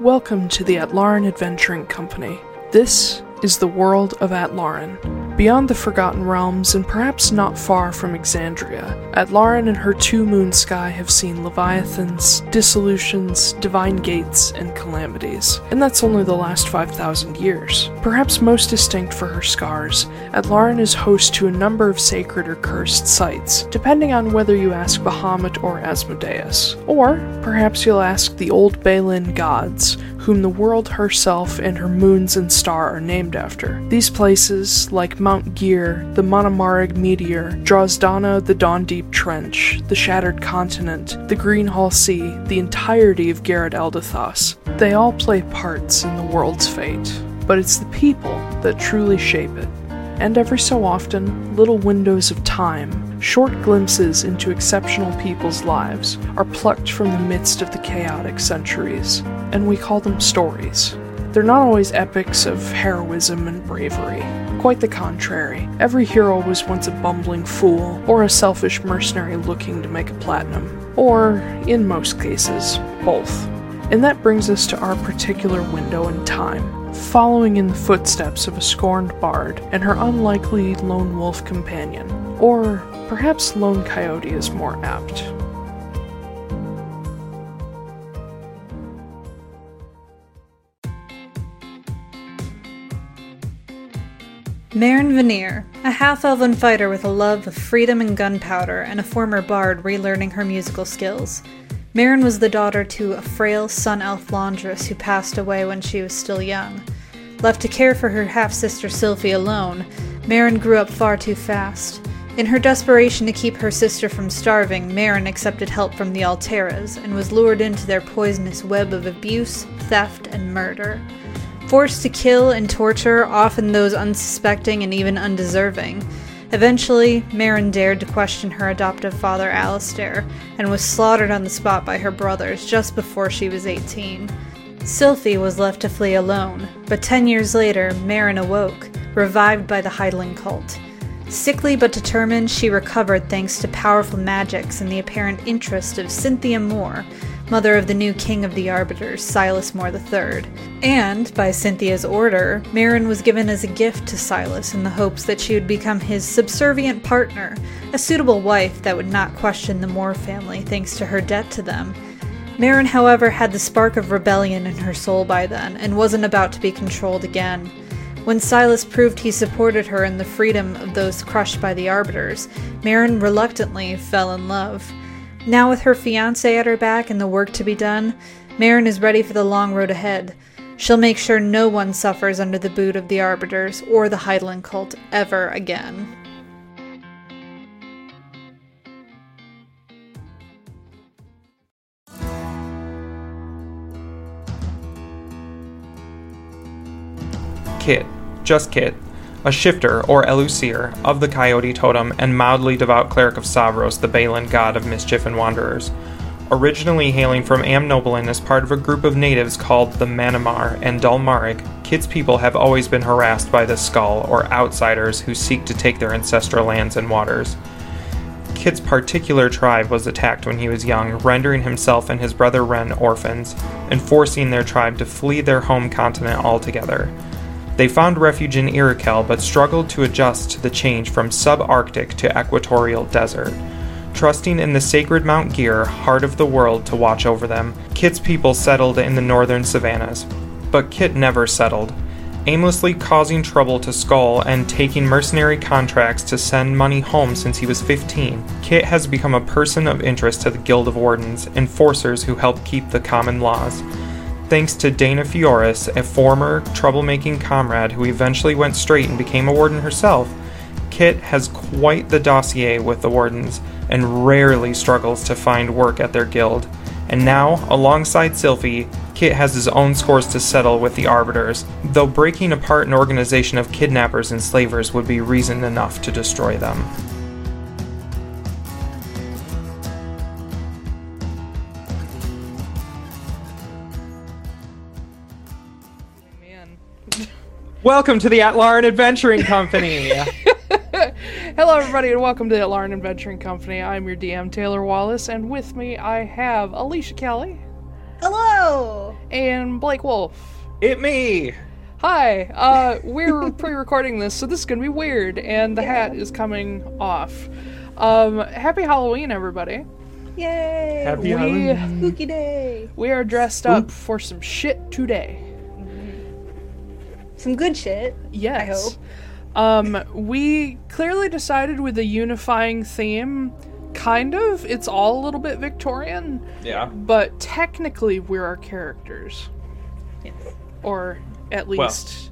Welcome to the Atlaran Adventuring Company. This is the world of Atlaran. Beyond the Forgotten Realms, and perhaps not far from Exandria, Atlaran and her two moon sky have seen leviathans, dissolutions, divine gates, and calamities. And that's only the last 5,000 years. Perhaps most distinct for her scars, Atlaran is host to a number of sacred or cursed sites, depending on whether you ask Bahamut or Asmodeus. Or perhaps you'll ask the old Balin gods, whom the world herself and her moons and star are named after. These places, like Mount Gear, the Monomarig Meteor, Drozdana, the Dawn Deep Trench, the Shattered Continent, the Greenhall Sea, the entirety of Garrett Eldathos, they all play parts in the world's fate. But it's the people that truly shape it and every so often, little windows of time, short glimpses into exceptional people's lives, are plucked from the midst of the chaotic centuries, and we call them stories. They're not always epics of heroism and bravery. Quite the contrary. Every hero was once a bumbling fool, or a selfish mercenary looking to make a platinum. Or, in most cases, both. And that brings us to our particular window in time following in the footsteps of a scorned bard and her unlikely lone wolf companion. Or perhaps lone coyote is more apt. Marin Veneer, a half elven fighter with a love of freedom and gunpowder, and a former bard relearning her musical skills. Marin was the daughter to a frail sun elf laundress who passed away when she was still young. Left to care for her half sister Sylphie alone, Marin grew up far too fast. In her desperation to keep her sister from starving, Marin accepted help from the Alteras and was lured into their poisonous web of abuse, theft, and murder. Forced to kill and torture often those unsuspecting and even undeserving, Eventually, Marin dared to question her adoptive father Alistair and was slaughtered on the spot by her brothers just before she was 18. Sylphie was left to flee alone, but ten years later, Marin awoke, revived by the Hydaelyn cult. Sickly but determined, she recovered thanks to powerful magics and the apparent interest of Cynthia Moore, mother of the new king of the arbiters, Silas Moore III. And, by Cynthia's order, Marin was given as a gift to Silas in the hopes that she would become his subservient partner, a suitable wife that would not question the Moore family thanks to her debt to them. Marin, however, had the spark of rebellion in her soul by then and wasn't about to be controlled again. When Silas proved he supported her in the freedom of those crushed by the arbiters, Marin reluctantly fell in love. Now, with her fiance at her back and the work to be done, Marin is ready for the long road ahead. She'll make sure no one suffers under the boot of the Arbiters or the Hydaelyn cult ever again. Kit, just Kit, a shifter, or Elusir, of the Coyote Totem and mildly devout cleric of Savros, the Balin god of mischief and wanderers. Originally hailing from Amnoblin as part of a group of natives called the Manamar and Dulmarig, Kit's people have always been harassed by the Skull, or outsiders who seek to take their ancestral lands and waters. Kit's particular tribe was attacked when he was young, rendering himself and his brother Ren orphans, and forcing their tribe to flee their home continent altogether. They found refuge in Iroquel but struggled to adjust to the change from subarctic to equatorial desert. Trusting in the sacred Mount Gear, heart of the world, to watch over them, Kit's people settled in the northern savannas. But Kit never settled, aimlessly causing trouble to Skull and taking mercenary contracts to send money home since he was 15. Kit has become a person of interest to the Guild of Wardens, enforcers who help keep the common laws thanks to Dana Fioris, a former troublemaking comrade who eventually went straight and became a warden herself. Kit has quite the dossier with the wardens and rarely struggles to find work at their guild. And now, alongside Sylphie, Kit has his own scores to settle with the Arbiters, though breaking apart an organization of kidnappers and slavers would be reason enough to destroy them. Welcome to the Atlaran Adventuring Company. Hello, everybody, and welcome to the Atlaran Adventuring Company. I'm your DM, Taylor Wallace, and with me I have Alicia Kelly. Hello! and Blake Wolf. It me. Hi. Uh, we're pre-recording this, so this is gonna be weird, and the hat is coming off. Um, happy Halloween, everybody. Yay! Happy We- Halloween. Spooky day. We are dressed up for some shit today. Some good shit. Yes. Um, we clearly decided with a unifying theme. Kind of. It's all a little bit Victorian, Yeah. but technically we're our characters. Yes. Or at least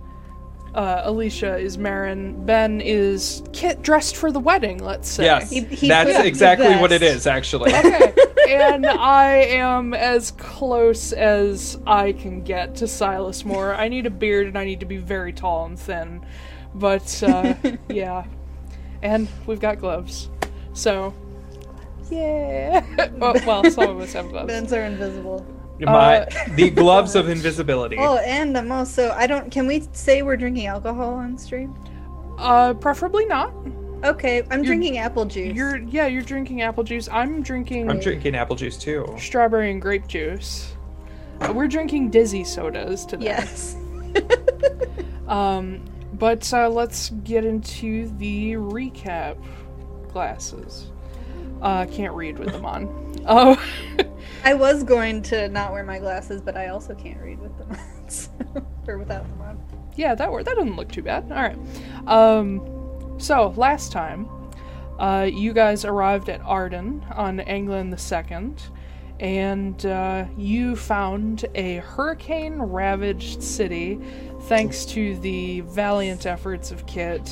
uh, Alicia is Marin. Ben is Kit dressed for the wedding, let's say. Yes. He- he That's exactly what it is, actually. Okay. and I am as close as I can get to Silas Moore. I need a beard and I need to be very tall and thin. But uh, yeah. And we've got gloves. So yeah. oh, well, some of us have gloves. Ben's are invisible. My, Uh, the gloves of invisibility. Oh, and I'm also. I don't. Can we say we're drinking alcohol on stream? Uh preferably not. Okay, I'm drinking apple juice. You're yeah, you're drinking apple juice. I'm drinking I'm drinking apple juice too. strawberry and grape juice. Uh, we're drinking dizzy sodas today. Yes. Um, but uh, let's get into the recap glasses. Uh, can't read with them on. Oh, I was going to not wear my glasses, but I also can't read with them on. so- or without them on. yeah, that wor- that doesn't look too bad. All right. Um, so last time, uh, you guys arrived at Arden on England the second, and uh, you found a hurricane-ravaged city, thanks to the valiant efforts of Kit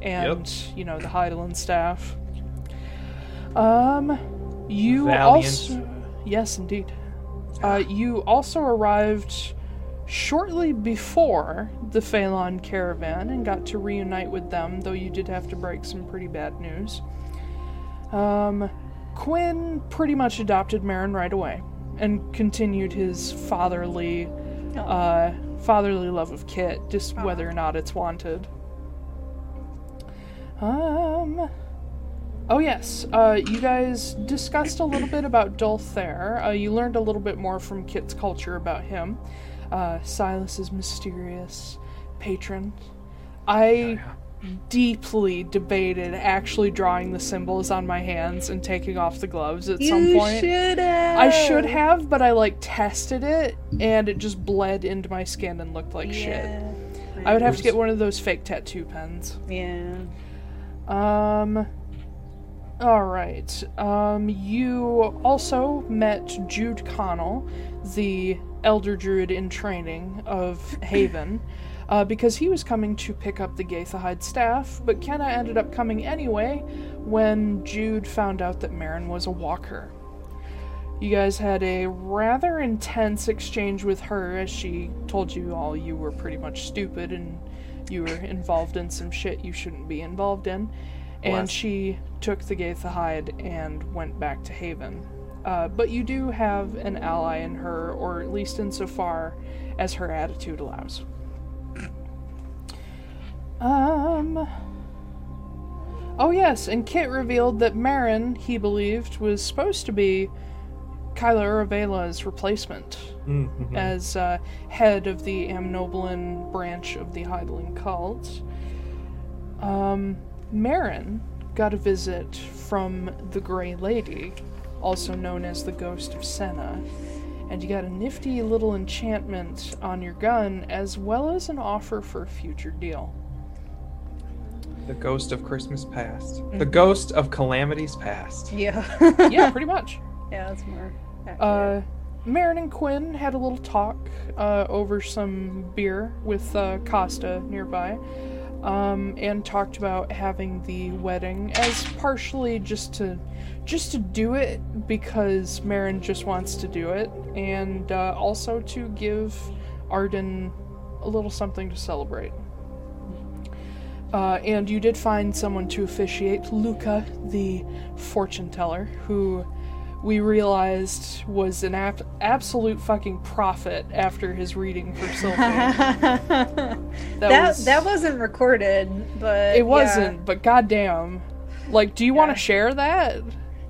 and you know the Heidelin staff. Um, you Valiant. also yes, indeed. Uh, you also arrived shortly before the Phelan caravan and got to reunite with them, though you did have to break some pretty bad news. Um, Quinn pretty much adopted Marin right away and continued his fatherly, uh, fatherly love of Kit, just whether or not it's wanted. Um. Oh yes, uh, you guys discussed a little bit about Dulthair. Uh, you learned a little bit more from Kit's culture about him. Uh, Silas's mysterious patron. I deeply debated actually drawing the symbols on my hands and taking off the gloves at some point. you should have. I should have, but I like tested it and it just bled into my skin and looked like shit. I would have to get one of those fake tattoo pens. Yeah. Um. All right. Um. You also met Jude Connell, the elder druid in training of Haven, uh, because he was coming to pick up the Gaithahide staff. But Kenna ended up coming anyway when Jude found out that Marin was a walker. You guys had a rather intense exchange with her as she told you all you were pretty much stupid and you were involved in some shit you shouldn't be involved in. And she took the Gaithahide and went back to Haven. Uh, but you do have an ally in her, or at least insofar as her attitude allows. Um. Oh, yes, and Kit revealed that Marin, he believed, was supposed to be Kyla Uravela's replacement Mhm. as uh, head of the Amnoblin branch of the Heidelin cult. Um, Marin got a visit from the Grey Lady, also known as the Ghost of Senna, and you got a nifty little enchantment on your gun, as well as an offer for a future deal. The ghost of Christmas past. The ghost of calamities past. Yeah. Yeah, pretty much. yeah, that's more. accurate. Uh, Marin and Quinn had a little talk uh, over some beer with uh, Costa nearby, um, and talked about having the wedding as partially just to just to do it because Marin just wants to do it, and uh, also to give Arden a little something to celebrate. Uh, and you did find someone to officiate, Luca, the fortune teller, who we realized was an ab- absolute fucking prophet after his reading for Sylphane. that that was- that wasn't recorded, but it wasn't, but goddamn. Like, do you want to share that?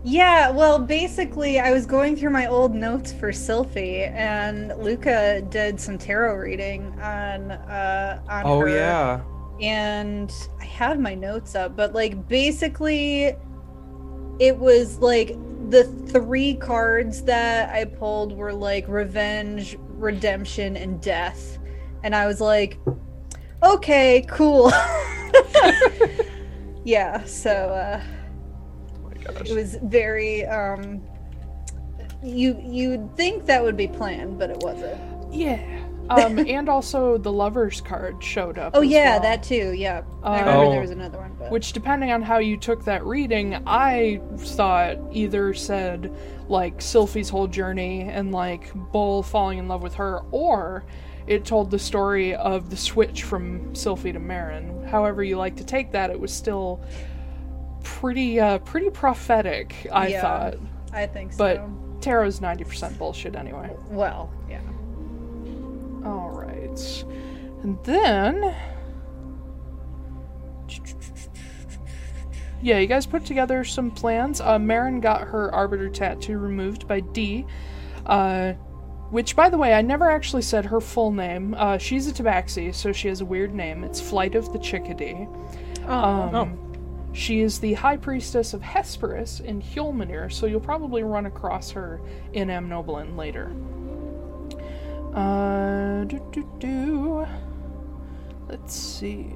Yeah, well, basically, I was going through my old notes for Sylphie, and Luca did some tarot reading on uh, on Oh her, yeah. and I have my notes up, but like basically, it was like the three cards that I pulled were like revenge, redemption, and death, and I was like, okay, cool. yeah, so. uh Oh my gosh. it was very um you you'd think that would be planned but it wasn't Yeah. Um, and also the lovers card showed up. oh yeah well, that too yeah i Uh, remember there was another one but Which, depending on how you took that reading, I thought either said like Sylphie's whole journey and like Bull falling in love with her, or it told the story of the switch from Sylphie to Marin. However you like to take that, it was still pretty uh pretty prophetic, I Yeah. thought. i think so But tarot's 90% bullshit anyway. well yeah All right. And then. Yeah, you guys put together some plans. Uh, Marin got her Arbiter tattoo removed by D. Uh, which, by the way, I never actually said her full name. Uh, she's a tabaxi, so she has a weird name. It's Flight of the Chickadee. Um, Oh. She is the High Priestess of Hesperus in Hjolmenir, so you'll probably run across her in Amnoblin later. Uh, do, do, do. Let's see.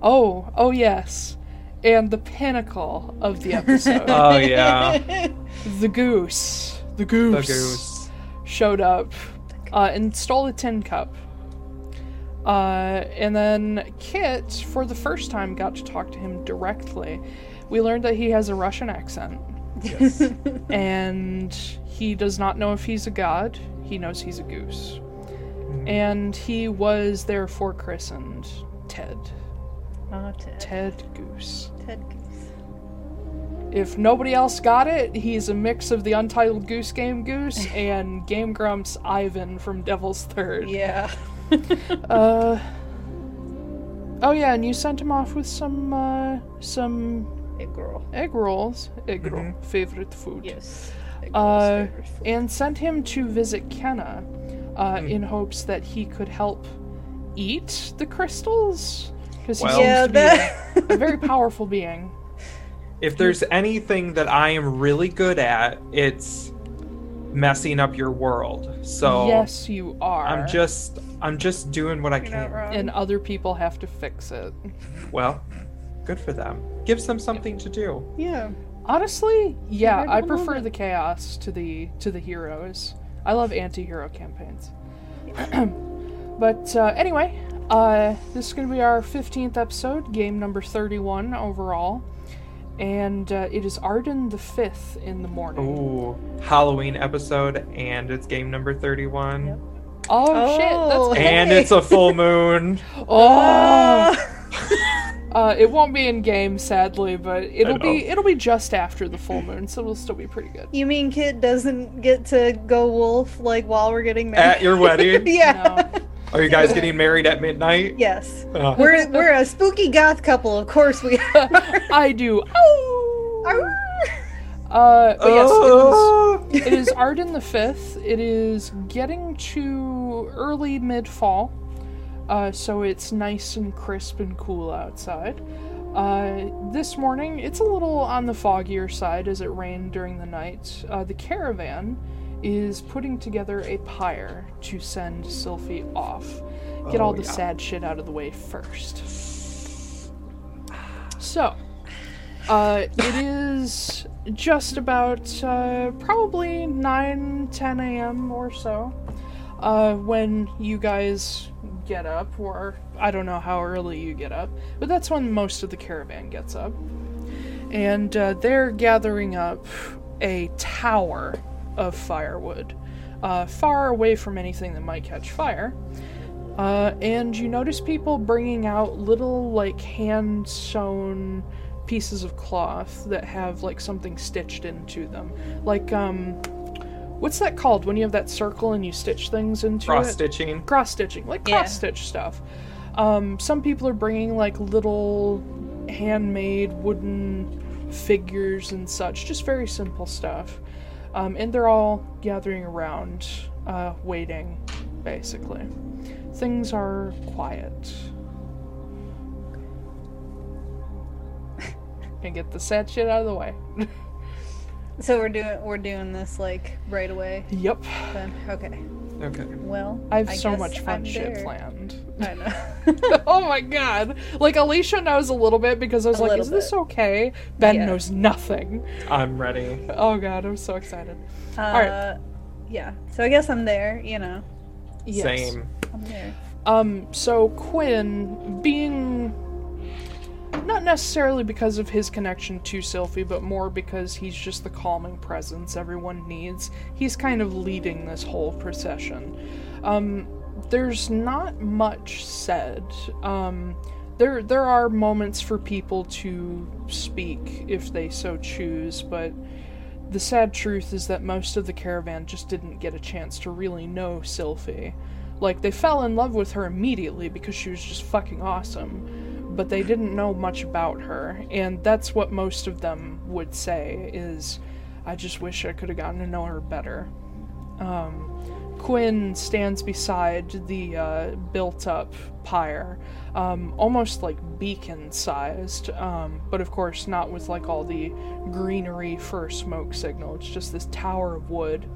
Oh, oh yes. And the pinnacle of the episode. Oh yeah. the goose. The goose. the goose. goose. Showed up uh, and stole a tin cup. Uh, and then Kit, for the first time, got to talk to him directly. We learned that he has a Russian accent. Yes. and he does not know if he's a god. He knows he's a goose. And he was therefore christened Ted. oh, ted Ted Goose. ted goose If nobody else got it, he's a mix of the Untitled Goose Game Goose and Game Grumps Ivan from Devil's Third. yeah Uh. Oh yeah, and you sent him off with some uh, some Hey, girl egg rolls. Egg roll, favorite food. yes Uh, and sent him to visit Kenna uh, in hopes that he could help eat the crystals because he Well- seems yeah to be that a, a very powerful being. If there's anything that I am really good at, it's messing up your world. So yes, you are. I'm just I'm just doing what I you're not can. and other people have to fix it. Well, good for them. Gives them something to do. yeah Honestly, yeah, I prefer moment. the chaos to the to the heroes. I love anti-hero campaigns. but uh, anyway, uh, this is going to be our 15th episode, game number 31 overall. And uh, it is Arden the 5th in the morning. Ooh, Halloween episode, and it's game number 31. Yep. Oh, Oh. shit, that's And it's a full moon. Oh! Uh, it won't be in game, sadly, but it'll be it'll be just after the full moon, so it'll still be pretty good. you mean kid doesn't get to go wolf like while we're getting married At your wedding? yeah No. Are you guys getting married at midnight? yes Uh, we're we're a spooky goth couple of course we are I do. Ow! Arr! Uh, but yes, it was, oh, it is Arden the fifth. It is getting to early mid fall, uh, so it's nice and crisp and cool outside. Uh, this morning, it's a little on the foggier side as it rained during the night. Uh, the caravan is putting together a pyre to send Sylphie off. Get Oh, all the yeah. sad shit out of the way first. So, uh, it is just about uh, probably 9 10 a.m. or so uh, when you guys get up, or I don't know how early you get up, but that's when most of the caravan gets up. And uh, they're gathering up a tower of firewood, uh, far away from anything that might catch fire. Uh, and you notice people bringing out little, like, hand sewn pieces of cloth that have, like, something stitched into them. Like, um, what's that called when you have that circle and you stitch things into cross stitching. cross stitching, like cross stitch stuff. Um, some people are bringing like little handmade wooden figures and such, just very simple stuff. Um, and they're all gathering around, uh, waiting, basically. Things are quiet. and get the sad shit out of the way. So we're doing we're doing this like right away. yep. Then okay. Okay. Well, I have I so guess much fun I'm shit there. planned. I know. oh my god. Like Alicia knows a little bit because I was A like, little is this okay? Ben Yeah. knows nothing. I'm ready. Oh god, I'm so excited. uh, right. Yeah. So I guess I'm there. You know, Yes. Same. I'm there. Um, so Quinn, being not necessarily because of his connection to Sylphie, but more because he's just the calming presence everyone needs, he's kind of leading this whole procession. Um, there's not much said. Um, there, there are moments for people to speak if they so choose, but the sad truth is that most of the caravan just didn't get a chance to really know Sylphie. Like, they fell in love with her immediately because she was just fucking awesome, but they didn't know much about her, and that's what most of them would say is, I just wish I could have gotten to know her better. Um, Quinn stands beside the uh, built up pyre, um, almost like beacon sized, um, but of course not with like all the greenery for a smoke signal. It's just this tower of wood.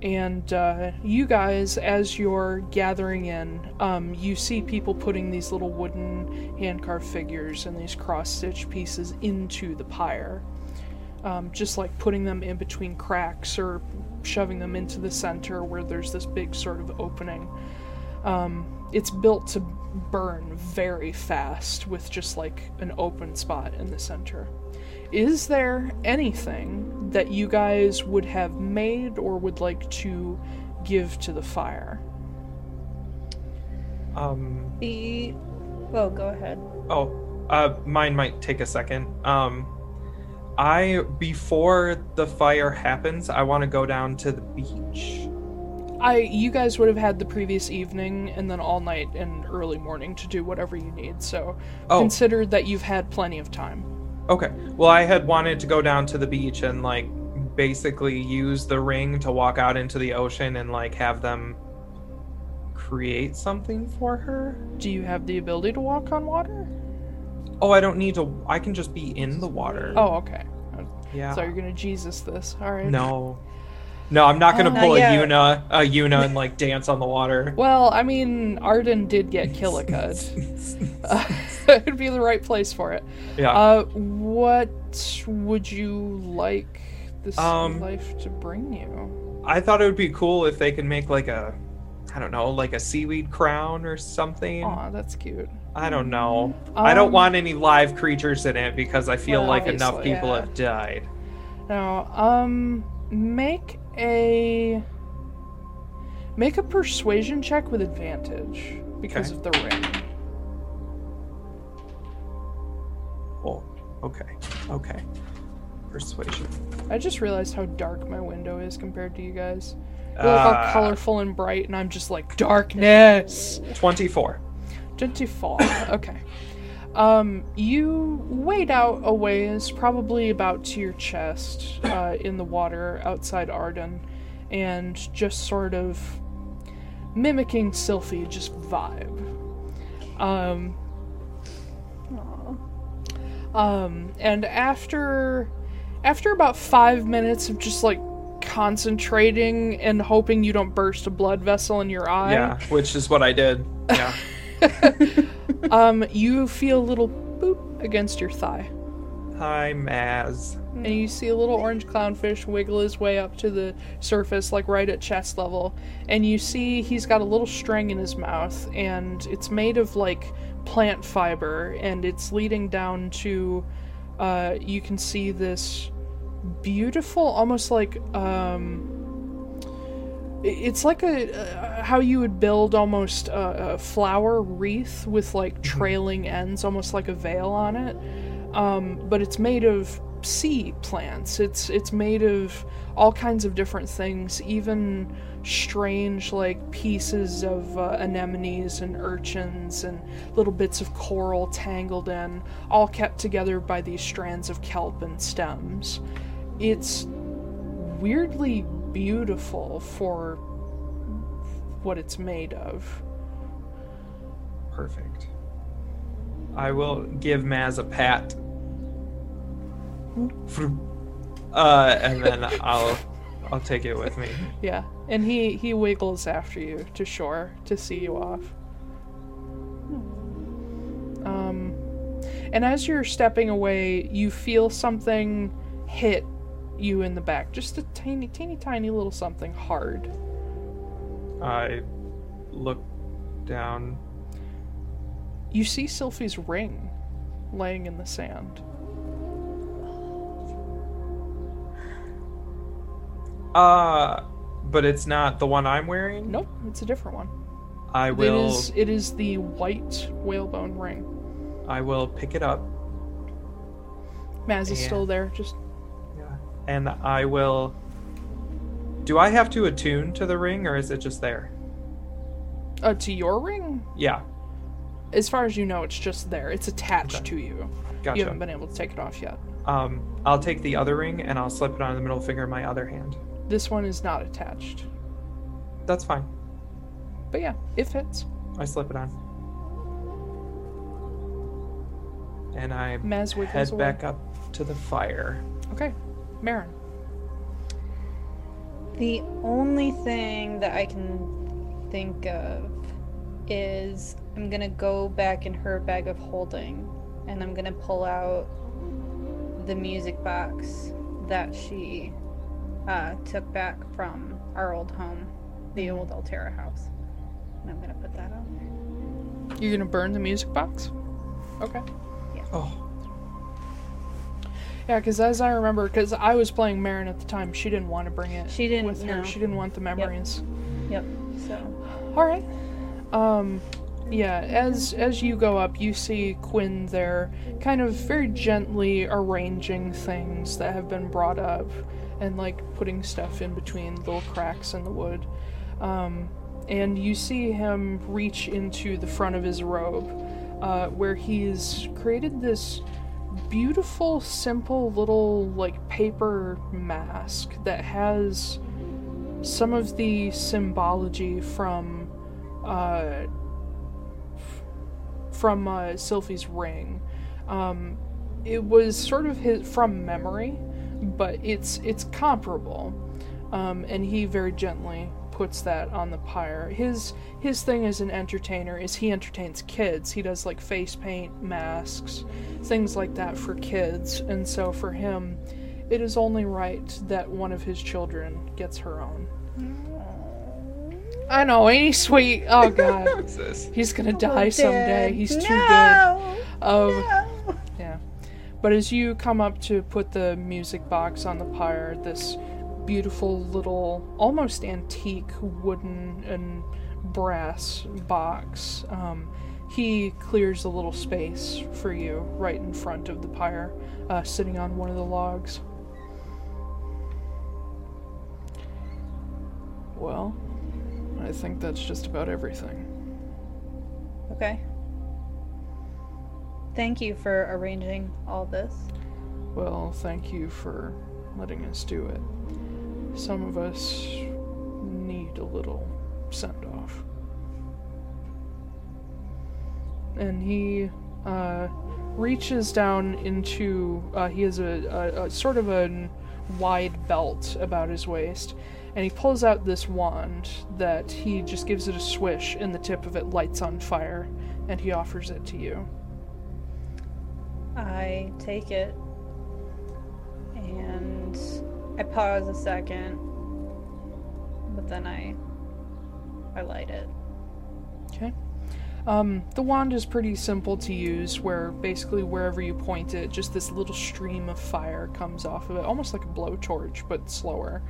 And uh, you guys, as you're gathering in, um, you see people putting these little wooden hand carved figures and these cross stitch pieces into the pyre um, just like putting them in between cracks or shoving them into the center where there's this big sort of opening. Um, it's built to burn very fast with just like an open spot in the center. Is there anything that you guys would have made or would like to give to the fire? Um. The oh, go ahead. Oh, uh, mine might take a second. Um, I before the fire happens, I want to go down to the beach. I you guys would have had the previous evening and then all night and early morning to do whatever you need. So Oh. consider that you've had plenty of time. Okay. Well, I had wanted to go down to the beach and like basically use the ring to walk out into the ocean and like have them create something for her. Do you have the ability to walk on water? Oh, I don't need to. I can just be in the water. Oh, okay. yeah. So you're gonna Jesus this. All right. No. No, I'm not gonna Oh, pull a not. Yuna, a Yuna, and like dance on the water. Well, I mean, Arden did get Killicud. uh, it'd be the right place for it. Yeah. Uh, what would you like this Um, life to bring you? I thought it would be cool if they could make like a, I don't know, like a seaweed crown or something. Aw, that's cute. I don't know. I don't Um, want any live creatures in it because I feel Well, like enough people yeah. have died. Now, um, make a make a persuasion check with advantage because Okay. of the ring. Oh, okay, okay. Persuasion. I just realized how dark my window is compared to you guys. You look all Uh, colorful and bright, and I'm just like darkness. Twenty-four. Twenty-four. okay. Um, you wade out a ways, probably about to your chest, uh, in the water outside Arden, and just sort of mimicking Sylphie, just vibe. Um, um, and after after about five minutes of just like concentrating and hoping you don't burst a blood vessel in your eye, Yeah, which is what I did. Yeah. um, you feel a little boop against your thigh. Hi, Maz. And you see a little orange clownfish wiggle his way up to the surface, like right at chest level. And you see he's got a little string in his mouth, and it's made of like plant fiber, and it's leading down to. Uh, you can see this beautiful, almost like um, it's like a uh, how you would build almost a, a flower wreath with like trailing ends, almost like a veil on it. Um, but it's made of sea plants. It's it's made of all kinds of different things, even strange like pieces of uh, anemones and urchins and little bits of coral tangled in, all kept together by these strands of kelp and stems. It's weirdly beautiful for what it's made of. Perfect. I will give Maz a pat. Uh, and then I'll I'll take it with me. Yeah, and he he wiggles after you to shore to see you off. Um, and as you're stepping away, you feel something hit you in the back, just a tiny, teeny, tiny little something hard. I look down. You see Sylphie's ring laying in the sand. Uh, but it's not the one I'm wearing. Nope, it's a different one. I will. is it is the white whalebone ring. I will pick it up. Maz is Yeah. still there, just. And I will. Do I have to attune to the ring, or is it just there? uh, to your ring. Yeah. As far as you know, it's just there. It's attached Okay. to you. Gotcha. You haven't been able to take it off yet. Um, I'll take the other ring and I'll slip it on the middle finger of my other hand. This one is not attached. That's fine. But yeah, it fits. I slip it on. And I Maz head away. back up to the fire. Okay, Marin. The only thing that I can think of is I'm gonna go back in her bag of holding and I'm gonna pull out the music box that she uh, took back from our old home, the old Altera house. And I'm gonna put that on You're gonna burn the music box? Okay. Yeah. Oh, Yeah, because as I remember, because I was playing Marin at the time, she didn't want to bring it. She didn't, with her. no. She didn't want the memories. there. Yep. So All right. Um, yeah. As as you go up, you see Quinn there, kind of very gently arranging things that have been brought up, and like putting stuff in between little cracks in the wood. Um, and you see him reach into the front of his robe, uh, where he's created this beautiful, simple little like paper mask that has some of the symbology from uh, from uh, Sylphie's ring. Um, it was sort of his from memory, but it's it's comparable. Um, and he very gently puts that on the pyre. His his thing as an entertainer is he entertains kids. He does like face paint, masks, things like that for kids. And so for him, it is only right that one of his children gets her own. I know, ain't he sweet? Oh god. He's gonna die someday. He's too good. Um, No! yeah. But as you come up to put the music box on the pyre, this beautiful little, almost antique wooden and brass box, um, he clears a little space for you right in front of the pyre, uh, sitting on one of the logs. Well, I think that's just about everything. Okay. Thank you for arranging all this. Well, thank you for letting us do it. Some of us need a little send off. And he uh, reaches down into. Uh, he has a, a, a sort of a wide belt about his waist, and he pulls out this wand that he just gives it a swish, and the tip of it lights on fire, and he offers it to you. I take it and I pause a second, but then I I light it. Okay. Um, the wand is pretty simple to use, where basically wherever you point it, just this little stream of fire comes off of it, almost like a blowtorch, but slower.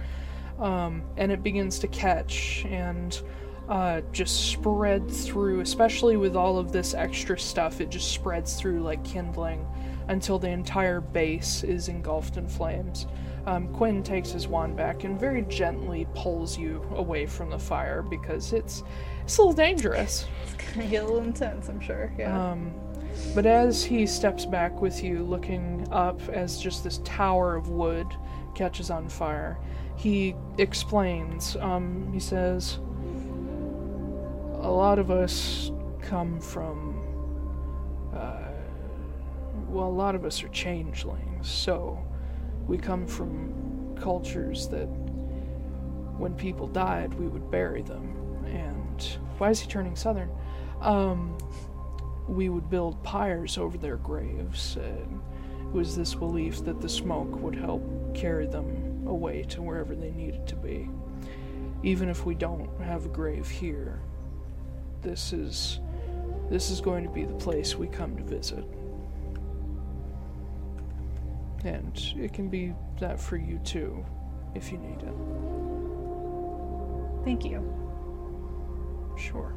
Um, and it begins to catch and uh, just spread through, especially with all of this extra stuff, it just spreads through like kindling until the entire base is engulfed in flames. Um, Quinn takes his wand back and very gently pulls you away from the fire because it's it's a little dangerous. It's gonna get a little intense, I'm sure. Yeah. Um, but as he steps back with you, looking up as just this tower of wood catches on fire, he explains. Um, he says, A lot of us come from. Uh, well, a lot of us are changelings, so we come from cultures that when people died, we would bury them. And why is he turning southern? Um, we would build pyres over their graves. Uh, it was this belief that the smoke would help carry them away to wherever they needed to be. Even if we don't have a grave here, this is this is going to be the place we come to visit. And it can be that for you too, if you need it. Thank you. Sure.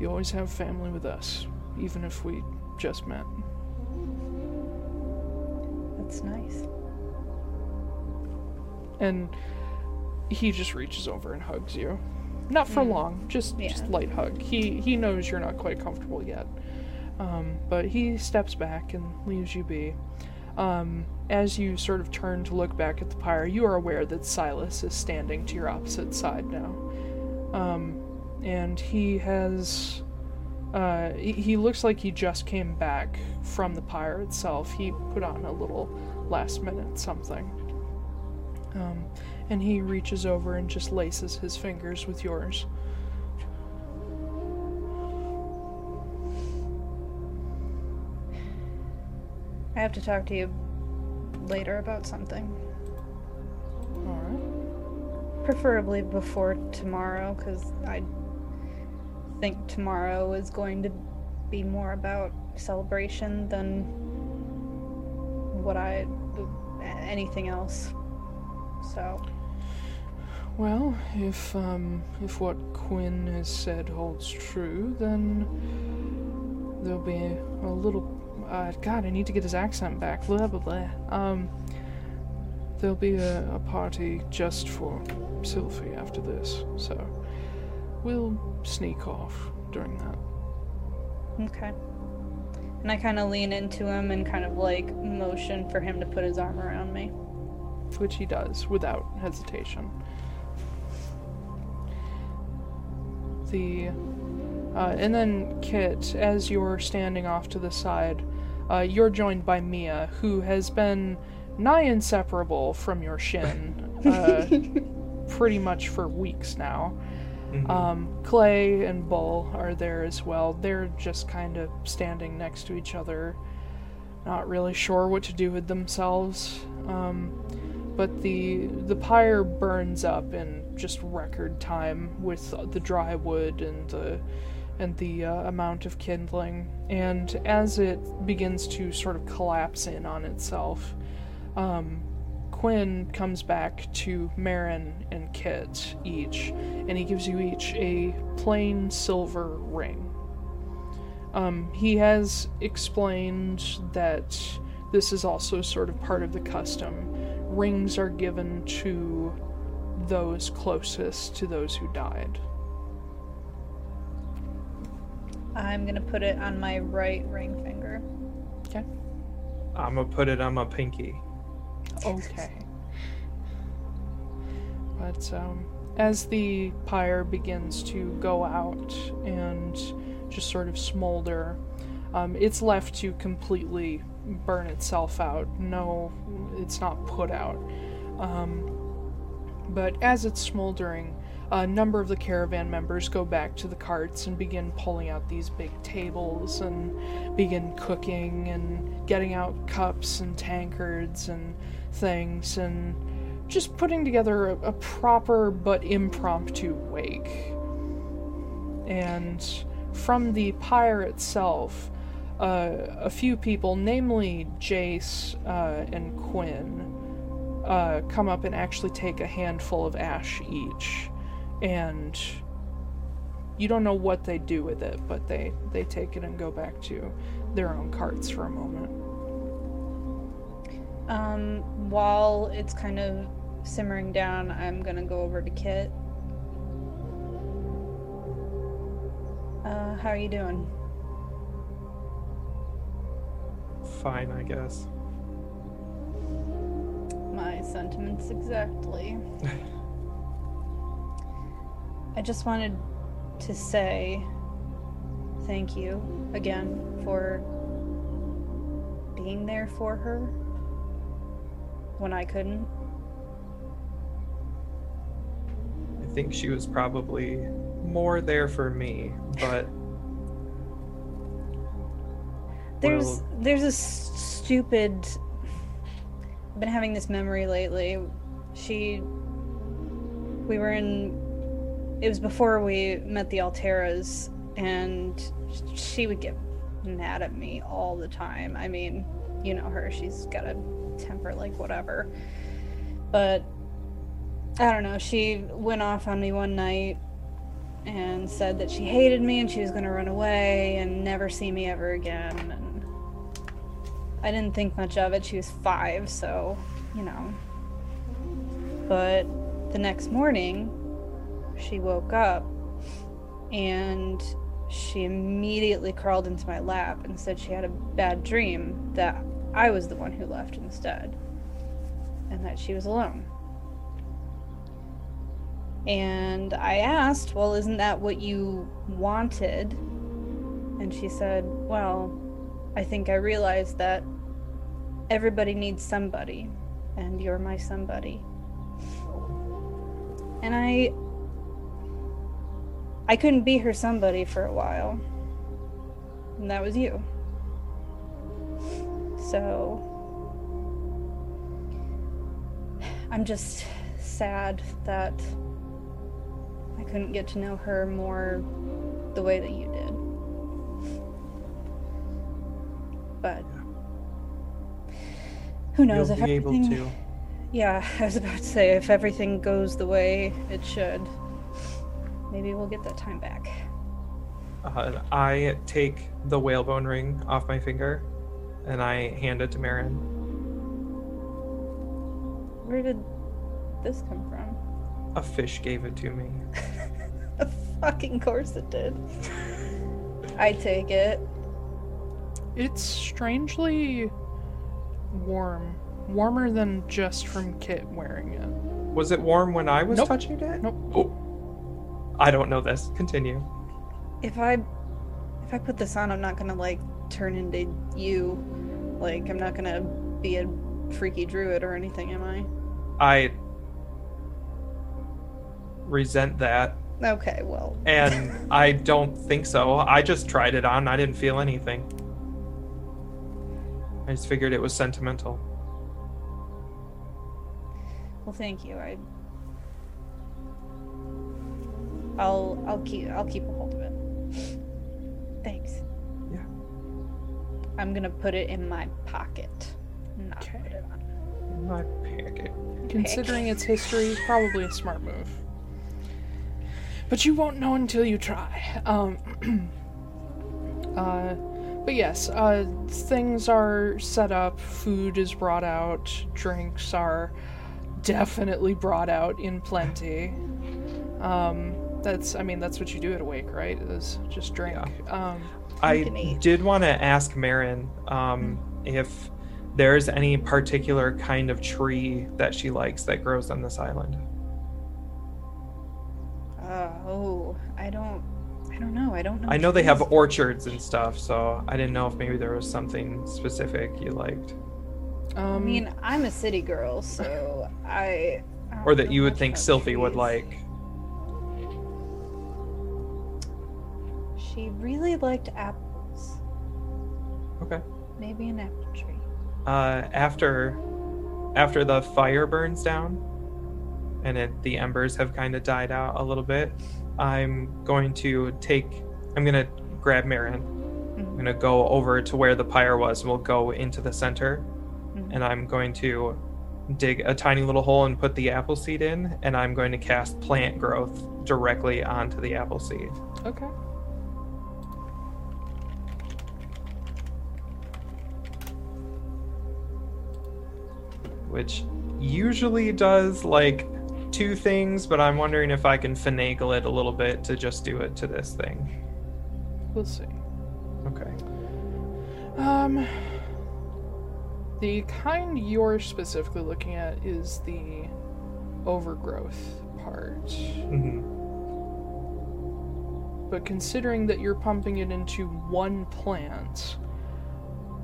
You always have family with us, even if we just met. That's nice. And he just reaches over and hugs you. Not for long, just Yeah. just light hug. He he knows you're not quite comfortable yet. Um, but he steps back and leaves you be. Um, as you sort of turn to look back at the pyre, you are aware that Silas is standing to your opposite side now. Um, and he has. Uh, he, looks like he just came back from the pyre itself. He put on a little last minute something. Um, and he reaches over and just laces his fingers with yours. I have to talk to you later about something. Alright. Preferably before tomorrow, because I think tomorrow is going to be more about celebration than what I. anything else. So, Well, if um, if what Quinn has said holds true, then there'll be a little. Uh, God, I need to get his accent back. Blah blah blah. Um, there'll be a, a party just for Sylphie after this, so we'll sneak off during that. okay. And I kind of lean into him and kind of like motion for him to put his arm around me. which he does without hesitation. The uh, and then Kit, as you're standing off to the side, uh, you're joined by Mia, who has been nigh inseparable from your shin, uh, pretty much for weeks now. Um, Clay and Bull are there as well. They're just kind of standing next to each other, not really sure what to do with themselves. Um, but the the pyre burns up in just record time with the dry wood and the and the uh, amount of kindling. And as it begins to sort of collapse in on itself, um, Quinn comes back to Marin and Kit each, and he gives you each a plain silver ring. Um, he has explained that this is also sort of part of the custom. Rings are given to those closest to those who died. I'm gonna put it on my right ring finger. Okay. I'm gonna put it on my pinky. Okay. But um, as the pyre begins to go out and just sort of smolder, um, it's left to completely burn itself out. No, it's not put out. Um, but as it's smoldering, a number of the caravan members go back to the carts and begin pulling out these big tables and begin cooking and getting out cups and tankards and things and just putting together a, a proper but impromptu wake. And from the pyre itself, uh, a few people, namely Jace uh, and Quinn, uh, come up and actually take a handful of ash each and you don't know what they do with it, but they they take it and go back to their own carts for a moment. Um, while it's kind of simmering down, I'm gonna go over to Kit. Uh, how are you doing? Fine, I guess. My sentiments exactly. I just wanted to say thank you again for being there for her when I couldn't. I think she was probably more there for me, but There's Well- there's a stupid. I've been having this memory lately. She. We were in. It was before we met the Alteras, and she would get mad at me all the time. I mean, you know her; she's got a temper like whatever. But I don't know. She went off on me one night and said that she hated me and she was going to run away and never see me ever again. And I didn't think much of it. She was five, so, you know. But the next morning, she woke up and she immediately crawled into my lap and said she had a bad dream that I was the one who left instead and that she was alone. And I asked, Well, isn't that what you wanted? And she said, Well, I think I realized that everybody needs somebody, and you're my somebody. And I. I couldn't be her somebody for a while. And that was you. So. I'm just sad that I couldn't get to know her more the way that you did. But who knows you'll if be able everything, to. Yeah, I was about to say if everything goes the way it should, maybe we'll get that time back. Uh, I take the whalebone ring off my finger, and I hand it to Marin. Where did this come from? A fish gave it to me. Of fucking course it did. I take it. It's strangely warm, warmer than just from Kit wearing it. Was it warm when I was Nope. touching it? Nope. Oh. I don't know this. Continue. If I if I put this on, I'm not gonna like turn into you. Like I'm not gonna be a freaky druid or anything, am I? I resent that, Okay, well. and I don't think so. I just tried it on. I didn't feel anything. I just figured it was sentimental. Well, thank you. I. I'll I'll keep I'll keep a hold of it. Thanks. Yeah. I'm gonna put it in my pocket. Not Okay. put it on. In my packet. Considering its history, probably a smart move. But you won't know until you try. Um, uh, but yes, uh, things are set up, food is brought out, drinks are definitely brought out in plenty. Um, that's, I mean, that's what you do at Awake, right? Is just drink. Um, I did want to ask Marin um, if there's any particular kind of tree that she likes that grows on this island. Uh, oh, I don't. I don't know. I don't know. I know they have orchards and stuff, so I didn't know if maybe there was something specific you liked, um, I mean, I'm a city girl, so I. I or that you would think about Sylvie would like. She really liked apples. Okay. Maybe an apple tree. Uh, after after the fire burns down, and it, the embers have kind of died out a little bit, I'm going to take. I'm gonna grab Marin. I'm Mhm. gonna go over to where the pyre was. We'll go into the center, Mhm. and I'm going to dig a tiny little hole and put the apple seed in, and I'm going to cast plant growth directly onto the apple seed. Okay. Which usually does like two things, but I'm wondering if I can finagle it a little bit to just do it to this thing. We'll see. Okay. Um, the kind you're specifically looking at is the overgrowth part. Mm-hmm. But considering that you're pumping it into one plant,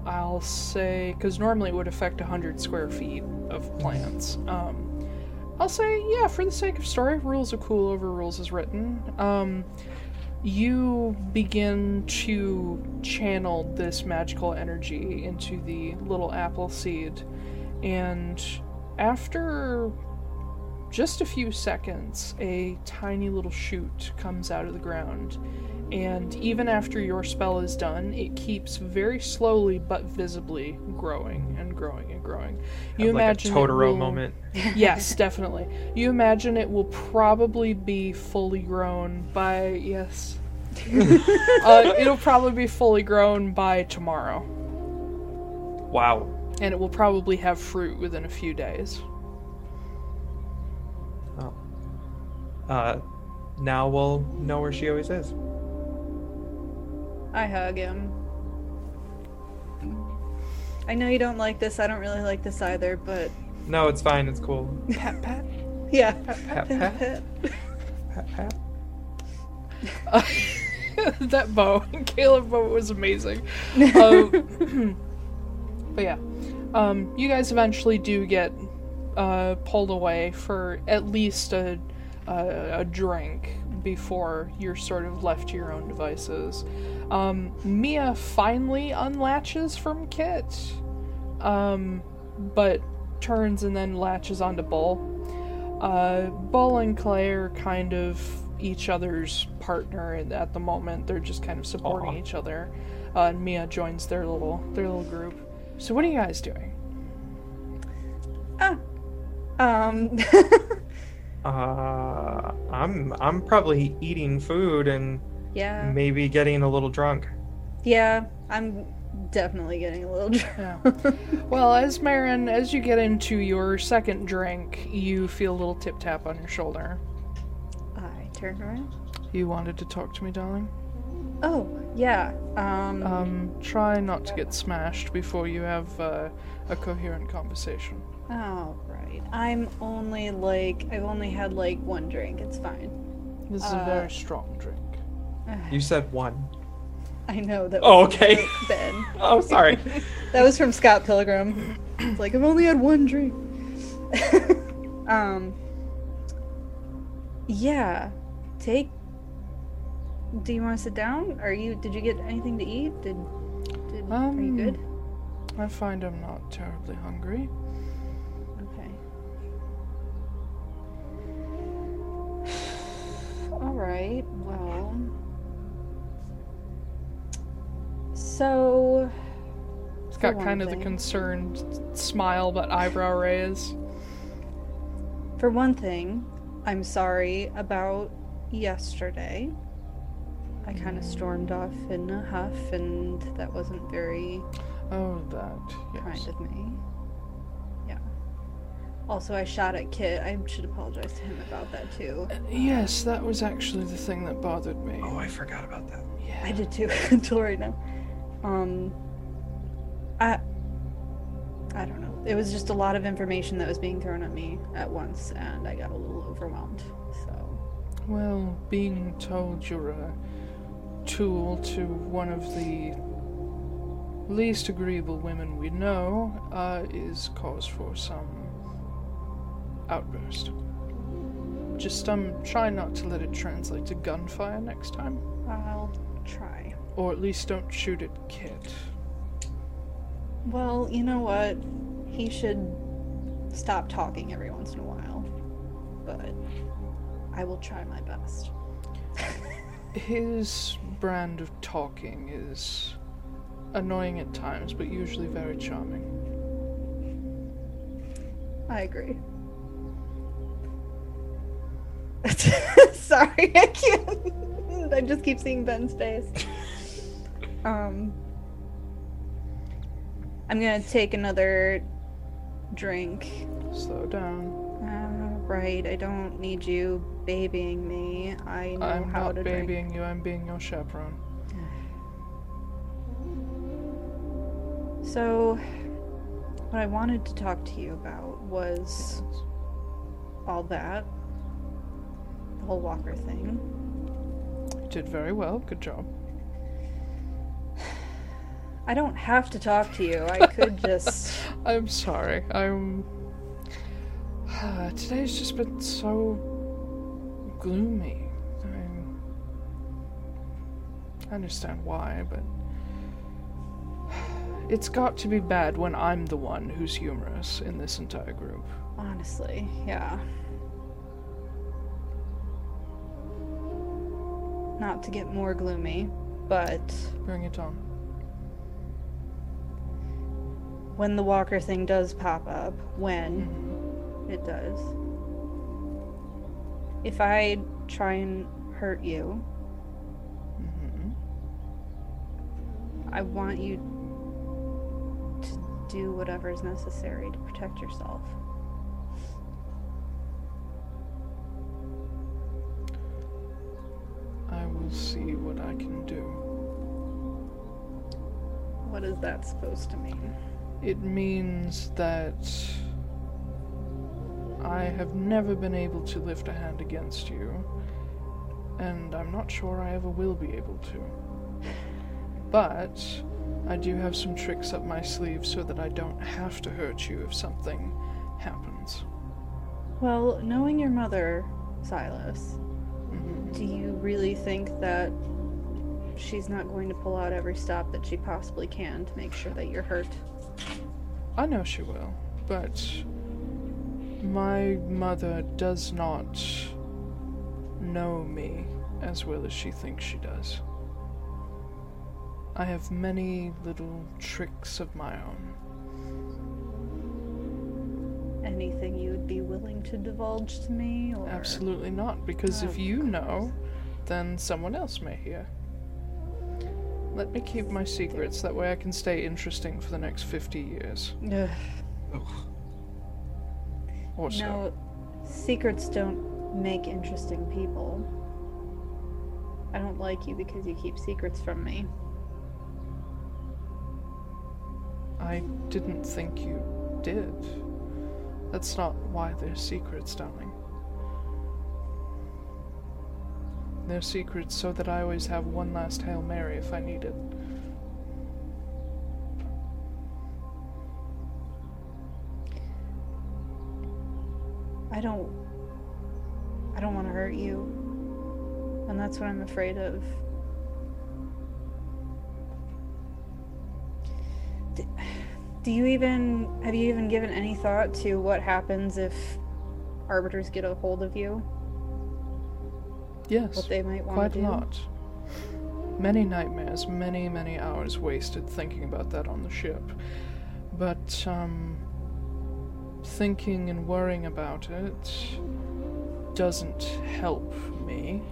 I'll say, because normally it would affect 100 square feet of plants. Um, I'll say, yeah, for the sake of story, rules are cool over rules is written. Um, you begin to channel this magical energy into the little apple seed, and after just a few seconds, a tiny little shoot comes out of the ground. And even after your spell is done, it keeps very slowly but visibly growing and growing and growing. You like imagine a Totoro will- moment. yes, definitely. You imagine it will probably be fully grown by yes. uh, it'll probably be fully grown by tomorrow, Wow. and it will probably have fruit within a few days. Oh. Uh, now we'll know where she always is. I hug him. I know you don't like this. I don't really like this either, but No, it's fine. It's cool. Pat pat. yeah. Pat, pat, pat, pat. that bow, Caleb bow was amazing. Um, but yeah, um, you guys eventually do get uh, pulled away for at least a, a a drink before you're sort of left to your own devices. Um, Mia finally unlatches from Kit, um, but turns and then latches onto Bull. Uh, Bull and Clay are kind of each other's partner at the moment. They're just kind of supporting Aw. each other. Uh, and Mia joins their little their little group. So what are you guys doing? Ah. Um. Uh, I'm I'm probably eating food and yeah. maybe getting a little drunk. Yeah. I'm definitely getting a little Yeah. drunk. well, as Marin, as you get into your second drink, you feel a little tip tap on your shoulder. I turned around. You wanted to talk to me, darling? Oh, yeah. Um. Um, try not to get smashed before you have uh, a coherent conversation. Oh, right. I'm only like I've only had like one drink. It's fine. This is Uh, a very strong drink. You said one. I know that. Oh, okay. Ben. Oh, sorry. That was from Scott Pilgrim. It's like I've only had one drink. um. Yeah. Take. Do you want to sit down? Are you? Did you get anything to eat? Did? Did? are you Um, good? I find I'm not terribly hungry. All right. Well. So. It's got kind of the concerned smile but eyebrow raise. For one thing, I'm sorry about yesterday. I kind of stormed off in a huff, and that wasn't very Oh, that, yes. kind of me. Yeah. Also, I shot at Kit. I should apologize to him about that too. Yes, that was actually the thing that bothered me. Oh, I forgot about that. Yeah. I did too until right now. Um, I I don't know. It was just a lot of information that was being thrown at me at once, and I got a little overwhelmed. So Well, being told you're a tool to one of the least agreeable women we know uh, is cause for some outburst. Just um, try not to let it translate to gunfire next time, I'll try. or at least don't shoot at Kit. Well, you know what? He should stop talking every once in a while. But I will try my best. His brand of talking is annoying at times, but usually very charming. I agree. Sorry, I can't I just keep seeing Ben's face. um, I'm gonna take another drink. Slow down. Uh, right, I don't need you babying me. I know I'm how not to drink. babying you, I'm being your chaperone. So, what I wanted to talk to you about was all that. Whole Walker thing. You did very well, good job. I don't have to talk to you. I could just. I'm sorry. I'm. Today's just been so gloomy. I'm... I understand why, but. It's got to be bad when I'm the one who's humorous in this entire group. Honestly, yeah. Not to get more gloomy, but Bring it on. when the Walker thing does pop up, when Mhm. it does, if I try and hurt you, Mhm. I want you to do whatever is necessary to protect yourself. Will see what I can do. What is that supposed to mean? It means that I have never been able to lift a hand against you, and I'm not sure I ever will be able to. But I do have some tricks up my sleeve so that I don't have to hurt you if something happens. Well, knowing your mother, Silas. Do you really think that she's not going to pull out every stop that she possibly can to make sure that you're hurt? I know she will, but my mother does not know me as well as she thinks she does. I have many little tricks of my own. Anything you would be willing to divulge to me? Or... Absolutely not, because if Oh, you know, then someone else may hear. Let me keep my secrets, that way I can stay interesting for the next 50 years. Ugh. Or so. No, secrets don't make interesting people. I don't like you because you keep secrets from me. I didn't think you did. That's not why they're secrets, darling. They're secrets so that I always have one last Hail Mary if I need it. I don't. I don't want to hurt you. And that's what I'm afraid of. Do you even. Have you even given any thought to what happens if arbiters get a hold of you? Yes, What they might want quite to a lot. Many nightmares, many, many hours wasted thinking about that on the ship. But, um, thinking and worrying about it doesn't help me.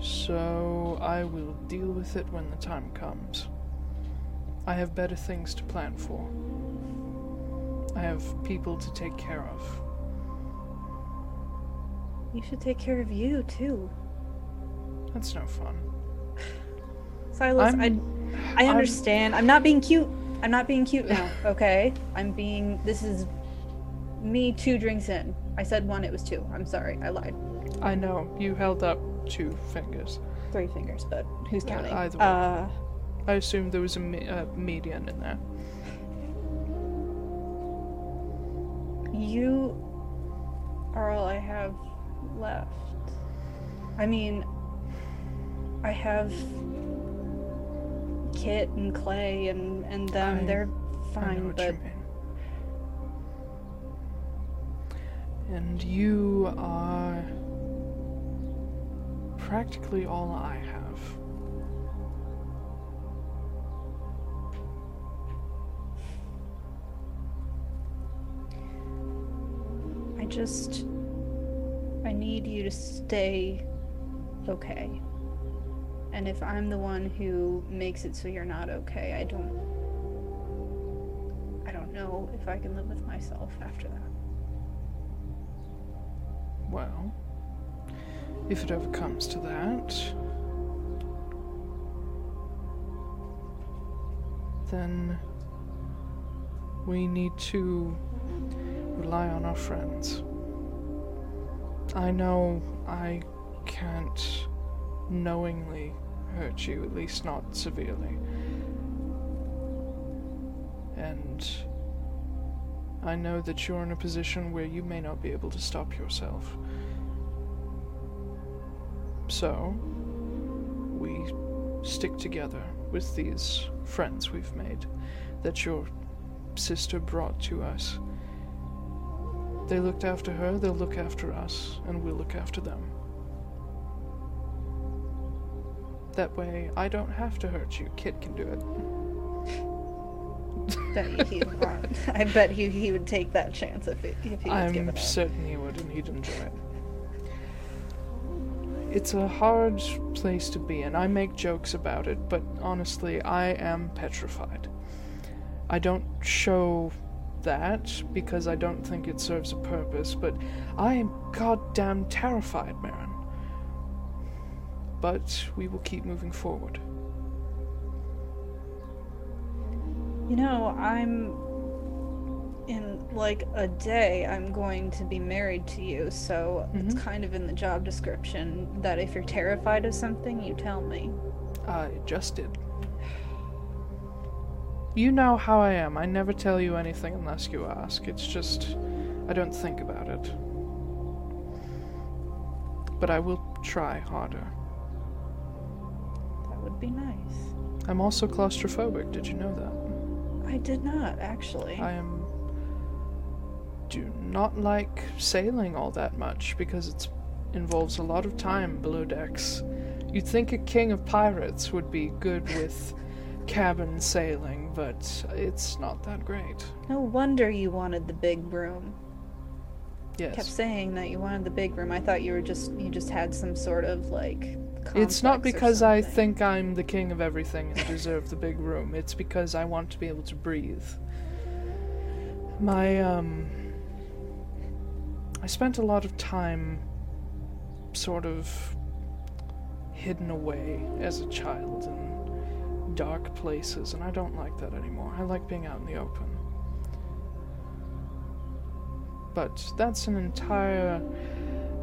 So I will deal with it when the time comes. I have better things to plan for. I have people to take care of. You should take care of you, too. That's no fun. Silas, I'm- I I I'm- understand. I'm not being cute. I'm not being cute now, okay? I'm being this is me two drinks in. I said one, it was two. I'm sorry, I lied. I know, you held up two fingers. Three fingers, but who's Yeah, counting? either way. Uh I assumed there was a me- uh, median in there. you are all I have left. I mean I have Kit and Clay and and them. I- They're I know fine, what but you mean. And you are practically all I have. I just I need you to stay okay. And if I'm the one who makes it so you're not okay, I don't. I don't know if I can live with myself after that. Well, if it ever comes to that, then we need to rely on our friends. I know I can't knowingly hurt you, at least not severely. And I know that you're in a position where you may not be able to stop yourself. So, we stick together with these friends we've made that your sister brought to us. They looked after her, they'll look after us, and we'll look after them. That way, I don't have to hurt you. Kit can do it. Bet you he would want. I bet he he would take that chance if it, if he was given I'm it. certain he would, and he'd enjoy it. It's a hard place to be, and I make jokes about it, but honestly, I am petrified. I don't show that because I don't think it serves a purpose, but I am goddamn terrified, Marin. But we will keep moving forward. You know, I'm in like a day I'm going to be married to you, so it's Mhm. kind of in the job description that if you're terrified of something, you tell me. I just did. You know how I am. I never tell you anything unless you ask. It's just, I don't think about it. But I will try harder. That would be nice. I'm also claustrophobic. Did you know that? I did not actually. I am. Do not like sailing all that much because it involves a lot of time below decks. You'd think a king of pirates would be good with cabin sailing, but it's not that great. No wonder you wanted the big room. Yes. Kept saying that you wanted the big room. I thought you were just you just had some sort of like. It's not because I think I'm the king of everything and deserve the big room. It's because I want to be able to breathe. My, um. I spent a lot of time sort of hidden away as a child in dark places, and I don't like that anymore. I like being out in the open. But that's an entire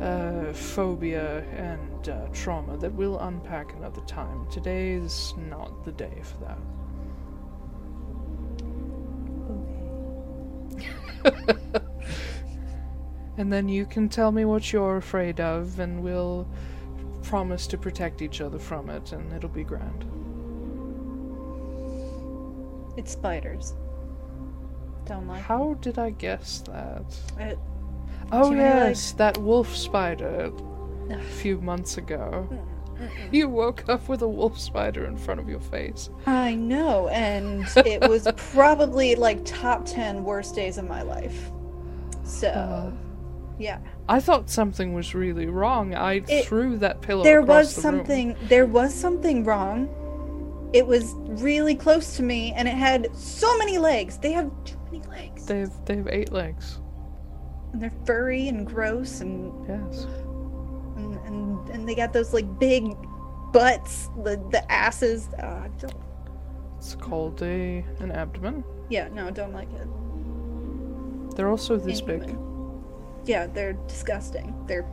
uh, phobia and uh, trauma that we'll unpack another time. Today's not the day for that. and then you can tell me what you're afraid of, and we'll promise to protect each other from it, and it'll be grand. It's spiders. Don't like. How did I guess that? It, Oh, you really like- yes, that wolf spider a few months ago. You woke up with a wolf spider in front of your face. I know, and it was probably like top ten worst days of my life. So, Uh, yeah, I thought something was really wrong. I It- threw that pillow there was the room. something. There was something wrong. It was really close to me, and it had so many legs. They have too many legs. They have, they have eight legs. and they're furry and gross, and Yes. and and, and they got those like big butts, the the asses. Uh, don't, It's called a an abdomen. yeah, no, don't like it. They're also this big. Yeah, they're disgusting. They're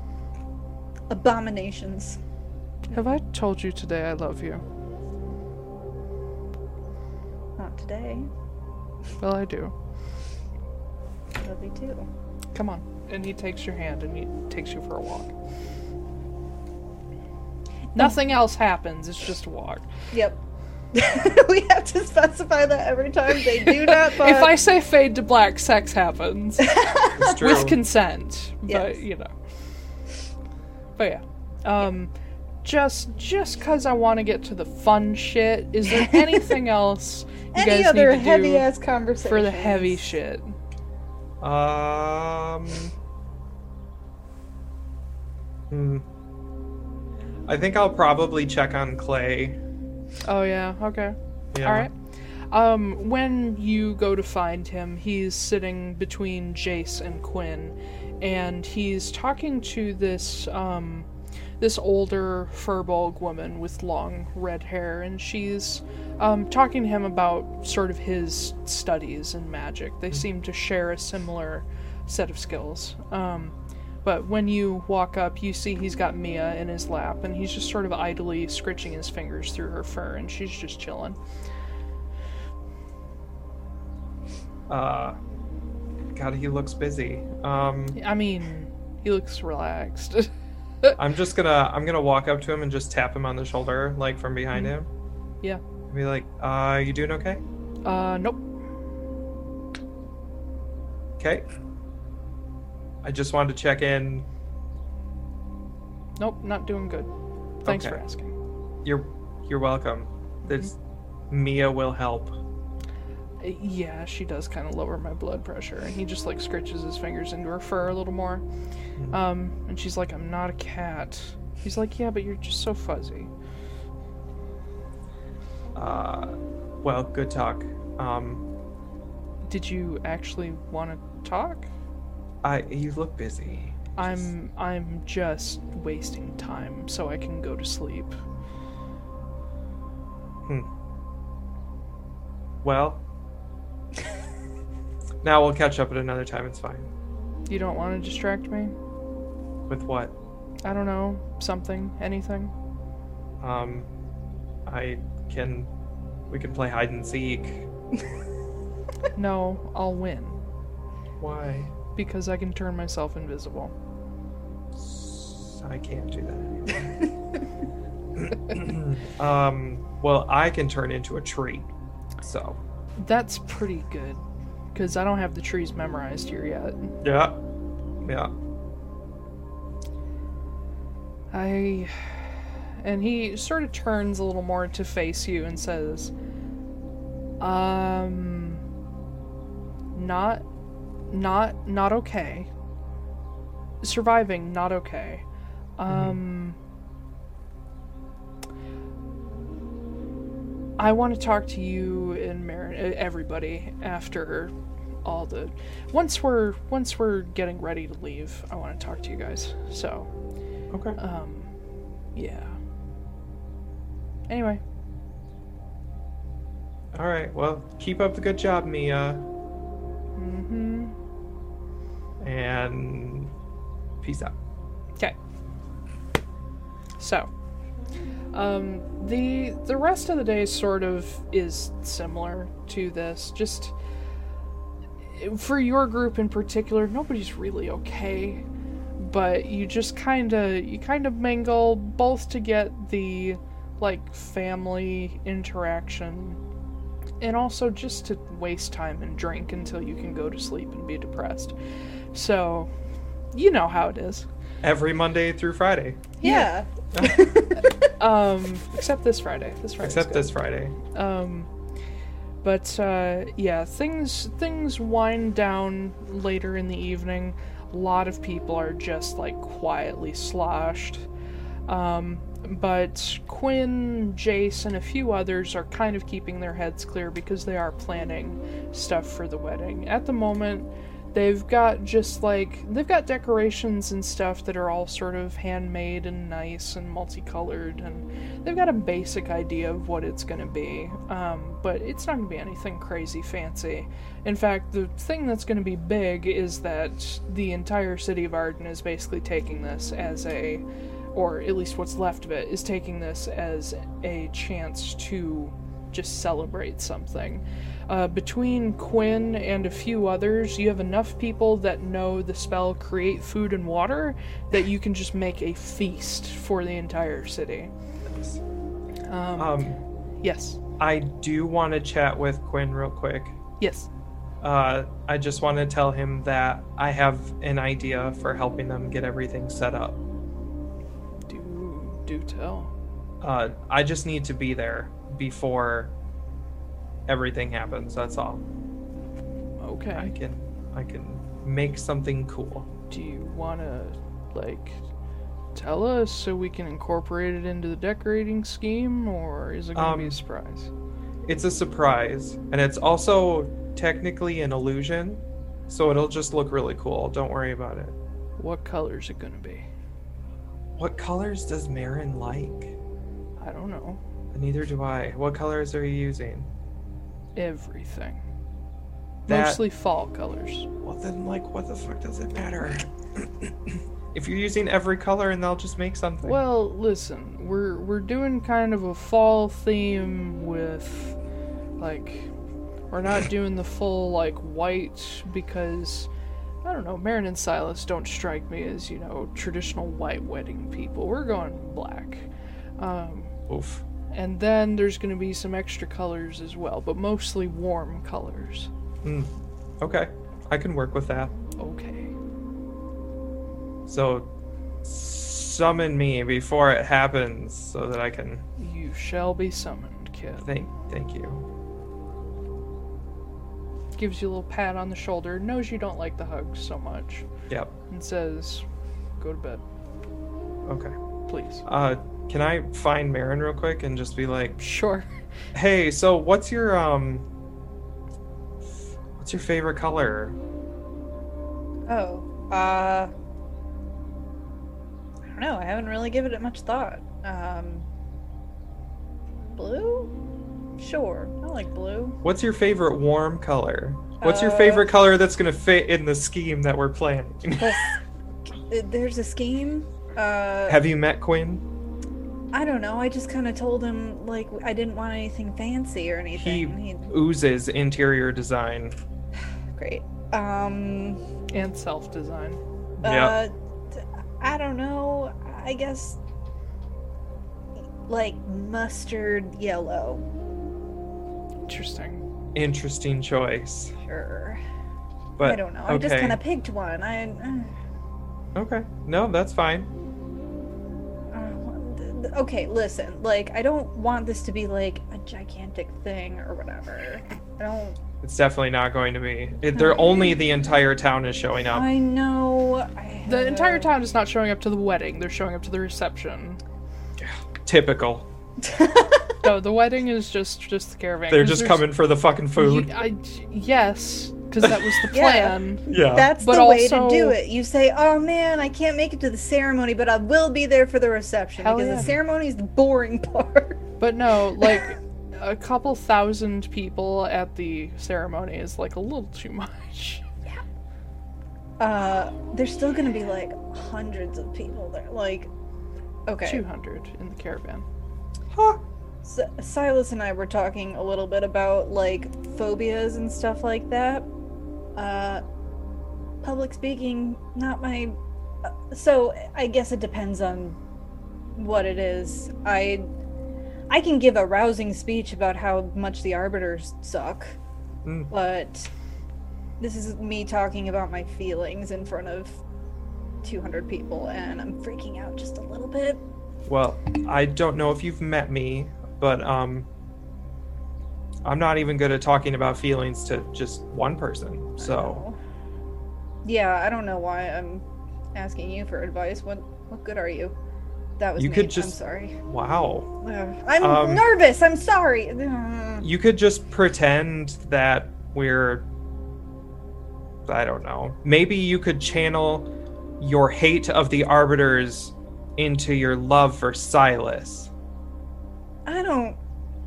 abominations. Have I told you today I love you? Not today. Well, I do. Love you too. Come on. And he takes your hand and he takes you for a walk. Nothing else happens. It's just a walk. Yep. we have to specify that every time they do not. But if I say fade to black, sex happens It's true. with consent. But Yes. you know. But yeah. Um just just cuz I want to get to the fun shit, is there anything else you any guys other need to heavy do ass conversation for the heavy shit? Um. Hmm. I think I'll probably check on Clay. Oh yeah. Okay. Yeah. All right. Um, when you go to find him, he's sitting between Jace and Quinn, and he's talking to this um, this older furbolg woman with long red hair, and she's um, talking to him about sort of his studies in magic. They seem to share a similar set of skills. Um, but when you walk up, you see he's got Mia in his lap, and he's just sort of idly scritching his fingers through her fur, and she's just chilling. Uh, God, he looks busy. Um, I mean, he looks relaxed. I'm just gonna I'm gonna walk up to him and just tap him on the shoulder, like from behind him. yeah. And be like, "Uh, you doing okay? Uh, nope. Okay." I just wanted to check in. Nope, not doing good. Thanks Okay. for asking. You're you're welcome. This Mia will help. Yeah, she does kind of lower my blood pressure, and he just like scratches his fingers into her fur a little more. Um, and she's like, "I'm not a cat." He's like, "Yeah, but you're just so fuzzy." Uh, well, good talk. Um, Did you actually want to talk? I you look busy. I'm I'm just wasting time so I can go to sleep. Hmm. Well, now we'll catch up at another time. It's fine. You don't want to distract me? With what? I don't know, something, anything. Um, I can. We can play hide and seek. No, I'll win Why? because I can turn myself invisible. I can't do that anymore. um, well, I can turn into a tree. So, That's pretty good because I don't have the trees memorized here yet. yeah. Yeah. I. And he sort of turns a little more to face you and says, Um. Not. Not. Not okay. Surviving, not okay. Um. I want to talk to you and Mar- everybody after all the once we're once we're getting ready to leave. I want to talk to you guys. So, Okay. um, yeah. Anyway, All right. Well, keep up the good job, Mia. mm-hmm. And peace out. Okay. So, um, the the rest of the day sort of is similar to this. Just for your group in particular, nobody's really okay, but you just kind of you kind of mingle both to get the like family interaction and also just to waste time and drink until you can go to sleep and be depressed. So, you know how it is. Every Monday through Friday, Yeah. Um, except this Friday. This Friday. except this Friday. Um, but uh, yeah, things things wind down later in the evening. A lot of people are just like quietly sloshed. Um, but Quinn, Jace, and a few others are kind of keeping their heads clear because they are planning stuff for the wedding. At the moment, they've got just like they've got decorations and stuff that are all sort of handmade and nice and multicolored and they've got a basic idea of what it's going to be um, but it's not going to be anything crazy fancy. In fact the thing that's going to be big is that the entire city of arden is basically taking this as a or at least what's left of it is taking this as a chance to just celebrate something uh, between Quinn and a few others, you have enough people that know the spell create food and water that you can just make a feast for the entire city. Um, Um, yes, I do want to chat with Quinn real quick. yes. Uh, I just want to tell him that I have an idea for helping them get everything set up. Do do tell. Uh, I just need to be there before everything happens. That's all. Okay. I can I can make something cool. Do you want to like tell us so we can incorporate it into the decorating scheme, or is it going to be Um, a surprise? It's a surprise, and it's also technically an illusion, so it'll just look really cool. Don't worry about it. What color is it going to be? What colors does Marin like? I don't know. Neither do I. What colors are you using? Everything. That- Mostly fall colors. Well, then, like, what the fuck does it matter? if you're using every color, and they'll just make something. Well, listen, we're we're doing kind of a fall theme with like we're not doing the full like white because I don't know, Marin and Silas don't strike me as, you know, traditional white wedding people. We're going black. Um Oof. And then there's going to be some extra colors as well, but mostly warm colors. Mm. Okay, I can work with that. Okay. So, summon me before it happens, so that I can You shall be summoned, kid. thank thank you. Gives you a little pat on the shoulder, knows you don't like the hugs so much, Yep. and says, "Go to bed, Okay. please." Uh, can I find Marin real quick and just be like, Sure. hey, so what's your um, what's your favorite color? Oh, uh, I don't know. I haven't really given it much thought. Um, blue? Sure, I like blue. What's your favorite warm color? What's your Uh, favorite color that's gonna fit in the scheme that we're planning? Plus, there's a scheme. Uh, Have you met Quinn? I don't know. I just kind of told him like I didn't want anything fancy or He anything. He, oozes interior design. great. Um, And self design. uh, I don't know. I guess like mustard yellow. Interesting. Interesting choice. Sure. But I don't know. I just okay. kind of picked one. I. Uh, Okay. No, that's fine. Th- th- okay, listen. Like, I don't want this to be like a gigantic thing or whatever. I don't. It's definitely not going to be. It, they're only the entire town is showing up. I know. I The entire town is not showing up to the wedding, they're showing up to the reception. Typical. No, the wedding is just just the caravan. They're 'cause just there's- coming for the fucking food. Y- I, yes, because that was the plan. yeah. That's But the way to do it. You say, "Oh man, I can't make it to the ceremony, but I will be there for the reception Hell because yeah. the ceremony is the boring part." But no, like a couple thousand people at the ceremony is like a little too much. Yeah. Uh, there's still gonna be like hundreds of people there. Like, okay. 200 in the caravan. Huh. S- Silas and I were talking a little bit about like phobias and stuff like that. Uh, public speaking, not my. Uh, so I guess it depends on what it is. I I can give a rousing speech about how much the arbiters suck, Mm. but this is me talking about my feelings in front of 200 people, and I'm freaking out just a little bit. Well, I don't know if you've met me, but um I'm not even good at talking about feelings to just one person. So, Yeah, I don't know why I'm asking you for advice. What what good are you? That was You me. could I'm just- sorry. wow. Ugh, I'm Um, nervous. I'm sorry. Ugh. You could just pretend that we're I don't know. Maybe you could channel your hate of the arbiters into your love for Silas. I don't.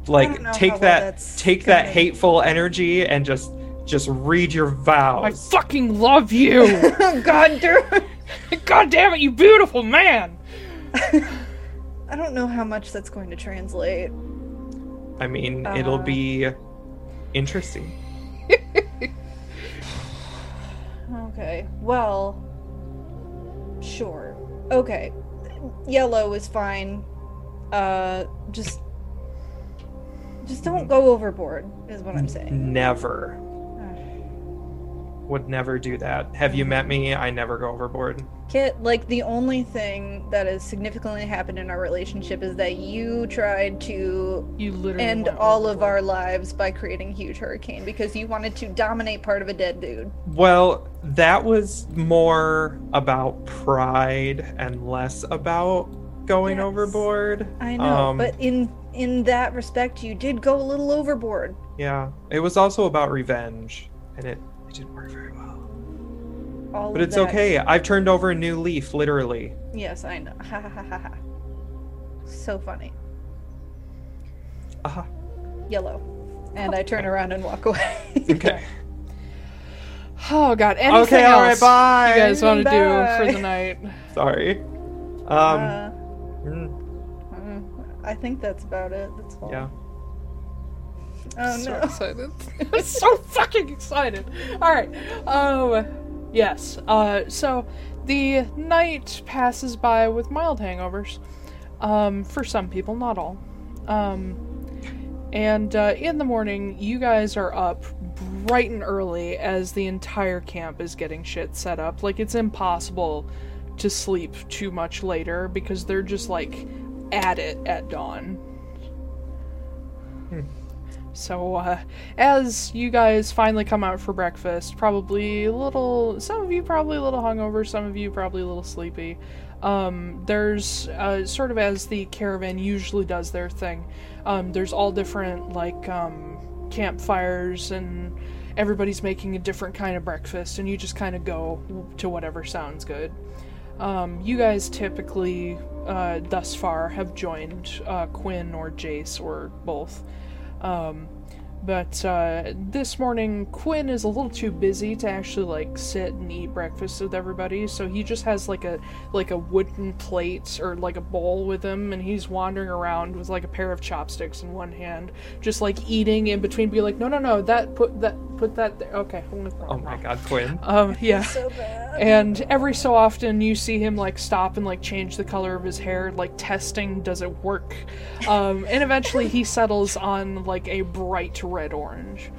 Like don't know how take that that's take that gonna- hateful energy and just just read your vows. I fucking love you! God, dude. God damn it, you beautiful man! I don't know how much that's going to translate. I mean, it'll Uh. be interesting. Okay. Well. Sure. Okay. Yellow is fine. Uh, just. Just don't go overboard, is what I'm saying. Never. would never do that. Have you met me? I never go overboard. Kit, like the only thing that has significantly happened in our relationship is that you tried to You literally end went all of our lives by creating a huge hurricane because you wanted to dominate part of a dead dude. Well, that was more about pride and less about going Yes. overboard. I know, Um, but in in that respect, you did go a little overboard. Yeah, it was also about revenge, and it, it didn't work very well. All But it's that- okay. I've turned over a new leaf, literally. Yes, I know. Ha ha ha ha ha. So funny. Aha. Yellow. And I turn around and walk away. Okay. Oh god. Anything Okay, all right, bye. You guys want to do for the night? Sorry. Um. Uh, mm, I think that's about it. That's all. yeah. Oh so no. excited. I'm so fucking excited. All right. Um yes. Uh so the night passes by with mild hangovers. Um for some people, not all. Um and uh, in the morning, you guys are up bright and early as the entire camp is getting shit set up. Like it's impossible to sleep too much later because they're just like at it at dawn. So, uh, as you guys finally come out for breakfast, probably a little, some of you probably a little hungover, some of you probably a little sleepy. Um, there's, uh, sort of as the caravan usually does their thing, um, there's all different, like, um, campfires and everybody's making a different kind of breakfast, and you just kind of go to whatever sounds good. Um, you guys typically, uh, thus far, have joined uh, Quinn or Jace or both. Um, but uh, this morning, Quinn is a little too busy to actually like sit and eat breakfast with everybody. So he just has like a like a wooden plate or like a bowl with him, and he's wandering around with like a pair of chopsticks in one hand, just like eating in between. Be like, no, no, no, that put that put that there. Okay, Oh my God, Quinn. um, yeah. So bad. And every so often you see him like stop and like change the color of his hair, like testing does it work. Um, and eventually he settles on like a bright red orange.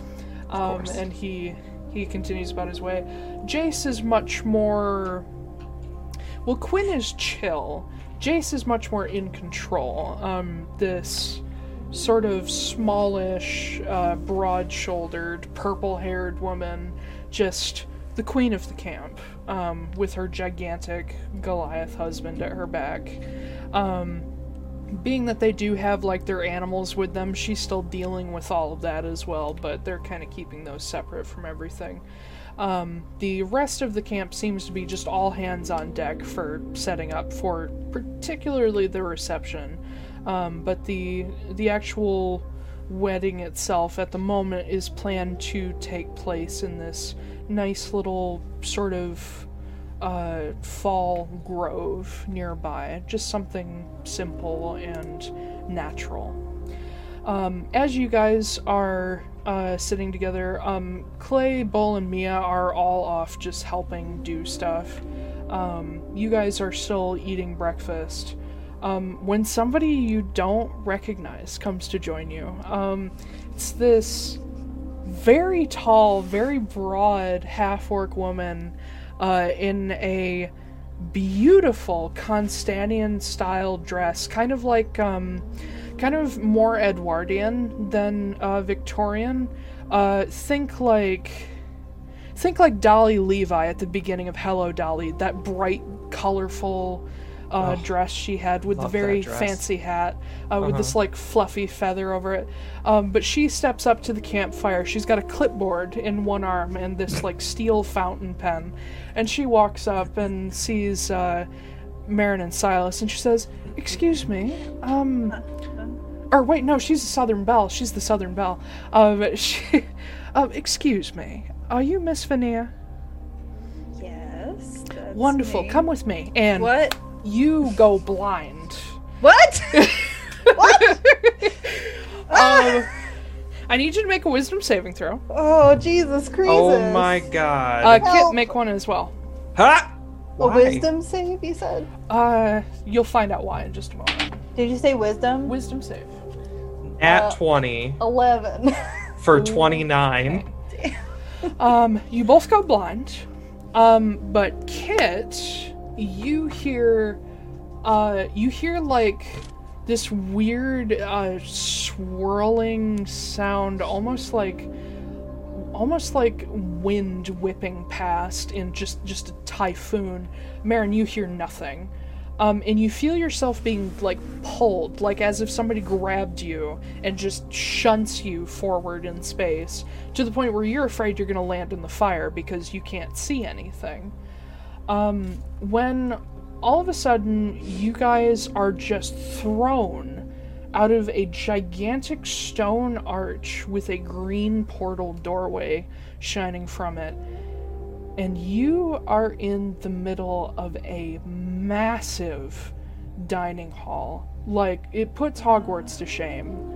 Um, and he he continues about his way. Jace is much more well, Quinn is chill. Jace is much more in control. Um, this sort of smallish, uh, broad shouldered, purple haired woman, just the queen of the camp, um, with her gigantic Goliath husband at her back. Um, being that they do have like their animals with them, she's still dealing with all of that as well, but they're kind of keeping those separate from everything. Um, the rest of the camp seems to be just all hands on deck for setting up for particularly the reception. Um, but the the actual wedding itself at the moment is planned to take place in this nice little sort of uh, fall grove nearby. Just something simple and natural. Um, as you guys are uh, sitting together, um, Clay, Bull, and Mia are all off just helping do stuff. Um, you guys are still eating breakfast. Um, when somebody you don't recognize comes to join you, um, it's this very tall, very broad half orc woman uh, in a beautiful Constantian style dress, kind of like um, kind of more Edwardian than uh, Victorian. Uh, think like think like Dolly Levi at the beginning of Hello Dolly, that bright, colorful uh, Oh, dress she had with the very fancy hat uh, with Uh-huh. this like fluffy feather over it. Um, but she steps up to the campfire. She's got a clipboard in one arm and this like steel fountain pen, and she walks up and sees uh, Marin and Silas, and she says, "Excuse me, um." Or wait, no, she's the Southern Belle. She's the Southern Belle. Um, she, um, excuse me, are you Miss Veneer? Yes. that's Wonderful. me. Come with me, and What? you go blind. What? what? Um, I need you to make a Wisdom saving throw. Oh Jesus Christ! Oh my God. Uh, Kit, Help. make one as well. ha! A Why? wisdom save, you said? Uh, you'll find out why in just a moment. Did you say wisdom? Wisdom save. At Uh, 20 Eleven. for 29. um, you both go blind. Um, but Kit, you hear, uh, you hear like this weird, uh, swirling sound, almost like, almost like wind whipping past in just just a typhoon. Marin, you hear nothing. Um, and you feel yourself being like pulled, like as if somebody grabbed you and just shunts you forward in space to the point where you're afraid you're going to land in the fire because you can't see anything. Um, when all of a sudden you guys are just thrown out of a gigantic stone arch with a green portal doorway shining from it and you are in the middle of a massive dining hall. Like, it puts Hogwarts to shame.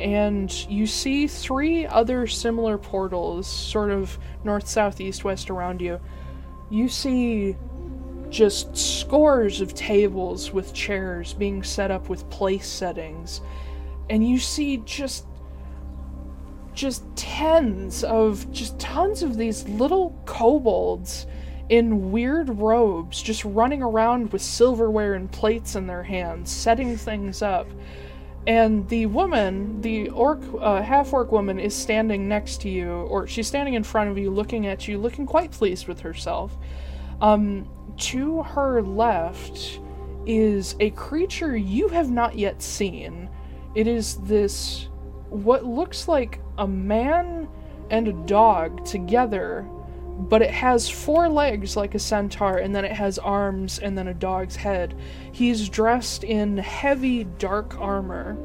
And you see three other similar portals, sort of north, south, east, west around you. You see just scores of tables with chairs being set up with place settings. And you see just just tens of just tons of these little kobolds in weird robes just running around with silverware and plates in their hands setting things up and the woman the orc uh, half orc woman is standing next to you or she's standing in front of you looking at you looking quite pleased with herself um, to her left is a creature you have not yet seen it is this what looks like a man and a dog together, but it has four legs like a centaur, and then it has arms and then a dog's head. He's dressed in heavy, dark armor,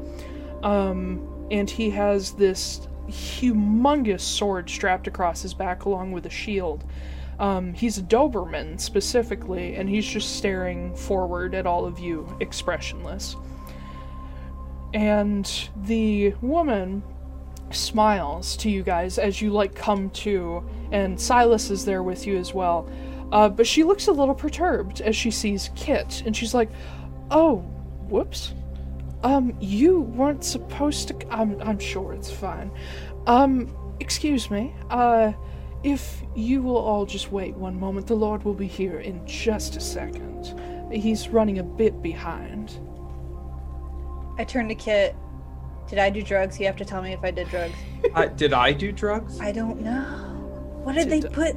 um, and he has this humongous sword strapped across his back along with a shield. Um, he's a Doberman specifically, and he's just staring forward at all of you, expressionless. And the woman smiles to you guys as you like come to, and Silas is there with you as well. Uh, but she looks a little perturbed as she sees Kit, and she's like, "Oh, whoops. Um, you weren't supposed to. I'm I'm sure it's fine. Um, excuse me. Uh, if you will all just wait one moment, the Lord will be here in just a second. He's running a bit behind." I turn to Kit did I do drugs? You have to tell me if I did drugs. Uh, did I do drugs? I don't know. What did they put?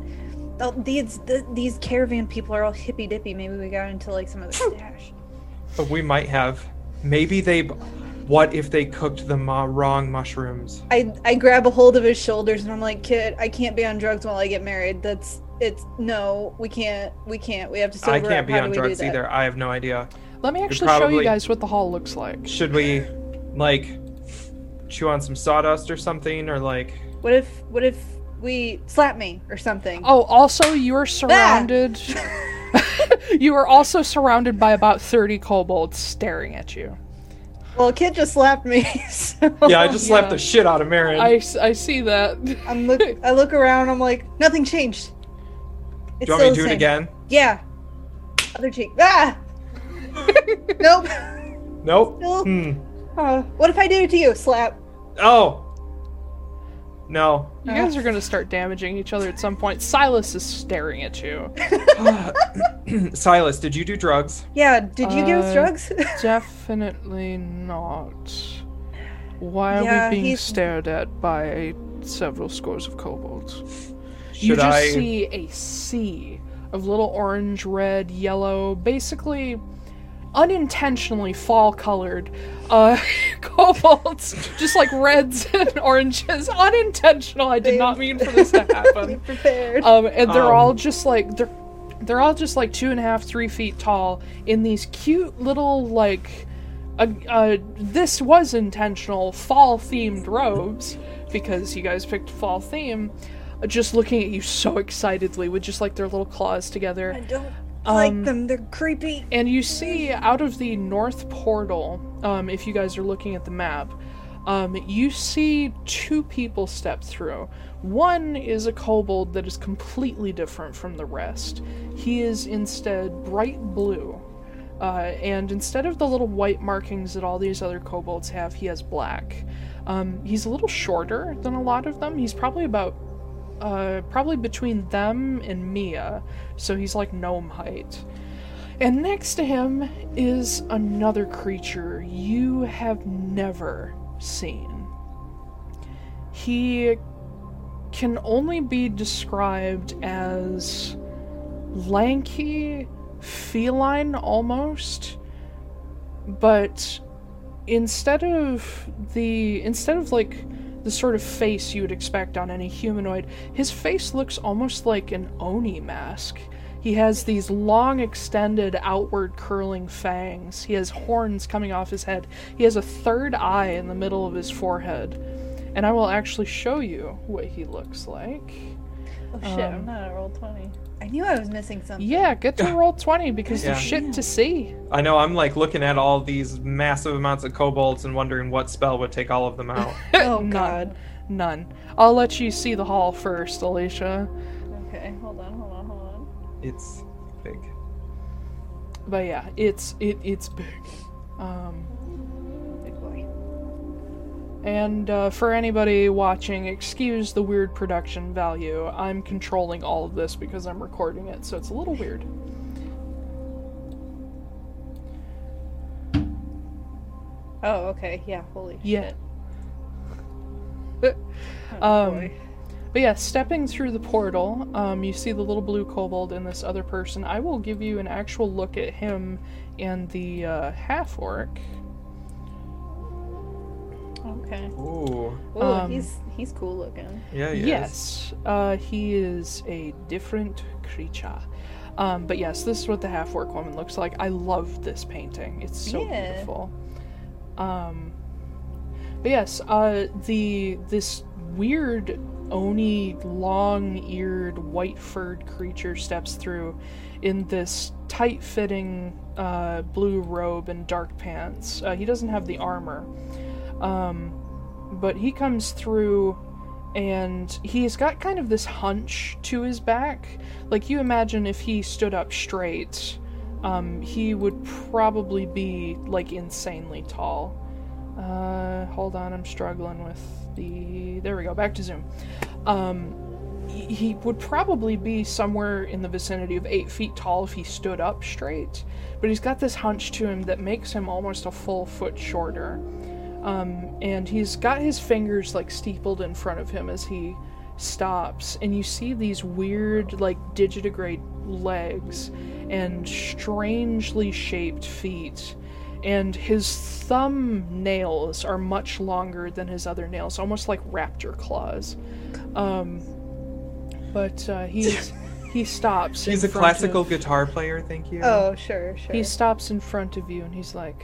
Oh, these the, these caravan people are all hippy dippy. Maybe we got into like some of the stash. But we might have. Maybe they. What if they cooked the ma- wrong mushrooms? I I grab a hold of his shoulders and I'm like, Kit, I can't be on drugs while I get married. That's it's no, we can't, we can't. We have to. Sober I can't up. be How on do we do drugs that? either. I have no idea. Let me actually show you guys what the hall looks like. Should we, like, chew on some sawdust or something, or like? What if what if we slap me or something? Oh, also, you are surrounded. you are also surrounded by about 30 kobolds staring at you. Well, Kit just slapped me. So Yeah, I just slapped Yeah. the shit out of Marin. I see that. I'm look. I look around. I'm like, nothing changed. It's do you want me to do the it again? Yeah. Other cheek. Ah. nope. Nope. Still. Hmm. Uh, what if I did it to you? Slap. Oh. No. You guys are going to start damaging each other at some point. Silas is staring at you. Silas, did you do drugs? Yeah. Did you give us Uh, drugs? Definitely not. Why are Yeah, we being he's- stared at by several scores of kobolds? you Should just I? see a sea of little orange, red, yellow, basically unintentionally fall colored uh kobolds just like reds and oranges. Unintentional i did not mean for this to happen. Prepared. um and they're Um, all just like they're they're all just like two and a half three feet tall in these cute little like uh, uh this was intentional fall themed robes because you guys picked fall theme uh, just looking at you so excitedly with just like their little claws together. I don't um, like them. They're creepy. and you see out of the north portal, um, if you guys are looking at the map, um, you see two people step through. One is a kobold that is completely different from the rest. He is instead bright blue. Uh, and instead of the little white markings that all these other kobolds have, he has black. Um, he's a little shorter than a lot of them. He's probably about uh, probably between them and Mia, so he's like gnome height. And next to him is another creature you have never seen. He can only be described as lanky, feline almost, but instead of the instead of like the sort of face you would expect on any humanoid, his face looks almost like an oni mask. He has these long, extended, outward curling fangs. He has horns coming off his head. He has a third eye in the middle of his forehead. And I will actually show you what he looks like. Oh shit, I'm Um, not at Roll20. I knew I was missing something. Yeah, get to roll 20 because Yeah. there's shit to see. I know. I'm like looking at all these massive amounts of kobolds and wondering what spell would take all of them out. Oh None. god. None. I'll let you see the hall first, Alicia. Okay, hold on, hold on, hold on. it's big. But yeah, it's it it's big. Um, Big boy. And uh, for anybody watching, excuse the weird production value. I'm controlling all of this because I'm recording it, so it's a little weird. Oh, okay. Yeah, holy Yeah. shit. Oh, Um. But yeah, stepping through the portal, um, you see the little blue kobold and this other person. I will give you an actual look at him and the uh, half orc. Okay. Ooh. Ooh, Um, he's he's cool looking. Yeah. He is. Yes, uh, he is a different creature. Um, but yes, this is what the half orc woman looks like. I love this painting. It's so Yeah. beautiful. Um, but yes, uh, the this weird oni long-eared white-furred creature steps through in this tight-fitting uh, blue robe and dark pants. Uh, he doesn't have the armor, um, but he comes through and he's got kind of this hunch to his back. Like you imagine if he stood up straight, um, he would probably be like insanely tall. Uh, hold on, I'm struggling with the. There we go. Back to Zoom. Um, he would probably be somewhere in the vicinity of eight feet tall if he stood up straight, but he's got this hunch to him that makes him almost a full foot shorter. Um, and he's got his fingers like steepled in front of him as he stops, and you see these weird, like digitigrade legs and strangely shaped feet. And his thumb nails are much longer than his other nails, almost like raptor claws. Um, but uh, he's he stops. in He's a front classical of- guitar player. Thank you. Oh, sure, sure. he stops in front of you and he's like,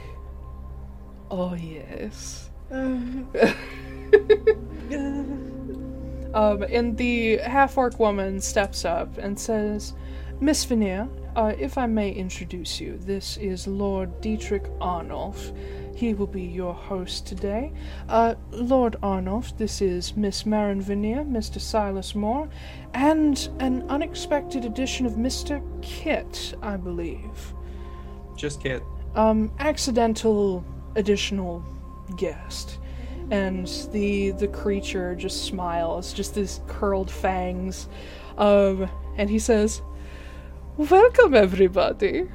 "Oh yes." Um, and the half orc woman steps up and says, Miss Veneer, uh, if I may introduce you, this is Lord Dietrich Arnulf. He will be your host today. Uh, Lord Arnulf, this is Miss Marin Veneer, Mr. Silas Moore, and an unexpected addition of Mr. Kit, I believe. Just Kit. Um, accidental additional guest. And the the creature just smiles just these curled fangs um and he says welcome everybody.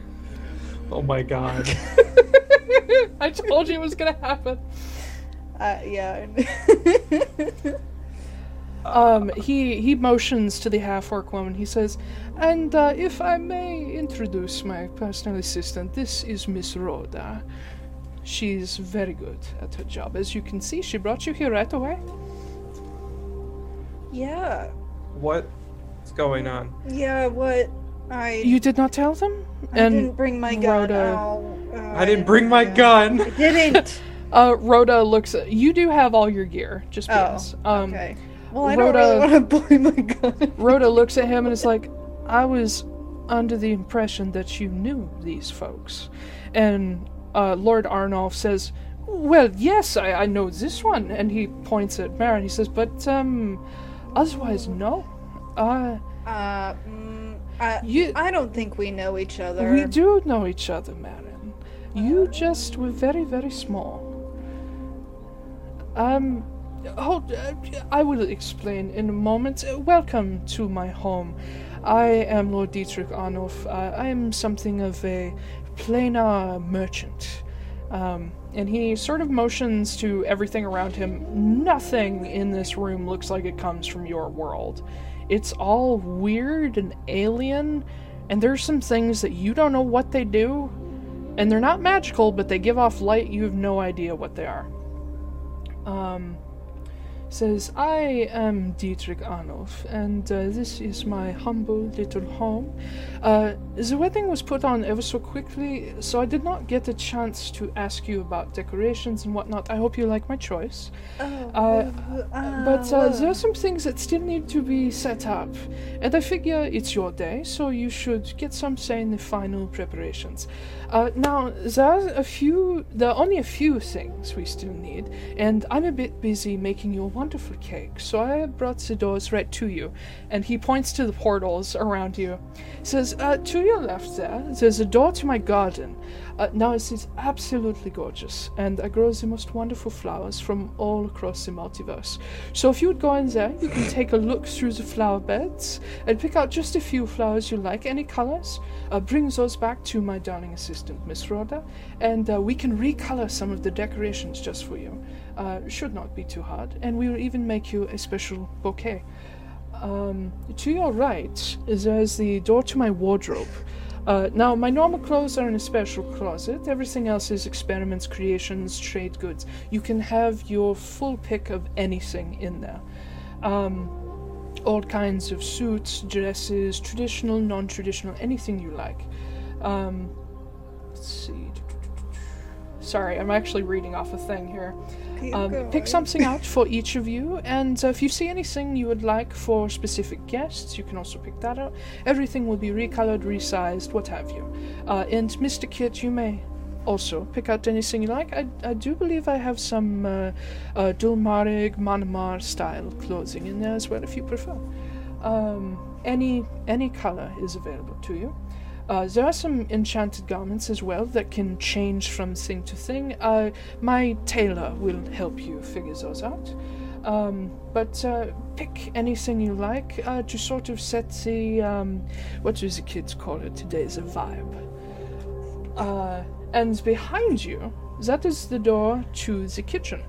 Oh my god. i told you it was gonna happen. Uh, yeah. um he he motions to the half orc woman. He says and uh, if i may introduce my personal assistant this is miss rhoda she's very good at her job as you can see she brought you here right away yeah. What's going on? Yeah, what? I you did not tell them I and didn't bring my gun. Rhoda- Ow. Uh, I didn't bring my gun. I didn't. Uh, Rhoda looks. At, you do have all your gear, just oh, because. Um, okay. Well, I Rhoda- don't really want to blow my gun. Rhoda looks at him and is like, "I was under the impression that you knew these folks," and uh, Lord Arnulf says, "Well, yes, I, I know this one," and he points at Marin. He says, "But um, otherwise, no. Uh, Uh, mm, I, you, I don't think we know each other. we do know each other, Marin. You just were very, very small. Um, hold. Uh, I will explain in a moment. Uh, welcome to my home. I am Lord Dietrich Arnulf. Uh, I am something of a planar merchant. Um, and he sort of motions to everything around him. Nothing in this room looks like it comes from your world. It's all weird and alien, and there's some things that you don't know what they do. And they're not magical, but they give off light. You have no idea what they are. Um, says, I am Dietrich Arnulf, and uh, this is my humble little home. Uh, the wedding was put on ever so quickly, so I did not get a chance to ask you about decorations and whatnot. I hope you like my choice. Oh, Uh, but uh, there are some things that still need to be set up, and I figure it's your day, so you should get some say in the final preparations. Uh, now, there are a few, there are only a few things we still need, and I'm a bit busy making you a wonderful cake, so I brought the doors right to you. And he points to the portals around you. Says, uh, to your left there, there's a door to my garden. Uh, now it is absolutely gorgeous, and I grows the most wonderful flowers from all across the multiverse. So if you would go in there, you can take a look through the flower beds and pick out just a few flowers you like, any colors. Uh, bring those back to my darling assistant, Miss Rhoda, and uh, we can recolor some of the decorations just for you. Uh, should not be too hard, and we will even make you a special bouquet. Um, to your right, there's the door to my wardrobe. Uh, now, my normal clothes are in a special closet. Everything else is experiments, creations, trade goods. You can have your full pick of anything in there. Um, all kinds of suits, dresses, traditional, non traditional, anything you like. Um, let's see. Sorry, I'm actually reading off a thing here. Um, pick something out for each of you, and uh, if you see anything you would like for specific guests, you can also pick that out. Everything will be recolored, resized, what have you. Uh, and Mr. Kit, you may also pick out anything you like. I, I do believe I have some uh, uh, Dulmarig, Manmar style clothing in there as well, if you prefer. Um, any any color is available to you. Uh, there are some enchanted garments as well that can change from thing to thing. Uh, my tailor will help you figure those out. Um, but uh, pick anything you like uh, to sort of set the um, what do the kids call it today? The vibe. Uh, and behind you, that is the door to the kitchen.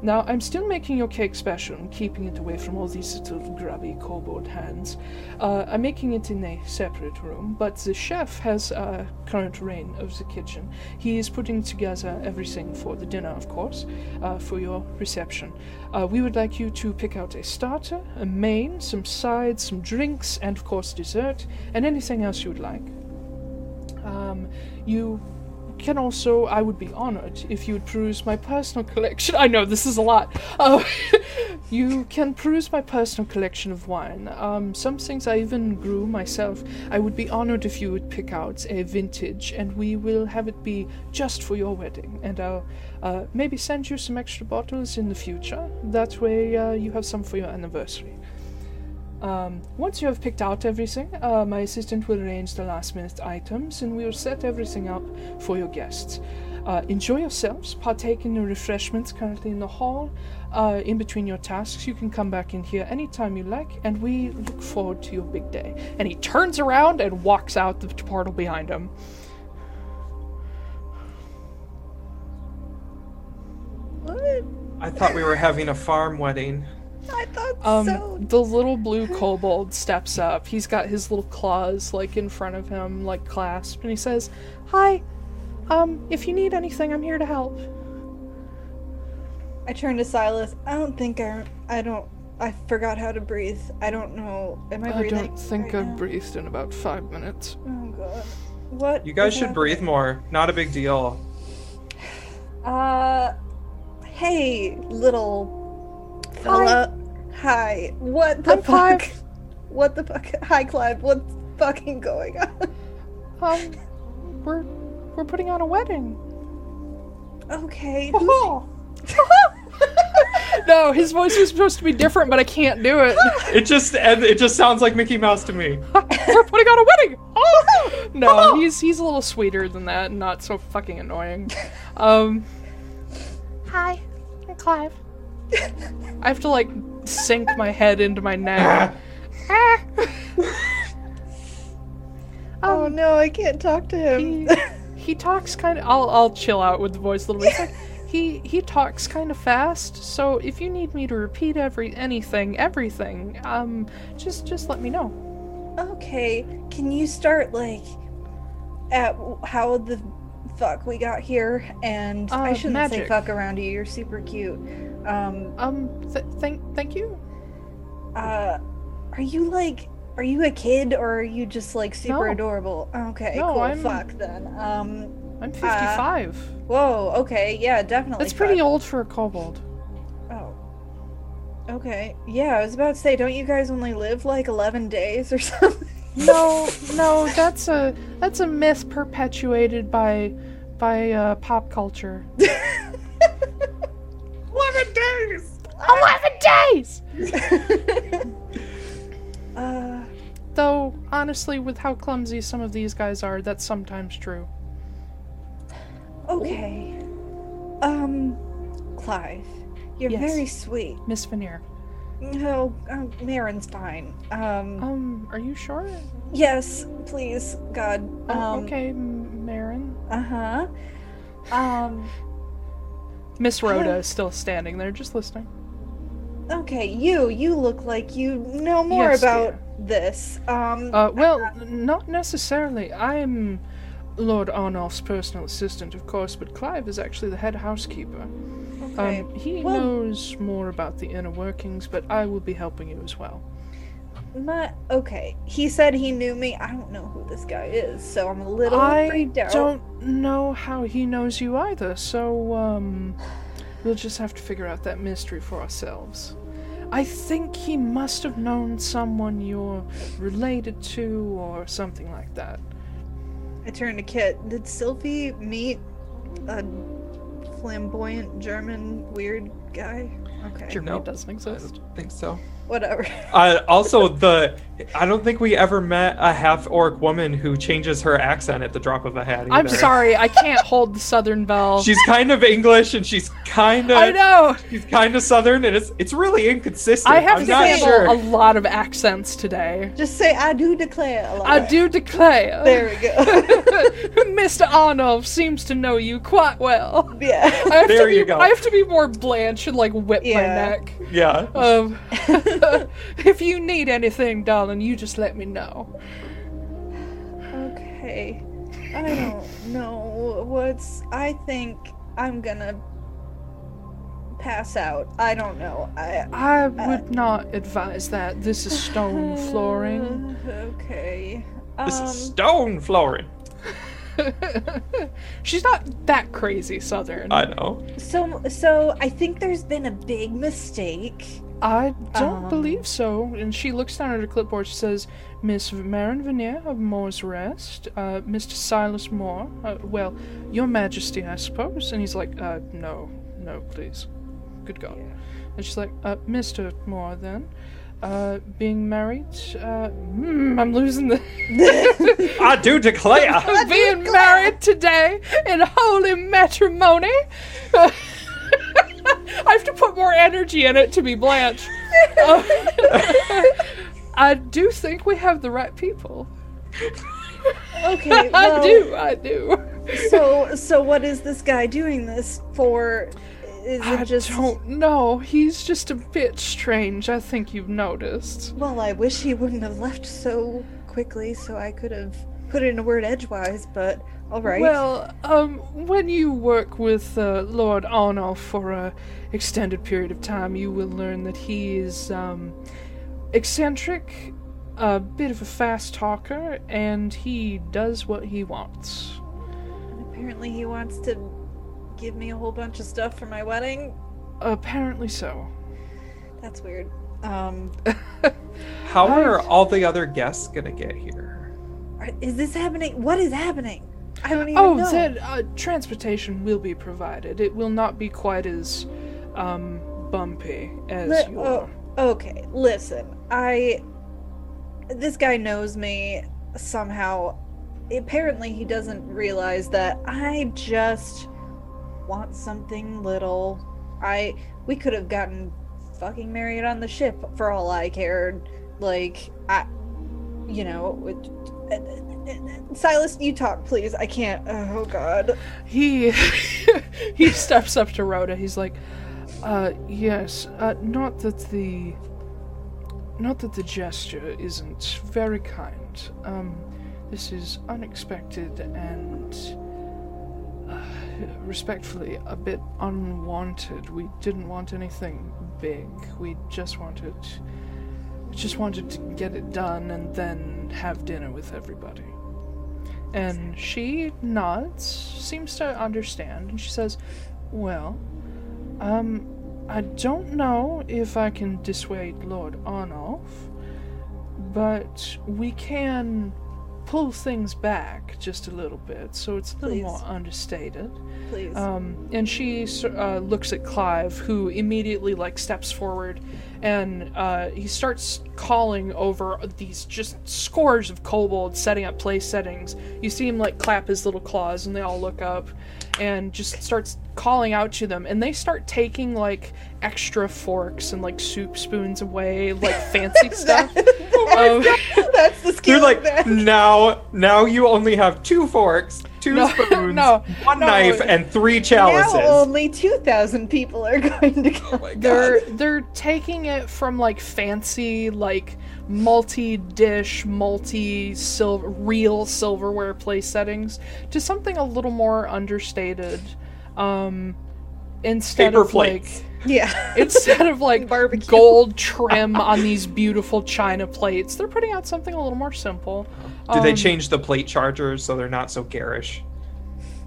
Now, I'm still making your cake special and keeping it away from all these little grubby kobold hands. Uh, I'm making it in a separate room, but the chef has uh, current reign of the kitchen. He is putting together everything for the dinner, of course, uh, for your reception. Uh, we would like you to pick out a starter, a main, some sides, some drinks, and of course dessert, and anything else you would like. Um, you can also, I would be honored if you would peruse my personal collection. I know this is a lot. Uh, you can peruse my personal collection of wine. Um, some things I even grew myself. I would be honored if you would pick out a vintage, and we will have it be just for your wedding. And I'll uh, maybe send you some extra bottles in the future. That way, uh, you have some for your anniversary. Um, once you have picked out everything, uh, my assistant will arrange the last minute items and we will set everything up for your guests. Uh, enjoy yourselves, partake in the refreshments currently in the hall. Uh, in between your tasks, you can come back in here anytime you like, and we look forward to your big day. And he turns around and walks out the portal behind him. What? I thought we were having a farm wedding. I thought Um, so. the little blue kobold steps up. He's got his little claws like in front of him, like clasped, and he says, "Hi, um, if you need anything, I'm here to help." I turn to Silas. I don't think I. I don't. I forgot how to breathe. I don't know. Am I I don't think right I've now? breathed in about five minutes. Oh god. What? You guys is should breathe more. Not a big deal. Uh. Hey, little fella. Hi. What the I'm fuck? Clive. What the fuck? Hi, Clive. What's fucking going on? Um, we're we're putting on a wedding. okay. Oh. no, his voice was supposed to be different, but I can't do it. It just it just sounds like Mickey Mouse to me. we're putting on a wedding. Oh! No, he's he's a little sweeter than that, and not so fucking annoying. Um. Hi, I'm Clive. I have to like sink my head into my neck. Ah. Ah. oh um, no, I can't talk to him. he, he talks kind of. I'll I'll chill out with the voice a little bit. It's like, he he talks kind of fast, so if you need me to repeat every anything, everything, um, just just let me know. okay, can you start like at how the fuck we got here? And I Uh, shouldn't say fuck around you. You're super cute. Um, Um, th- thank thank you. uh, are you like? Are you a kid or are you just like super No. adorable? Okay, No, cool. I'm- Fuck then. Um, I'm 55. whoa. Okay, yeah, definitely. That's pretty old for a kobold. Oh. Okay. Yeah, I was about to say, don't you guys only live like 11 days or something? No, no, that's a that's a myth perpetuated by by uh, pop culture. Eleven days. Eleven days. uh, Though honestly, with how clumsy some of these guys are, that's sometimes true. okay. Um, Clive, you're Yes. very sweet. Miss Veneer. No, um, Marin's fine. Um, Um, are you sure? yes, please, God. Oh, Um, okay, M- Marin. Uh huh. Um, Miss Rhoda is still standing there, just listening. okay, you, you look like you know more Yes, about dear. this. Um, Uh, well, n- not necessarily. I'm Lord Arnulf's personal assistant, of course, but Clive is actually the head housekeeper. okay. Um, he well- knows more about the inner workings, but I will be helping you as well. My, okay, he said he knew me. I don't know who this guy is, so I'm a little I freaked out. don't know how he knows you either, so um, we'll just have to figure out that mystery for ourselves. I think he must have known someone you're related to or something like that. I turned to Kit. Did Sylvie meet a flamboyant German weird guy? Okay, Germany Nope. doesn't I exist. don't think so. Whatever. Uh, also, the I don't think we ever met a half orc woman who changes her accent at the drop of a hat. I'm sorry, I can't hold the Southern belle. She's kind of English and she's kind of I know. she's kind of Southern and it's it's really inconsistent. I have I'm to not handle sure. a lot of accents today. Just say I do declare. a lot. I do declare. There we go. Mr. Arnulf seems to know you quite well. yeah. I have There to be, you go. I have to be more Blanche and like whip my neck. Yeah. Um, if you need anything, darling, you just let me know. Okay. I don't know what's. I think I'm gonna pass out. I don't know. I. I would not advise that. This is stone flooring. Okay. this um, is stone flooring. She's not that crazy Southern. I know. So, so I think there's been a big mistake. I don't Um, believe so. And she looks down at her clipboard. She says, Miss Marin Veneer of Moore's Rest, uh, Mr. Silas Moore. Uh, well, Your Majesty, I suppose. And he's like, uh, no, no, please. Good God. And she's like, uh, Mr. Moore, then. Uh, being married, uh, mm, I'm losing the. I do declare. being married today in holy matrimony. I have to put more energy in it to be Blanche. Uh, I do think we have the right people. Okay. I do, I do. So, so what is this guy doing this for? Is it I just? don't know. He's just a bit strange. I think you've noticed. Well, I wish he wouldn't have left so quickly, so I could have put in a word edgewise. But all right. Well, um, when you work with uh, Lord Arnulf for a extended period of time, you will learn that he is um, eccentric, a bit of a fast talker, and he does what he wants. apparently he wants to give me a whole bunch of stuff for my wedding. Apparently so. That's weird. Um, How are all the other guests gonna get here? are- is this happening? What is happening? I don't even Oh, know. then uh, transportation will be provided. It will not be quite as um, bumpy as Li- your. oh, okay, listen. I. This guy knows me somehow. Apparently, he doesn't realize that I just want something little I we could have gotten fucking married on the ship for all I cared. Like I, you know, it- Silas, you talk, please. I can't. Oh God. He he steps up to Rhoda. He's like, uh, yes, uh, not that the not that the gesture isn't very kind. Um, this is unexpected and uh, respectfully a bit unwanted. We didn't want anything big. We just wanted just wanted to get it done and then have dinner with everybody. And she nods, seems to understand, and she says, Well, um, I don't know if I can dissuade Lord Arnulf, but we can pull things back just a little bit so it's a little Please. more understated. Please. Um, and she uh, looks at Clive, who immediately like steps forward, and uh, he starts calling over these just scores of kobolds setting up place settings. You see him like clap his little claws, and they all look up, and just starts calling out to them, and they start taking like extra forks and like soup spoons away, like fancy stuff. Um, That's the skill. They're like, that- now, now you only have two forks, two No, spoons, no, one no. knife, and three chalices now only two thousand people are going to go. Oh my God. they're they're taking it from like fancy like multi-dish multi silver real silverware place settings to something a little more understated um instead Paper of plates. like Yeah. instead of like Barbecue. gold trim on these beautiful china plates they're putting out something a little more simple Do they Um, change the plate chargers so they're not so garish?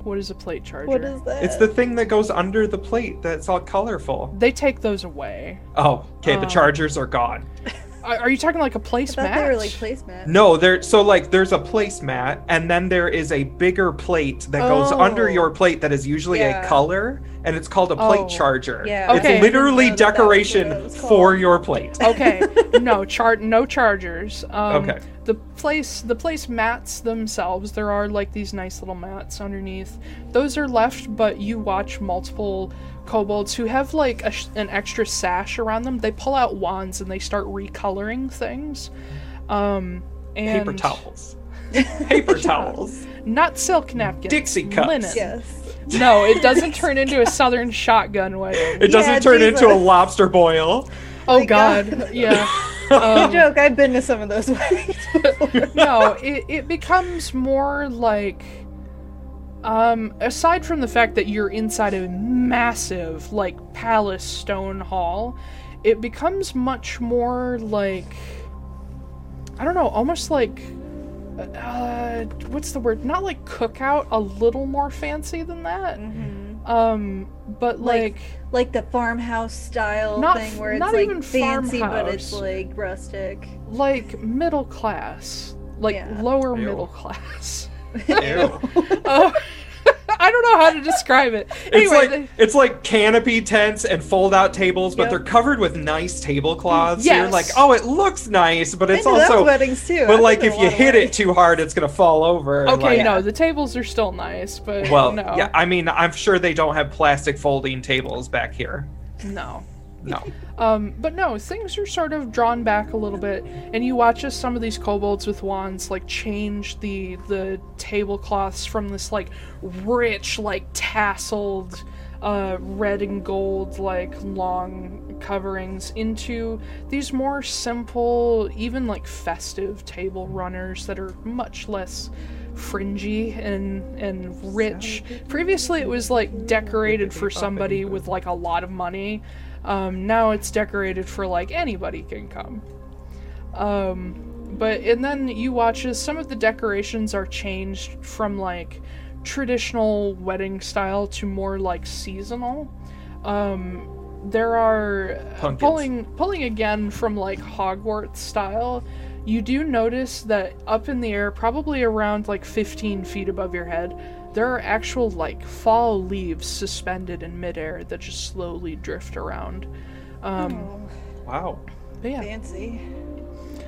what is a plate charger What is that? It's the thing that goes under the plate that's all colorful. they take those away Oh, okay. the Um, chargers are gone. are, are you talking like a placemat they were like placemat. No, there. So like, there's a placemat, and then there is a bigger plate that goes Oh. under your plate that is usually Yeah. a color, and it's called a plate Oh. charger. Yeah. Okay. It's literally I didn't know that that was what decoration for your plate. okay no char no chargers um, Okay. the place the place mats themselves there are like these nice little mats underneath those are left but you watch multiple kobolds who have like a, sh- an extra sash around them they pull out wands and they start recoloring things um and Paper towels. Paper towels. not silk napkins Dixie cups. linen. Yes. no it doesn't turn into a southern shotgun wedding It doesn't Yeah, turn into a lobster boil. oh my god, God. yeah No um, joke. I've been to some of those weddings. no, it, it becomes more like um aside from the fact that you're inside a massive like palace stone hall, it becomes much more like I don't know, almost like uh what's the word? Not like cookout, a little more fancy than that. Um but Like- like, like the farmhouse style Not thing f- where it's not like even fancy, but it's like rustic. like middle class. Like Yeah. lower Ew. middle class. Uh, I don't know how to describe it. It's Anyway, like they- it's like canopy tents and fold out tables, but Yep. they're covered with nice tablecloths. So you're like, oh, it looks nice, but it's also weddings too. but I've like if you hit it too hard, it's gonna fall over. okay, like- no, the tables are still nice, but Well, no, yeah, I mean, I'm sure they don't have plastic folding tables back here. no. No. Um, but no, things are sort of drawn back a little bit, and you watch as some of these kobolds with wands like change the the tablecloths from this like rich, like tasseled, uh, red and gold like long coverings into these more simple, even like festive table runners that are much less fringy and and rich. Previously, it was like decorated for somebody with like a lot of money. Um, now it's decorated for like anybody can come. Um, but and then you watch as some of the decorations are changed from like traditional wedding style to more like seasonal. Um, there are Pumpkins. pulling pulling again from like Hogwarts style. You do notice that up in the air, probably around like 15 feet above your head, there are actual like fall leaves suspended in midair that just slowly drift around. Um, Oh, Wow. but yeah, fancy.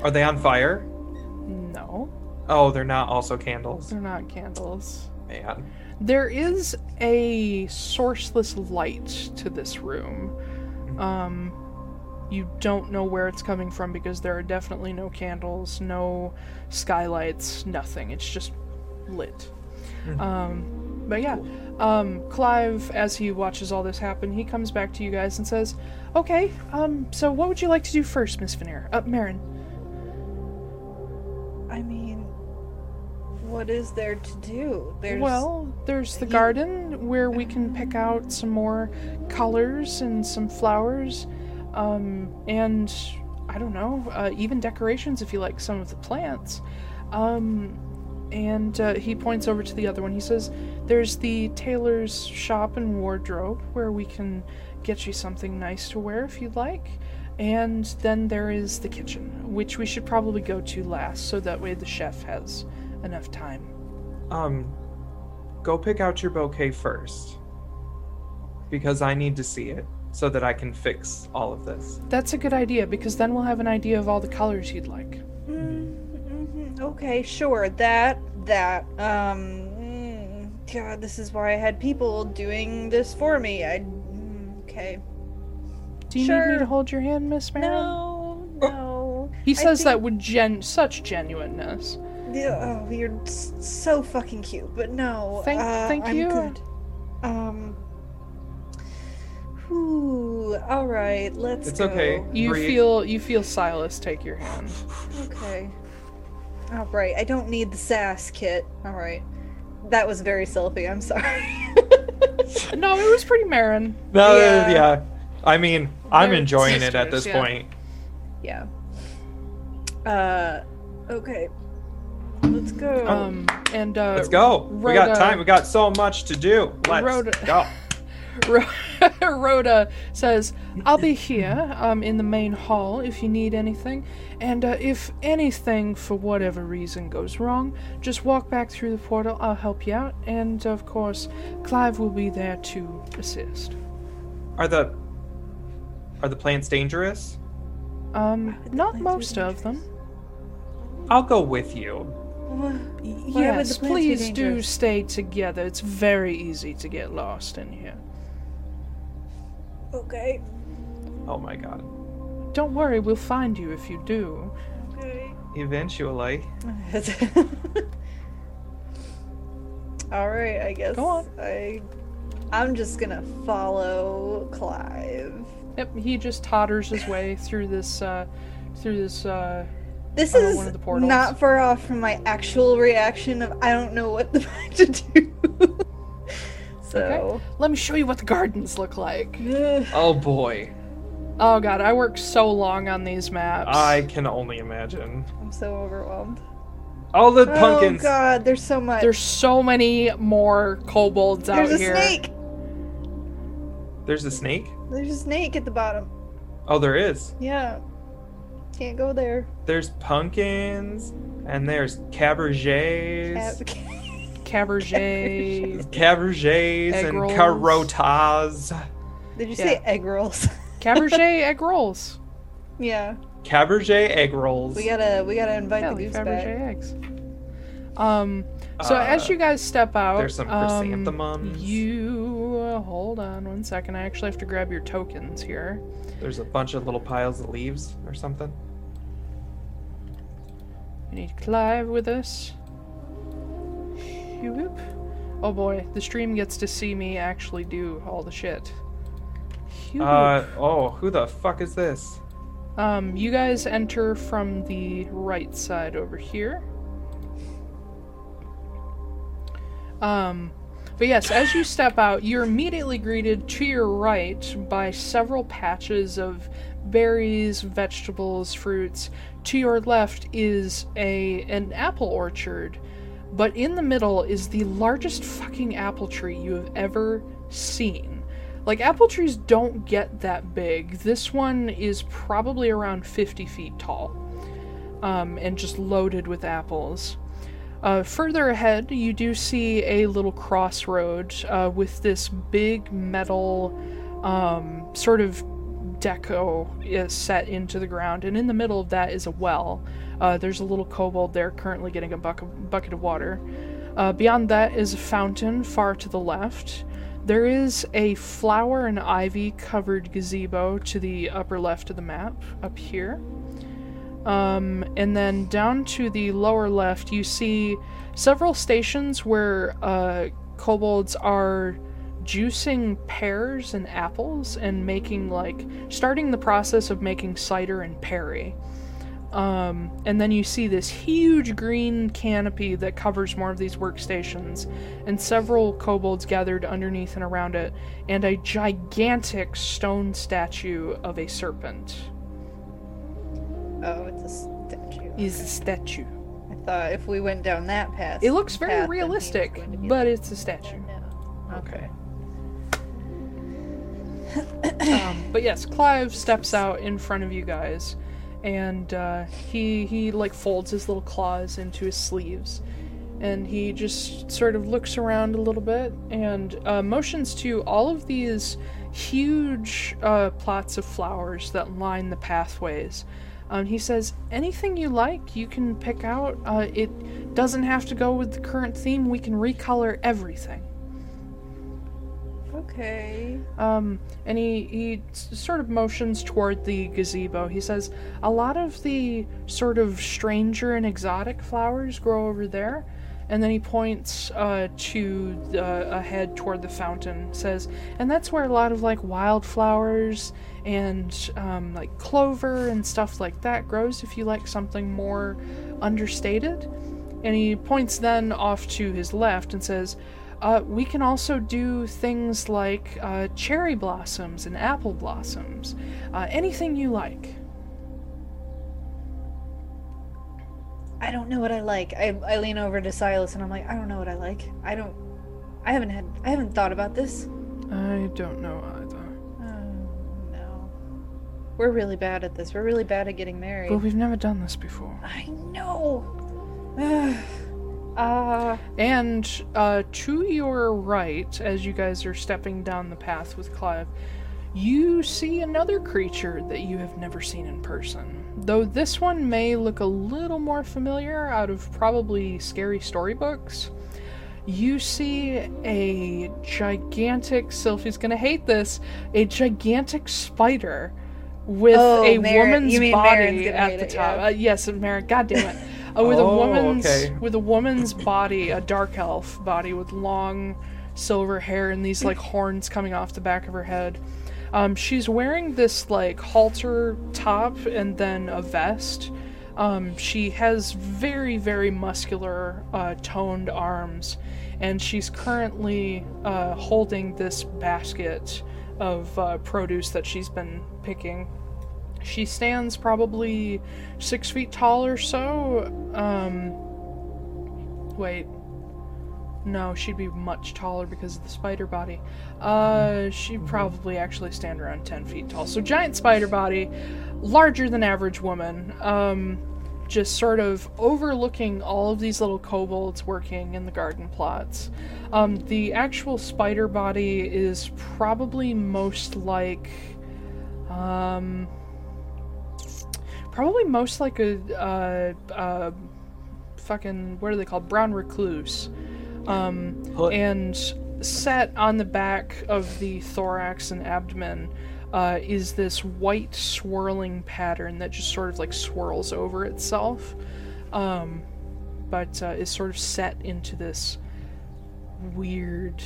Are they on fire? no, Oh, they're not also candles. they're not candles. man. There is a sourceless light to this room. Um, you don't know where it's coming from because there are definitely no candles, no skylights, nothing. It's just lit. Um, but yeah, um, Clive, as he watches all this happen, he comes back to you guys and says, "Okay, um, so what would you like to do first, Miss Veneer? Uh, Marin." I mean, what is there to do? There's Well, there's the You- garden where we can pick out some more colors and some flowers, um, and I don't know, uh, even decorations if you like some of the plants. Um, and uh, he points over to the other one. He says, "There's the tailor's shop and wardrobe where we can get you something nice to wear if you'd like." And then there is the kitchen, which we should probably go to last, so that way the chef has enough time. Um, go pick out your bouquet first. Because I need to see it so that I can fix all of this. That's a good idea because then we'll have an idea of all the colors you'd like. Mm, okay, sure. That that um. mm, God, this is why I had people doing this for me. I. mm, Okay. Do you need me to hold your hand, Miss Marin? No, no. He I says that think- with gen such genuineness. Yeah, Oh, you're so fucking cute, but no. Thank- uh, thank I'm you. Good. Um. Whew, all right, let's do It's go. okay. You Breathe. feel you feel Silas take your hand. Okay. All right, I don't need the sass kit. All right. That was very selfie. I'm sorry. no, it was pretty Marin. No, Yeah. yeah. I mean, I'm They're enjoying it at this yeah. point. yeah. Uh. Okay. Let's go. Um, and uh, Let's go. we got time. We got so much to do. Let's Rhoda- go. Ro- Rhoda says, "I'll be here, um, in the main hall if you need anything, and uh, if anything for whatever reason goes wrong, just walk back through the portal. I'll help you out, and of course, Clive will be there to assist. Are the are the plants dangerous? Um, not most of them. I'll go with you. Wha- Why would yes, the please do stay together. It's very easy to get lost in here. Okay. Oh my god. Don't worry, we'll find you if you do." Okay. Eventually. All right, I guess. Go on. I I'm just gonna follow Clive. Yep, he just totters his way through this, uh, through this, uh, This is one of the portals. not far off from my actual reaction of I don't know what the fuck to do. So, Let me show you what the gardens look like. Oh boy. Oh god, I worked so long on these maps. I can only imagine. I'm so overwhelmed. All the Oh pumpkins. god, there's so much. There's so many more kobolds out here. There's a snake. There's a snake? There's a snake at the bottom. Oh, there is. Yeah. Can't go there. There's pumpkins and there's cabergets. Cat- Caberget. Cabergets and rolls. carotas. Did you say egg rolls? Caberget egg rolls. yeah. Caberget egg rolls. We gotta we gotta invite Yeah, the like goose Fabergé back. eggs. Um, so Uh, as you guys step out, there's some um, chrysanthemums. you uh, hold on one second. I actually have to grab your tokens here. There's a bunch of little piles of leaves or something. We need Clive with us. Whoop. Oh boy, the stream gets to see me actually do all the shit. Whoop. Uh oh, who the fuck is this? Um, you guys enter from the right side over here. Um, but yes, as you step out, you're immediately greeted to your right by several patches of berries, vegetables, fruits. To your left is a an apple orchard, but in the middle is the largest fucking apple tree you have ever seen. Like, apple trees don't get that big. This one is probably around 50 feet tall um, and just loaded with apples. Uh, further ahead, you do see a little crossroad uh, with this big metal um, sort of deco set into the ground, and in the middle of that is a well. Uh, there's a little kobold there currently getting a buck- bucket of water. Uh, beyond that is a fountain far to the left. There is a flower and ivy covered gazebo to the upper left of the map, up here. Um, and then down to the lower left, you see several stations where uh, kobolds are juicing pears and apples and making, like, starting the process of making cider and perry. Um, and then you see this huge green canopy that covers more of these workstations, and several kobolds gathered underneath and around it, and a gigantic stone statue of a serpent. Oh, it's a statue. Is a statue. I thought if we went down that path, It looks very was realistic, but like, it's a statue. no. Okay. um, but yes, Clive steps out in front of you guys, and uh, he he like folds his little claws into his sleeves, and he just sort of looks around a little bit and uh, motions to all of these huge uh, plots of flowers that line the pathways. Um, he says, "Anything you like, you can pick out. Uh, it doesn't have to go with the current theme. We can recolor everything." Okay. Um, and he, he sort of motions toward the gazebo. He says, A lot of the sort of stranger and exotic flowers grow over there. And then he points uh, to the, ahead toward the fountain, says, And that's where a lot of like wildflowers and um, like clover and stuff like that grows if you like something more understated. And he points then off to his left and says, uh, we can also do things like uh, cherry blossoms and apple blossoms. Uh, anything you like. I don't know what I like. I, I lean over to Silas and I'm like, I don't know what I like. I don't. I haven't had. I haven't thought about this. I don't know either. Oh no. We're really bad at this. We're really bad at getting married. But we've never done this before. I know. uh, And uh, to your right, as you guys are stepping down the path with Clive, you see another creature that you have never seen in person. Though this one may look a little more familiar out of probably scary storybooks. You see a gigantic, Sylphie's gonna hate this, a gigantic spider with Oh, a woman's you mean Marin's body at the it, top. yeah. Uh, yes, Marin, god damn it. Uh, with Oh, a woman's okay. with a woman's body, a dark elf body with long silver hair and these like horns coming off the back of her head. Um, she's wearing this like halter top and then a vest. Um, she has very, very muscular, uh, toned arms, and she's currently uh, holding this basket of uh, produce that she's been picking. She stands probably six feet tall or so. Um, wait. No, she'd be much taller because of the spider body. Uh, she'd probably actually stand around 10 feet tall. So, giant spider body, larger than average woman. Um, just sort of overlooking all of these little kobolds working in the garden plots. Um, the actual spider body is probably most like. Um, probably most like a uh, uh, fucking what are they called? Brown recluse. Um, and set on the back of the thorax and abdomen uh, is this white swirling pattern that just sort of like swirls over itself. Um, but uh, is sort of set into this weird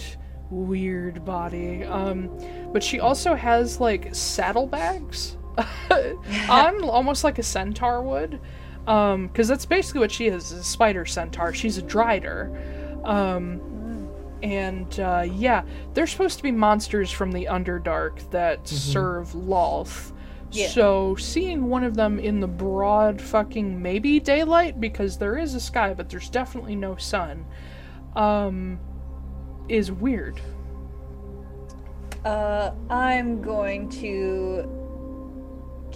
weird body. Um, but she also has like saddlebags on almost like a centaur would um because that's basically what she is, is a spider centaur. She's a drider. Um and uh yeah they're supposed to be monsters from the underdark that serve lolth Yeah. so seeing one of them in the broad fucking maybe daylight because there is a sky but there's definitely no sun um is weird. Uh, I'm going to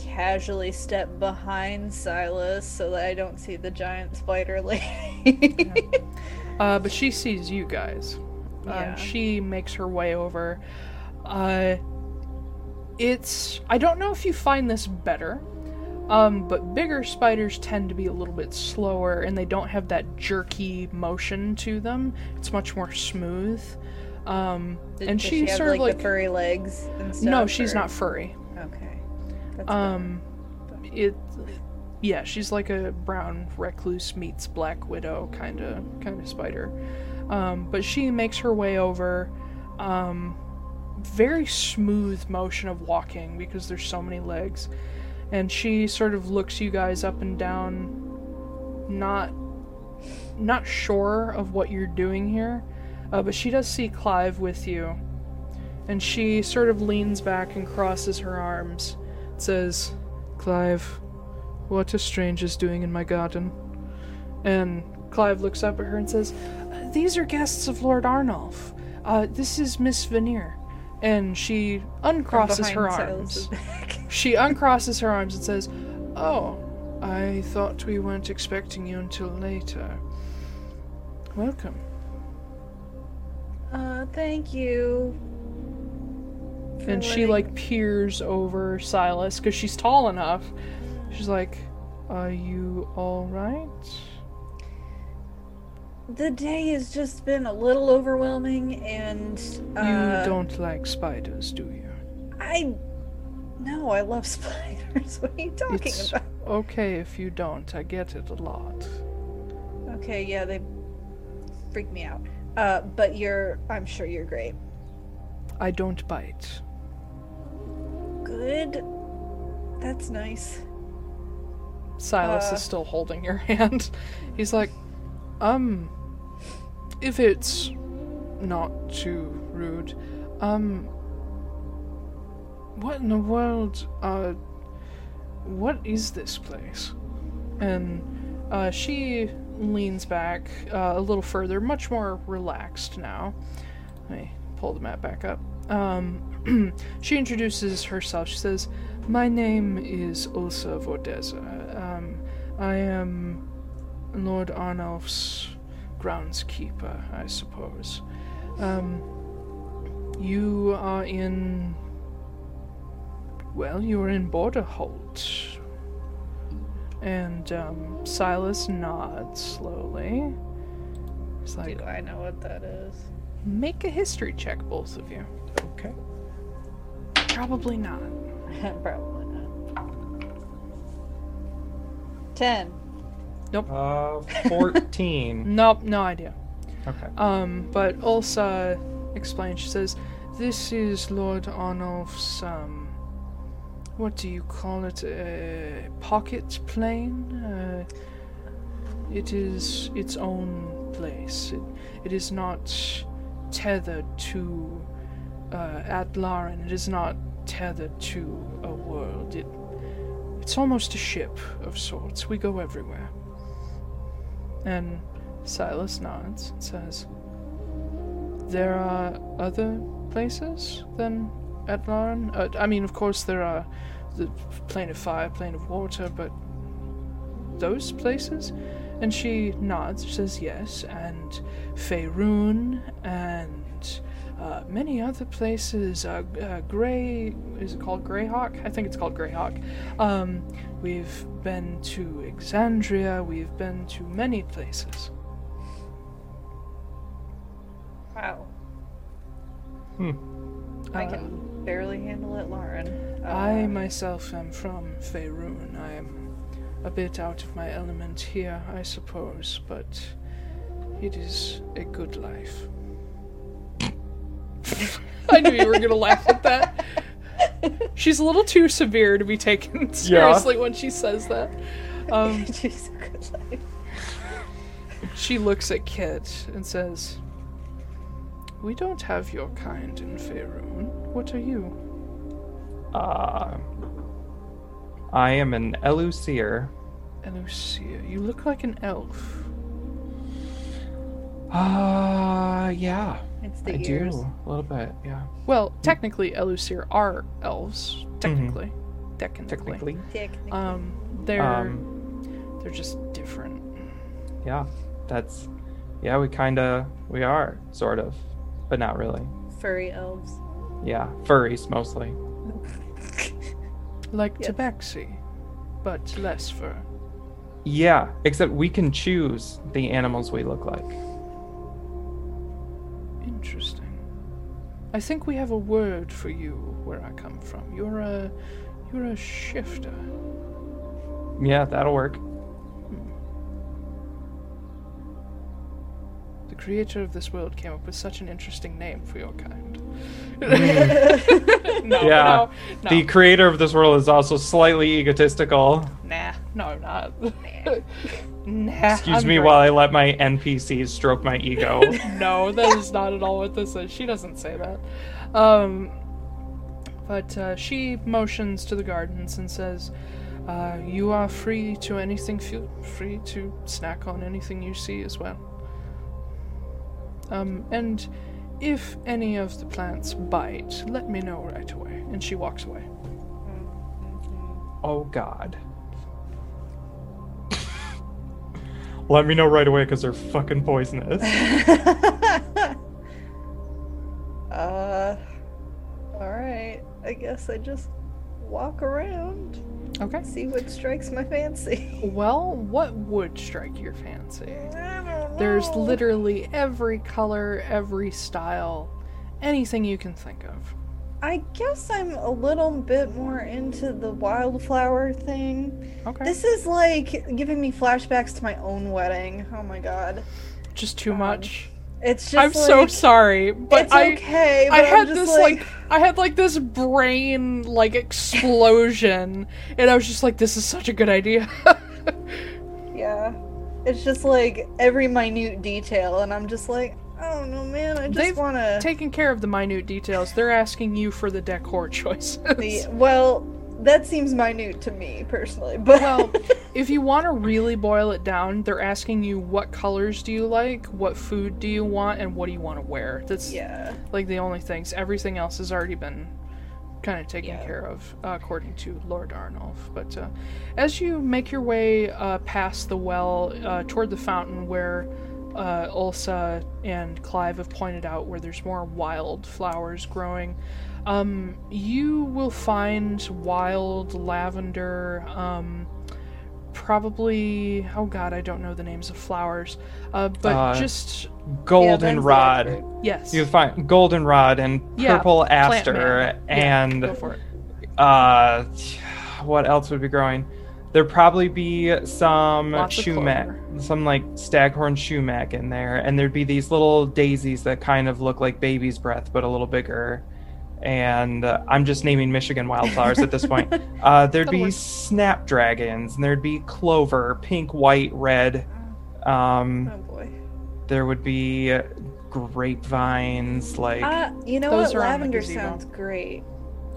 casually step behind Silas so that I don't see the giant spider lady. Uh, but she sees you guys. Yeah. Um, she makes her way over. Uh, it's. I don't know if you find this better, Um, but bigger spiders tend to be a little bit slower and they don't have that jerky motion to them. It's much more smooth. Um, Does- and does she, sort like, of like the furry legs and stuff. no, she's or- not furry. That's Um, it, yeah, she's like a brown recluse meets black widow kind of kind of spider. Um, but she makes her way over. Um, very smooth motion of walking because there's so many legs, and she sort of looks you guys up and down, not not sure of what you're doing here, uh, but she does see Clive with you, and she sort of leans back and crosses her arms says, Clive, what a are strangers doing in my garden? And Clive looks up at her and says, These are guests of Lord Arnulf. Uh, this is Miss Veneer. And she uncrosses her arms. She uncrosses her arms and says, Oh, I thought we weren't expecting you until later. Welcome. Uh, thank you. And she like peers over Silas because she's tall enough. She's like, "Are you all right?" The day has just been a little overwhelming, and uh, you don't like spiders, do you? I no, I love spiders. What are you talking It's about? okay if you don't. I get it a lot. Okay, yeah, they freak me out. Uh, but you're, I'm sure you're great. I don't bite. Good. That's nice. Silas Uh. is still holding your hand. He's like, um, if it's not too rude, um, what in the world, uh, what is this place? And, uh, she leans back uh, a little further, much more relaxed now. Let me pull the map back up. Um, she introduces herself. She says, My name is Ulsa Vordeza. Um, I am Lord Arnulf's groundskeeper, I suppose. Um, you are in. Well, you are in Borderholt. And um, Silas nods slowly. He's like, Do I know what that is? make a history check, both of you. Okay. Probably not. Probably not. Ten. Uh, 14. Nope, no idea. okay. Um, but Ulsa explains, she says, This is Lord Arnulf's, um, what do you call it? A pocket plane? Uh, it is its own place. It, it is not tethered to uh, Atlaran. It is not tethered to a world. It, it's almost a ship of sorts. We go everywhere. And Silas nods and says, There are other places than Atlaran? Uh, I mean, of course, there are the plane of fire, plane of water, but those places? And she nods, says yes, and Faerun, and uh, many other places. Uh, uh, Grey, is it called Greyhawk? I think it's called Greyhawk. Um, we've been to Exandria, we've been to many places. Wow. Hmm. I Uh, can barely handle it, Lauren. Uh, I myself am from Faerun. I am a bit out of my element here, I suppose, but it is a good life. I knew you were gonna laugh at that. She's a little too severe to be taken seriously when she says that. Um, She's a good life. she looks at Kit and says, We don't have your kind in Faerun. What are you? Uh, I am an Elucir. Elucia. You look like an elf. Uh, yeah. It's the I ears. do. A little bit, yeah. Well, technically, Elusir are elves. Technically, technically, Technically. Technically. um, they're Um, they're just different. yeah. That's, yeah, we kinda, we are, sort of, but not really. Furry elves. Yeah. Furries, mostly. Like Yes. Tabaxi. but less fur. Yeah, except we can choose the animals we look like. Interesting. I think we have a word for you where I come from. You're a you're a shifter. Yeah, that'll work. Hmm. The creator of this world came up with such an interesting name for your kind. Hmm. no, Yeah. no, no. The creator of this world is also slightly egotistical. Nah, no, not. nah. Excuse I'm me great. while I let my NPCs stroke my ego. no, that is not at all what this is. She doesn't say that. Um, but uh, she motions to the gardens and says, uh, "You are free to anything. Feel free to snack on anything you see as well. Um, and if any of the plants bite, let me know right away." And she walks away. oh god. Let me know right away because they're fucking poisonous. uh, alright. I guess I just walk around, Okay. see what strikes my fancy. Well, what would strike your fancy? I don't There's literally every color, every style, anything you can think of. I guess I'm a little bit more into the wildflower thing. Okay. This is like giving me flashbacks to my own wedding. Oh my god. just too um, much. It's just I'm so sorry, but I. it's I okay. But I had this like, like I had like this brain like explosion and I was just like this is such a good idea. yeah. It's just like every minute detail, and I'm just like, I don't know, man. I just They've want to. Taking care of the minute details. They're asking you for the decor choices. Well, that seems minute to me personally, but well, if you want to really boil it down, they're asking you what colors do you like, what food do you want, and what do you want to wear. That's yeah. like the only things. Everything else has already been kind of taken Yeah. care of, uh, according to Lord Arnulf. But uh, as you make your way uh, past the well uh, toward the fountain where uh, Ulsa and Clive have pointed out where there's more wild flowers growing, um, you will find wild lavender. Um, probably oh god i don't know the names of flowers uh, but Uh, just Goldenrod. accurate. yes You will find goldenrod and purple plant aster. Yeah, and it uh what else would be growing? There'd probably be some Lots of sumac, clover. Some like staghorn sumac in there, and there'd be these little daisies that kind of look like baby's breath but a little bigger. And uh, I'm just naming Michigan wildflowers at this point. Uh, there'd That'll be work. snapdragons, and there'd be clover, pink, white, red. Um, Oh boy. there would be grapevines, like Uh, you know Those what? are Lavender sounds great.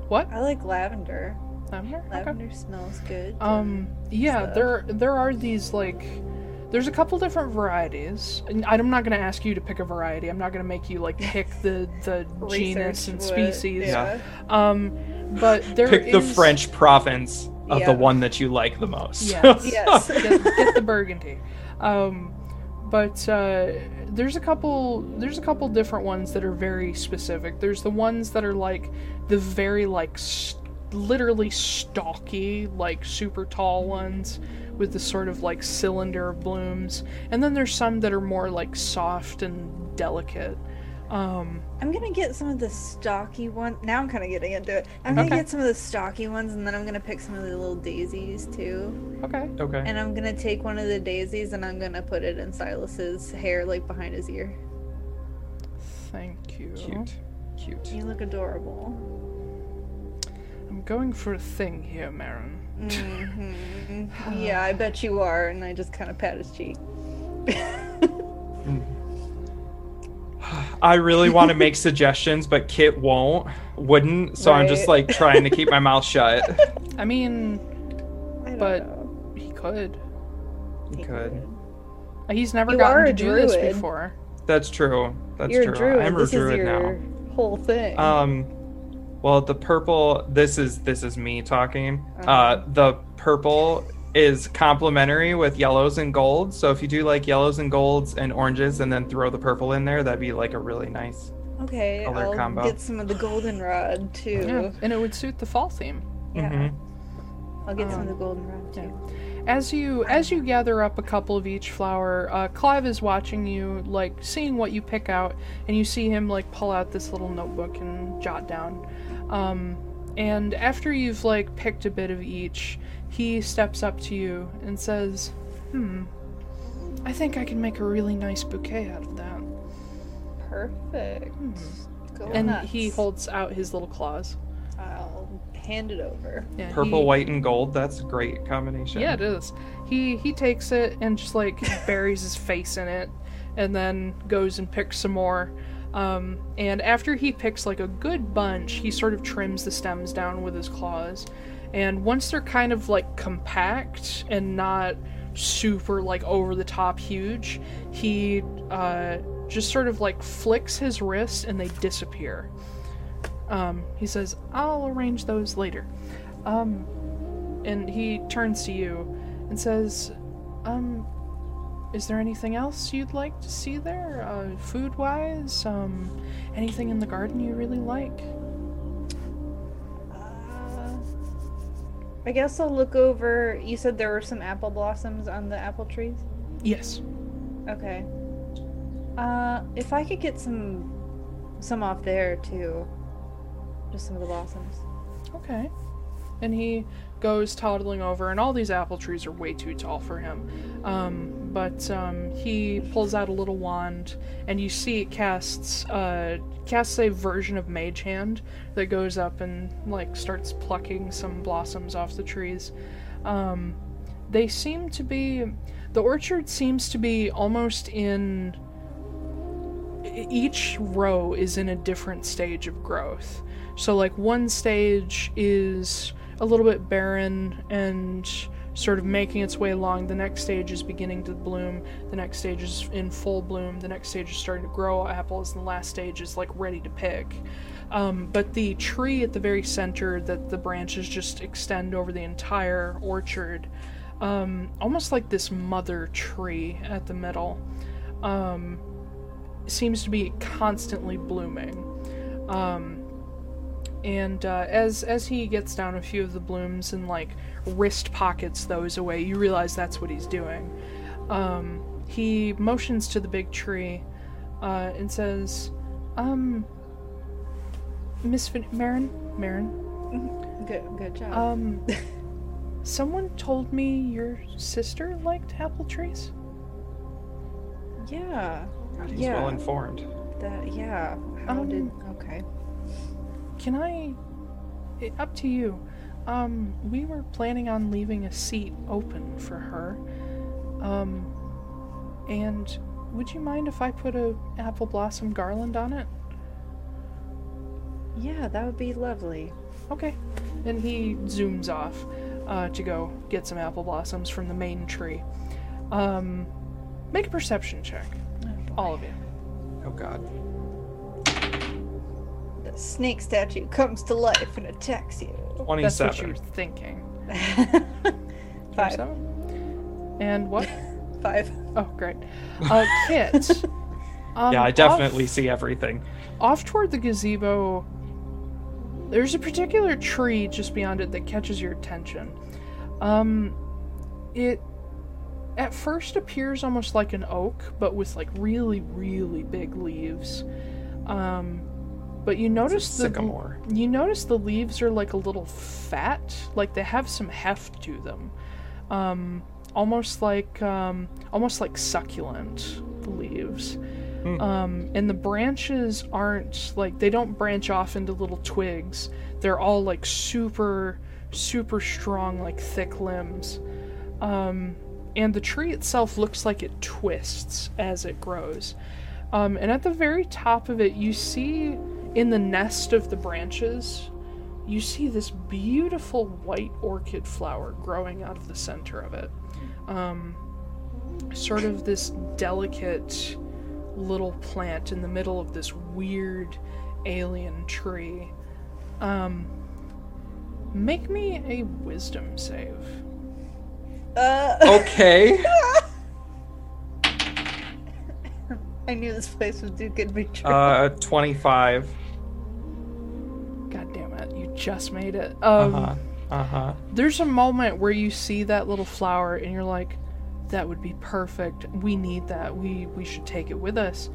what I like lavender. lavender okay. Lavender smells good. Um, yeah, stuff. there there are these like there's a couple different varieties. And I'm not gonna ask you to pick a variety. I'm not gonna make you like pick the the genus and what- species. Yeah. Um, but there pick the French province of Yeah. the one that you like the most. Yes. Yes. get, get the burgundy. Um, but uh, there's a couple there's a couple different ones that are very specific. There's the ones that are like the very like st- literally stocky like super tall ones with the sort of like cylinder of blooms, and then there's some that are more like soft and delicate. Um, I'm gonna get some of the stocky ones. Now I'm kind of getting into it. I'm gonna Okay. get some of the stocky ones, and then I'm gonna pick some of the little daisies too. okay. okay. And I'm gonna take one of the daisies, and I'm gonna put it in Silas's hair, like behind his ear. Thank you. Cute. Cute. You look adorable. I'm going for a thing here, Marin. Hmm yeah, I bet you are. And I just kind of pat his cheek. I really want to make suggestions, but Kit won't, wouldn't. So I'm just like trying to keep my mouth shut. I mean, I But- know. he could. He could. He's never You gotten to a do this druid. before. That's true. That's You're true. a druid. I'm a this druid is your whole thing. Um, well, the purple. This is this is me talking. Uh, Uh-huh. the purple is complementary with yellows and golds. So if you do like yellows and golds and oranges, and then throw the purple in there, that'd be like a really nice. okay, color I'll combo. get some of the goldenrod too. Yeah, and it would suit the fall theme. Yeah. Mhm. I'll get some of Um, the goldenrod too. As you as you gather up a couple of each flower, uh, Clive is watching you, like seeing what you pick out, and you see him like pull out this little notebook and jot down. Um, and after you've like picked a bit of each, he steps up to you and says, "Hmm, I think I can make a really nice bouquet out of that." Perfect. Go and nuts. he holds out his little claws. I'll hand it over. Yeah, Purple, he- white, and gold. That's a great combination. Yeah, it is. He he takes it and just like buries his face in it, and then goes and picks some more. Um, and after he picks like a good bunch, he sort of trims the stems down with his claws. And once they're kind of like compact and not super like over the top huge, he uh, just sort of like flicks his wrist and they disappear. Um, he says, "I'll arrange those later." Um, and he turns to you and says, "Um, is there anything else you'd like to see there, uh, food-wise? Um, anything in the garden you really like?" Uh, I guess I'll look over. You said there were some apple blossoms on the apple trees. Yes. Okay. Uh, if I could get some, some off there too. Just some of the blossoms. Okay. And he goes toddling over, and all these apple trees are way too tall for him. Um, but um, he pulls out a little wand, and you see it casts uh, casts a version of Mage Hand that goes up and like starts plucking some blossoms off the trees. Um, they seem to be the orchard seems to be almost in each row is in a different stage of growth. So, like, one stage is a little bit barren and sort of making its way along. The next stage is beginning to bloom. The next stage is in full bloom. The next stage is starting to grow apples. And the last stage is, like, ready to pick. Um, but the tree at the very center, that the branches just extend over the entire orchard, um, almost like this mother tree at the middle, um, seems to be constantly blooming. Um, and uh, as as he gets down a few of the blooms and like wrist pockets those away, you realize that's what he's doing. Um, he motions to the big tree uh, and says, "Um, Miss Vin- Marin, Marin, Good, good job. um, someone told me your sister liked apple trees. yeah. God, he's Yeah. well informed. That. Yeah. How Um, did? Okay. Can I? eh, Up to you. Um, we were planning on leaving a seat open for her. Um, and would you mind if I put a apple blossom garland on it? Yeah, that would be lovely. Okay. And he zooms off uh, to go get some apple blossoms from the main tree. Um, make a perception check, all of you. Oh God. The snake statue comes to life and attacks you. 27. That's what you're thinking. Five. 27? And what? Five. Oh, great. Uh, Kit. Um, yeah, I off- definitely see everything. off toward the gazebo, there's a particular tree just beyond it that catches your attention. Um, it at first appears almost like an oak, but with like really, really big leaves. Um, but you notice the sycamore. you notice the leaves are like a little fat, like they have some heft to them. Um, almost like um, almost like succulent the leaves. Hmm. Um, and the branches aren't like they don't branch off into little twigs. They're all like super, super strong, like thick limbs. Um, and the tree itself looks like it twists as it grows. Um, and at the very top of it, you see in the nest of the branches, you see this beautiful white orchid flower growing out of the center of it. Um, sort of this delicate little plant in the middle of this weird alien tree. Um, make me a wisdom save. Uh, Okay. I knew this place was too good to be uh, twenty-five. God damn it, you just made it. Um, uh-huh. Uh huh. There's a moment where you see that little flower and you're like, that would be perfect. We need that. We we should take it with us.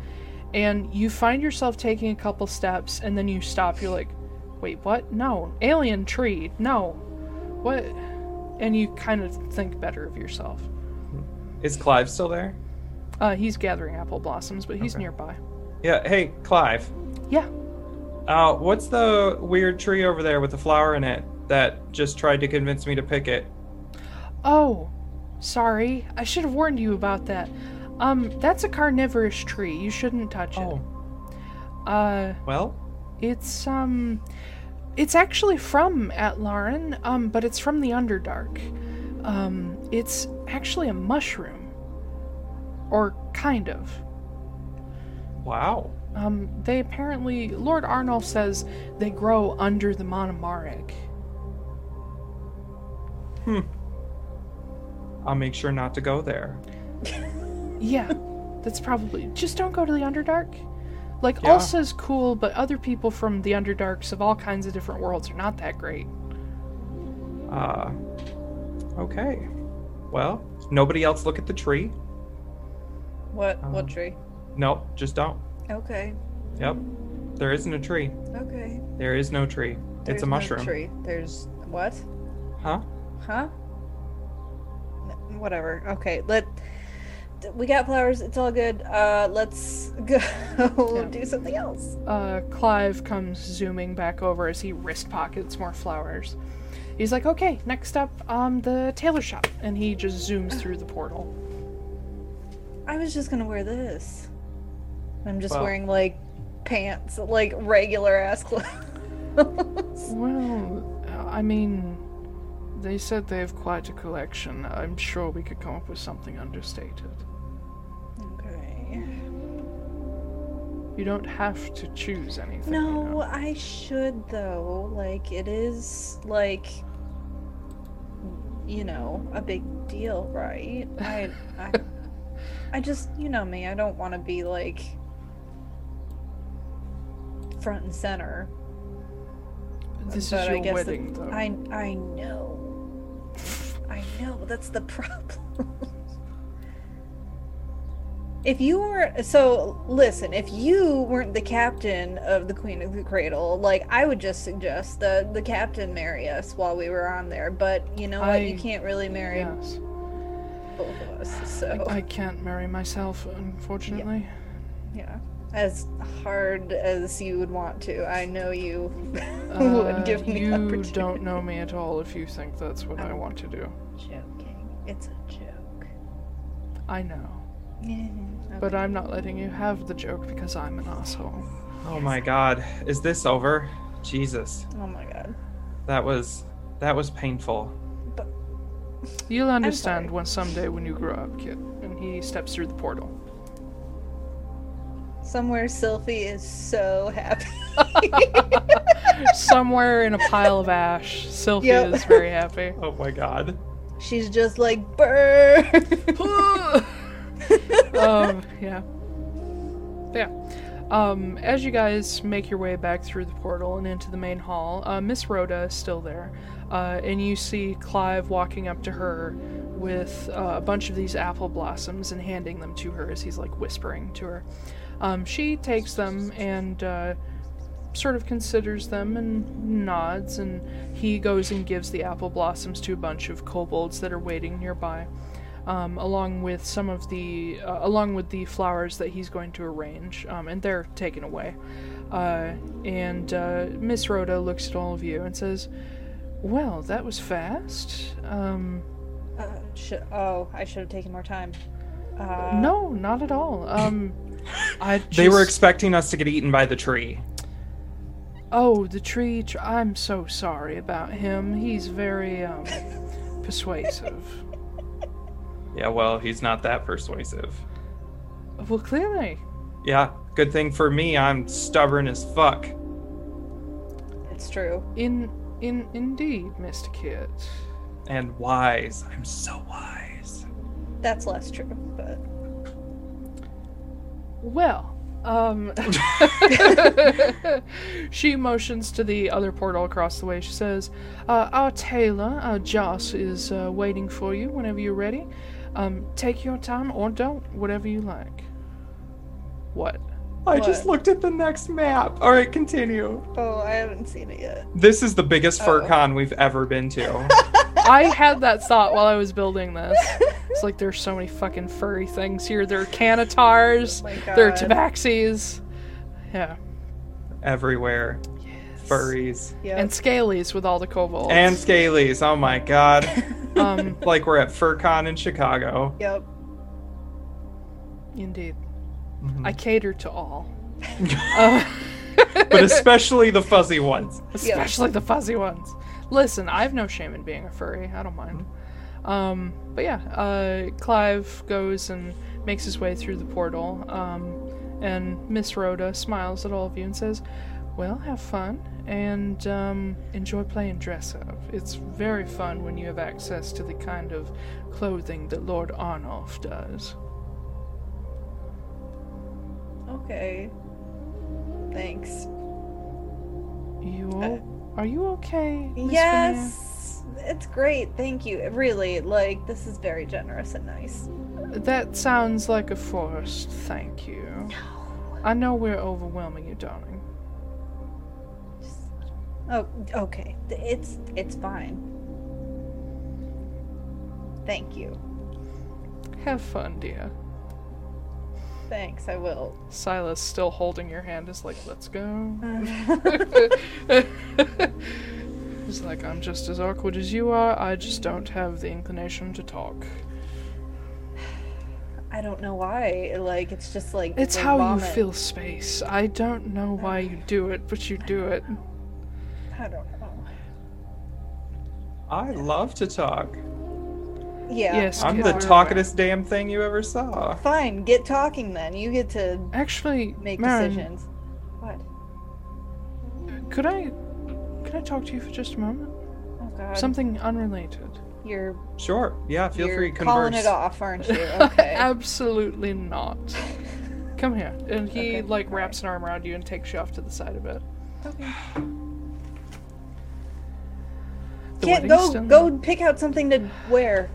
And you find yourself taking a couple steps and then you stop. You're like, wait, what? No. Alien tree. No. What? And you kind of think better of yourself. Is Clive still there? Uh, he's gathering apple blossoms, but he's Okay. nearby. Yeah. Hey, Clive. Yeah. Uh, what's the weird tree over there with the flower in it that just tried to convince me to pick it? Oh, sorry. I should have warned you about that. Um, that's a carnivorous tree. You shouldn't touch it. Oh, Uh, well. it's um, it's actually from Atlaran, um, but it's from the Underdark. Um, it's actually a mushroom, or kind of. Wow. Um, they apparently, Lord Arnulf says they grow under the Monomaric. Hmm. I'll make sure not to go there. Yeah, that's probably. Just don't go to the Underdark. Like, Yeah. Ulsa's cool, but other people from the Underdarks of all kinds of different worlds are not that great. Uh, okay. Well, nobody else look at the tree? What? Um, what tree? Nope, just don't. Okay. Yep. There isn't a tree. Okay. There is no tree. There's it's a no mushroom. tree. There's what? Huh? Huh? Whatever. Okay. Let. We got flowers. It's all good. Uh, let's go Yeah. do something else. Uh, Clive comes zooming back over as he wrist pockets more flowers. He's like, okay, next up, um, the tailor shop. And he just zooms through the portal. I was just gonna wear this. I'm just Well- wearing like pants, like regular ass clothes. Well, I mean, they said they have quite a collection. I'm sure we could come up with something understated. okay. You don't have to choose anything. you No, know. I should though. Like it is like you know, a big deal, right? I I I just, you know me, I don't want to be like front and center. This but is I your guess that- wedding, though. I I know. I know, that's the problem. if you were so listen, if you weren't the captain of the Queen of the Cradle, like I would just suggest that the captain marry us while we were on there, but you know what? You can't really marry Yes. both of us. So I, I can't marry myself, unfortunately. yeah. As hard as you would want to, I know you Uh, would give me the you don't know me at all if you think that's what I want to do. joking. It's a joke. I know. Yeah. But I'm not letting you have the joke because I'm an asshole. Oh my god. Is this over? Jesus. Oh my god. That was that was painful. But You'll understand sorry. when someday when you grow up, kid. And he steps through the portal. Somewhere Sylphie is so happy. Somewhere in a pile of ash, Sylphie Yep. is very happy. Oh my god. She's just like burn. um, yeah. Yeah. Um, as you guys make your way back through the portal and into the main hall, uh, Miss Rhoda is still there. Uh, and you see Clive walking up to her with uh, a bunch of these apple blossoms and handing them to her as he's like whispering to her. Um, she takes them and uh, sort of considers them and nods, and he goes and gives the apple blossoms to a bunch of kobolds that are waiting nearby um, along with some of the uh, along with the flowers that he's going to arrange, um, and they're taken away. Uh, and uh, Miss Rhoda looks at all of you and says, "Well, that was fast." Um, uh, sh- oh, I should have taken more time. Uh, no, not at all. I just, They were expecting us to get eaten by the tree. oh, the tree. Tr- I'm so sorry about him. He's very um, persuasive. Yeah, well, he's not that persuasive. Well, clearly. Yeah, good thing for me, I'm stubborn as fuck. It's true. In in indeed, Mr. Kit. And wise. I'm so wise. That's less true, but Well, Um, she motions to the other portal across the way. She says, uh, "Our tailor, uh, Joss, is uh, waiting for you whenever you're ready. Um, take your time or don't, whatever you like." What? I just looked at the next map. All right, continue. Oh, I haven't seen it yet. This is the biggest fur Oh. con we've ever been to. I had that thought while I was building this. It's like there's so many fucking furry things here. There are canitars. Oh my there are tabaxis. Yeah. Everywhere. Yes. Furries. Yep. And scalies with all the kobolds. And scalies. Oh my god. um, like we're at FurCon in Chicago. yep. indeed. Mhm. I cater to all. Uh, But especially the fuzzy ones. especially the fuzzy ones. Listen, I have no shame in being a furry. I don't mind. Um, but yeah, uh, Clive goes and makes his way through the portal. Um, and Miss Rhoda smiles at all of you and says, "Well, have fun and um, enjoy playing dress up. It's very fun when you have access to the kind of clothing that Lord Arnulf does." Okay. Thanks. You uh, all, are you okay? Veneer? Yes. It's great. Thank you. Really, like this is very generous and nice. That sounds like a forced thank you. No. I know we're overwhelming you, darling. Oh, okay. It's it's fine. Thank you. Have fun, dear. Thanks, I will. Silas, still holding your hand, is like, let's go. He's like, I'm just as awkward as you are. I just don't have the inclination to talk. I don't know why. Like it's just like It's how vomit. you feel space. I don't know why you do it, but you do it. I don't know. I love to talk. Yeah. Yes, I'm the we're talkingest damn thing you ever saw. Fine. Get talking then. You get to. Actually, make Marin, decisions. What? could I, could I talk to you for just a moment? Oh God. Something unrelated. You're Sure. Yeah, feel you're free to calling converse. it off, aren't you? Okay. Absolutely not. Come here. And he Okay, like alright. wraps an arm around you and takes you off to the side a bit. okay. The Can't go still- go pick out something to wear.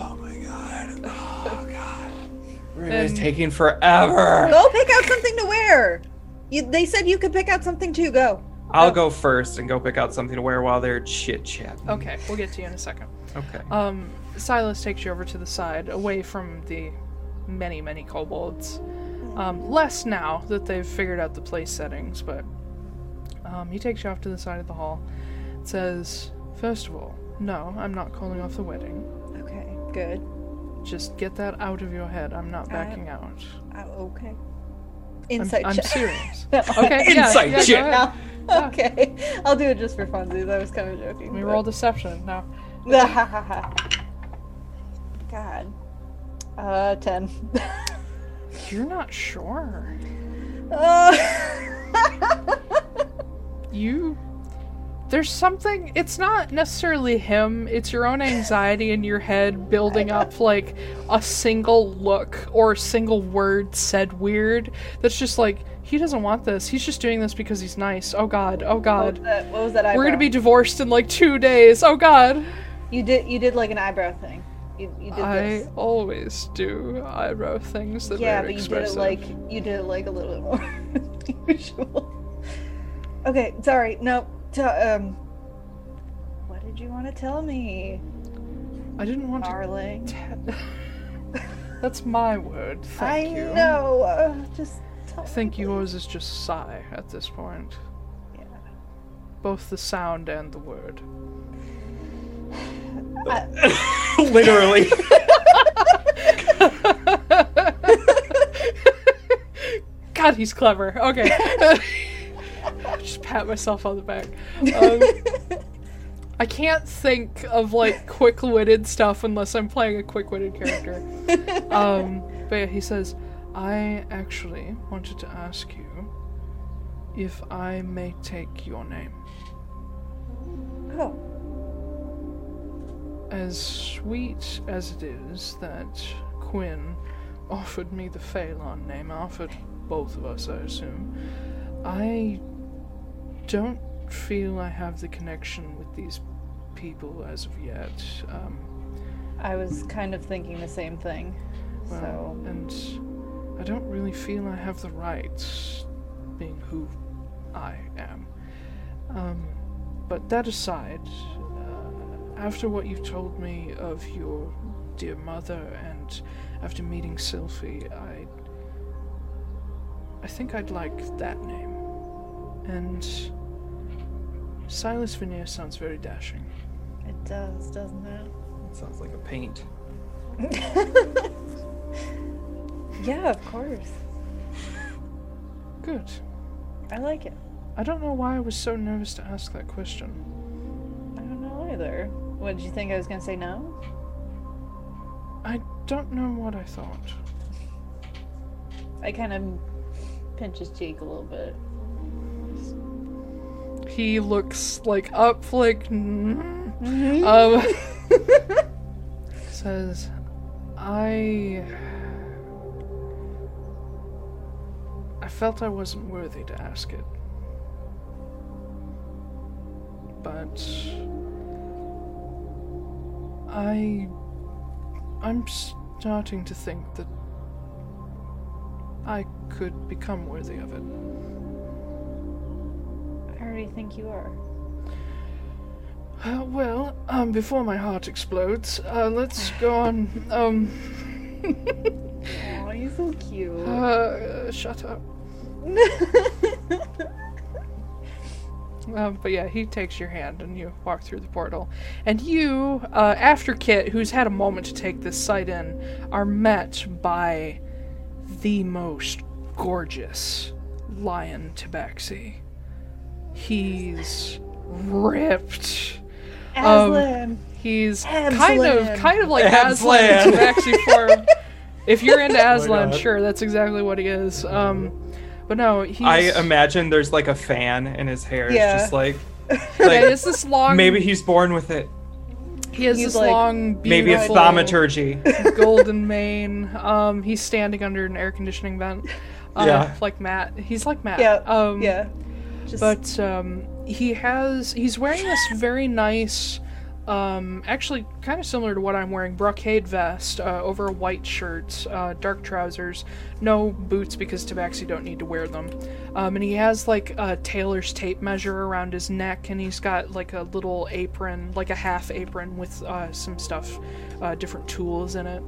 Oh my god. Oh god. Really And- taking forever. Go pick out something to wear. You, they said you could pick out something too. Go. I'll go first and go pick out something to wear while they're chit chatting. Okay, we'll get to you in a second. Okay. Um, Silas takes you over to the side, away from the many, many kobolds. Um, less now that they've figured out the place settings, but um, he takes you off to the side of the hall. It says, First of all, no, I'm not calling off the wedding. Good. Just get that out of your head. I'm not backing out. Okay. I'm, Insight I'm check. serious. Okay, yeah, Insight yeah, check. ahead. No. Okay. I'll do it just for funsies. I was kind of joking. Me but- roll deception now. God. Uh, 10. You're not sure. Uh, you there's something it's not necessarily him it's your own anxiety in your head building up like a single look or a single word said weird that's just like he doesn't want this he's just doing this because he's nice oh god oh god what, was that, what was that eyebrow? we're gonna be divorced in like two days oh god You did. You did like an eyebrow thing. You, you did i this. always do eyebrow things that Yeah, are but you did it like you did it like a little bit more usual. Okay, sorry. No. T- um. What did you want to tell me, i didn't want to darling? that's my word thank I you know. Uh, just. Tell i think me, yours is just sigh at this point. Yeah. both the sound and the word Literally. God, he's clever. Okay. Just pat myself on the back. Um, I can't think of like quick-witted stuff unless I'm playing a quick-witted character. Um, but yeah, he says, "I actually wanted to ask you if I may take your name. Oh. As sweet as it is that Quinn offered me the Phelan name, offered both of us, I assume. I don't feel I have the connection with these people as of yet. Um, I was kind of thinking the same thing. well, so and I don't really feel I have the rights, being who I am. Um, but that aside, uh, after what you've told me of your dear mother, and after meeting Sylphie, I I think I'd like that name. And Silas Veneer sounds very dashing. it does, doesn't it? It sounds like a paint. Yeah, of course. Good. I like it. I don't know why I was so nervous to ask that question. I don't know either. What did you think I was gonna say no? I don't know what I thought. I kind of pinch his cheek a little bit. He looks like up, like mm, Mm-hmm. um, says, "I, I felt I wasn't worthy to ask it, but I, I'm starting to think that I could become worthy of it." I already think you are. Uh, well, um, before my heart explodes, uh, let's go on. Um, Oh, he's so cute. uh, shut up. Um, but yeah, he takes your hand and you walk through the portal. And you, uh, after Kit, who's had a moment to take this sight in, are met by the most gorgeous lion tabaxi. He's ripped. Um, Aslan. He's kind of kind of like Aslan. Aslan Tabaxi form. If you're into Aslan, God. sure, that's exactly what he is. Um, but no, he's I imagine there's like a fan in his hair. It's just like, yeah, it's this long. maybe he's born with it. he has he's this like- long, beautiful Maybe it's thaumaturgy. golden mane. Um, he's standing under an air conditioning vent. Uh, Yeah. like Matt. He's like Matt. yeah. Um, yeah. Just but um, he has he's wearing this very nice um, actually kind of similar to what i'm wearing brocade vest uh, over a white shirt uh, dark trousers no boots because tabaxi don't need to wear them. Um, and he has like a tailor's tape measure around his neck and he's got like a little apron like a half apron with uh, some stuff uh, different tools in it.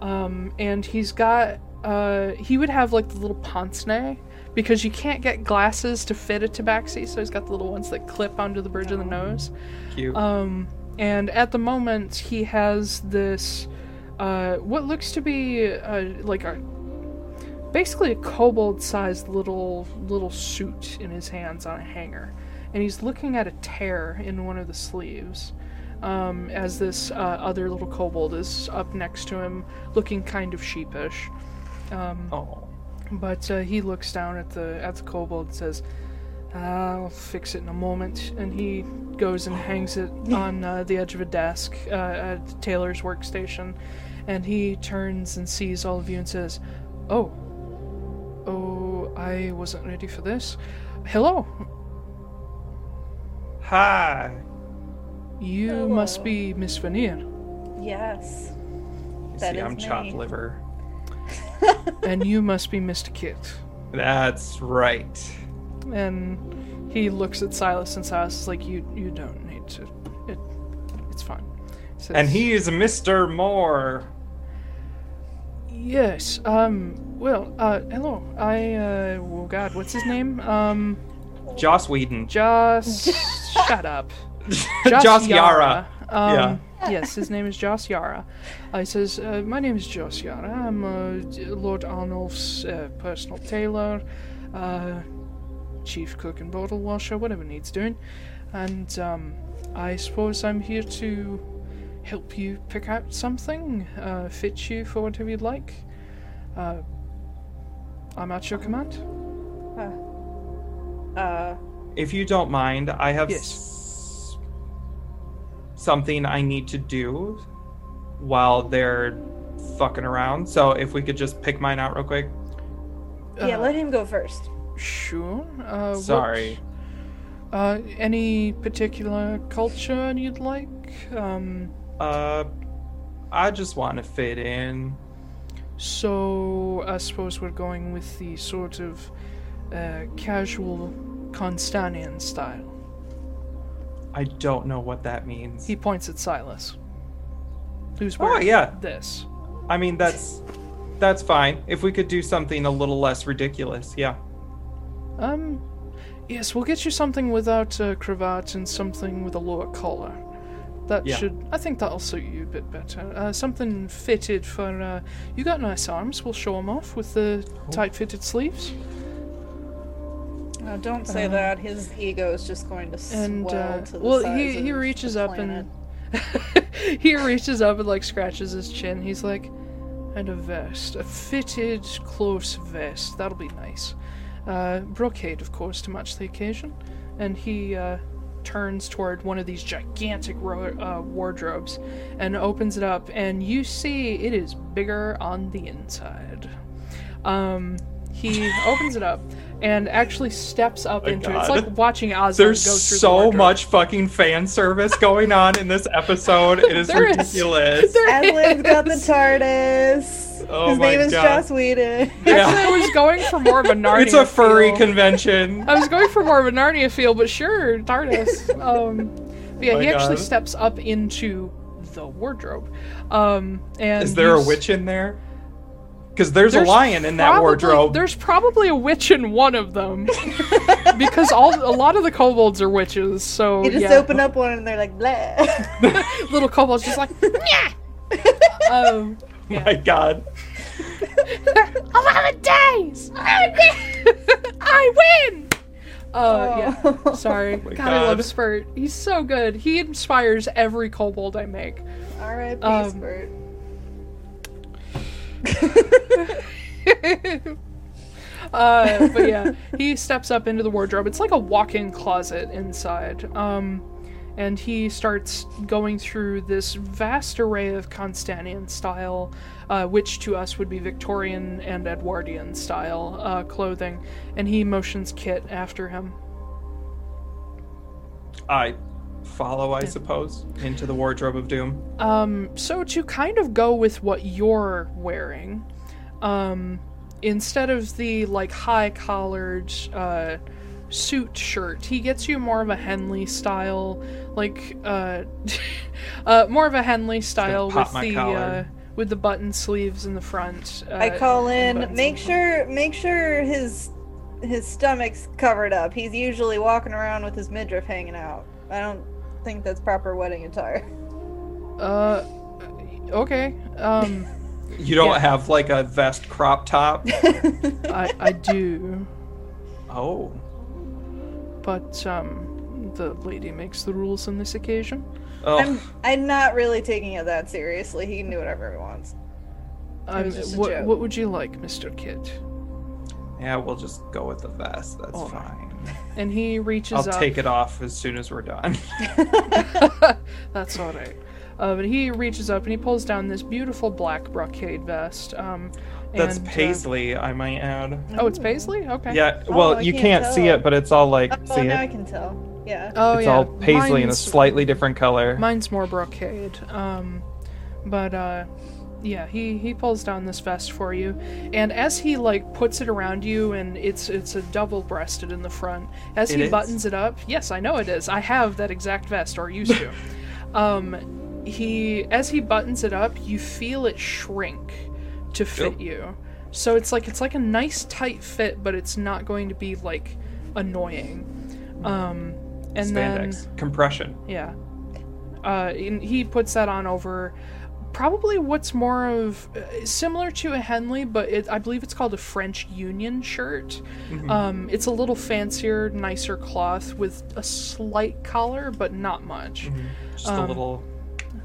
Um, and he's got uh, he would have like the little pince nez because you can't get glasses to fit a tabaxi, so he's got the little ones that clip onto the bridge of the nose. Cute. Um, and at the moment, he has this uh, what looks to be uh, like a basically a kobold-sized little little suit in his hands on a hanger, and he's looking at a tear in one of the sleeves. Um, as this uh, other little kobold is up next to him, looking kind of sheepish. Um, oh. But uh, he looks down at the at the kobold and says, "I'll fix it in a moment." And he goes and hangs it on uh, the edge of a desk uh, at Taylor's workstation. And he turns and sees all of you and says, "Oh, oh, I wasn't ready for this. Hello, Hi. you must be Miss Veneer, yes. You That see, is I'm chopped liver. and you must be Mr. Kit." That's right. And he looks at Silas, and Silas is like, "You, you don't need to. It, it's fine." Says, And he is Mr. Moore. Yes. Um. Well. Uh. Hello. I. Uh. Oh God. What's his name? Um. Joss Whedon. Joss. shut up. Joss Yara. Um, Yeah. Yes, his name is Joss Yara. Uh, he says, uh, "My name is Joss Yara. I'm uh, Lord Arnulf's uh, personal tailor, uh, chief cook and bottle washer, whatever needs doing. And um, I suppose I'm here to help you pick out something, uh, fit you for whatever you'd like. Uh, I'm at your command. Uh, If you don't mind, I have Yes. S- something I need to do while they're fucking around. So if we could just pick mine out real quick. Yeah, Uh, let him go first. Sure. Uh, what- Sorry. uh, any particular culture you'd like? Um, Uh, I just want to fit in. so I suppose we're going with the sort of uh, casual Constanian style. I don't know what that means. He points at Silas, who's wearing Oh, yeah. this. I mean, that's that's fine. If we could do something a little less ridiculous, yeah. Um, yes, we'll get you something without a cravat and something with a lower collar. That Yeah. should, I think that'll suit you a bit better. Uh, something fitted for, uh, you got nice arms, we'll show them off with the tight fitted sleeves. No, don't say Uh, that. His ego is just going to And, swell uh, to the well, he, he reaches up planet. and, he reaches up and, like, scratches his chin. He's like, and a vest, a fitted, close vest, that'll be nice. Uh, brocade, of course, to match the occasion. And he, uh, turns toward one of these gigantic ro- uh, wardrobes and opens it up, and you see it is bigger on the inside. Um, he opens it up and actually steps up my into it. It's like watching Aslan There's go through the so much fucking fan service going on in this episode. It is There is. ridiculous. There Aslan's got the. TARDIS. Oh His my name is God. Joss Whedon. Actually, I was going for more of a Narnia. It's a furry feel. convention. I was going for more of a Narnia feel, but sure, TARDIS. Um, but yeah, My he actually steps up into the wardrobe. Um, and Is there a witch in there? Because there's, a lion in that probably- wardrobe. There's probably a witch in one of them, because all a lot of the kobolds are witches. So You just yeah, open up one and they're like, blah. little kobolds just like, yeah. um, My God. eleven days. I win. Uh, yeah. Oh. Sorry. my God, I love Spurt. He's so good. He inspires every kobold I make. R.I.P. Um, Spurt. uh, but yeah, he steps up into the wardrobe. It's like a walk-in closet inside. Um, and he starts going through this vast array of Constantinian style, uh, which to us would be Victorian and Edwardian style uh, clothing. And he motions Kit after him. I follow, I suppose, into the wardrobe of doom. Um, so to kind of go with what you're wearing, um, instead of the like high collared uh, suit shirt, he gets you more of a Henley style, like uh, uh, more of a Henley style with the uh, with the button sleeves in the front. Uh, I call in. Make the- sure, make sure his his stomach's covered up. He's usually walking around with his midriff hanging out. I don't think that's proper wedding attire. Uh, okay. Um, You don't Yeah. have like a vest crop top. I I do, oh. but um, the lady makes the rules on this occasion. Oh. I'm I'm not really taking it that seriously. He can do whatever he wants. I'm, was just a what, joke. what would you like, Mr. Kit? Yeah, we'll just go with the vest. That's All right. Fine. And he reaches I'll up. take it off as soon as we're done. That's all right. Uh, but he reaches up and he pulls down this beautiful black brocade vest. Um, That's and, uh, paisley, I might add. oh, it's paisley. Okay. Yeah, Oh, well, I you can't can't see it, but it's all like, Oh, see now I can tell. Yeah. Oh It's yeah. all paisley in a slightly different color. Mine's more brocade. Um, but uh, yeah, he he pulls down this vest for you, and as he like puts it around you, and it's it's a double breasted in the front. As It he is? buttons it up, yes, I know it is. I have that exact vest, or used to. um, he as he buttons it up, you feel it shrink to fit Yep. you. So it's like it's like a nice tight fit, but it's not going to be like annoying. Um, and then Compression. yeah. Uh, and he puts that on over probably what's more of uh, similar to a Henley, but it, I believe it's called a French Union shirt. Um, it's a little fancier, nicer cloth with a slight collar, but not much. Just a Um, little.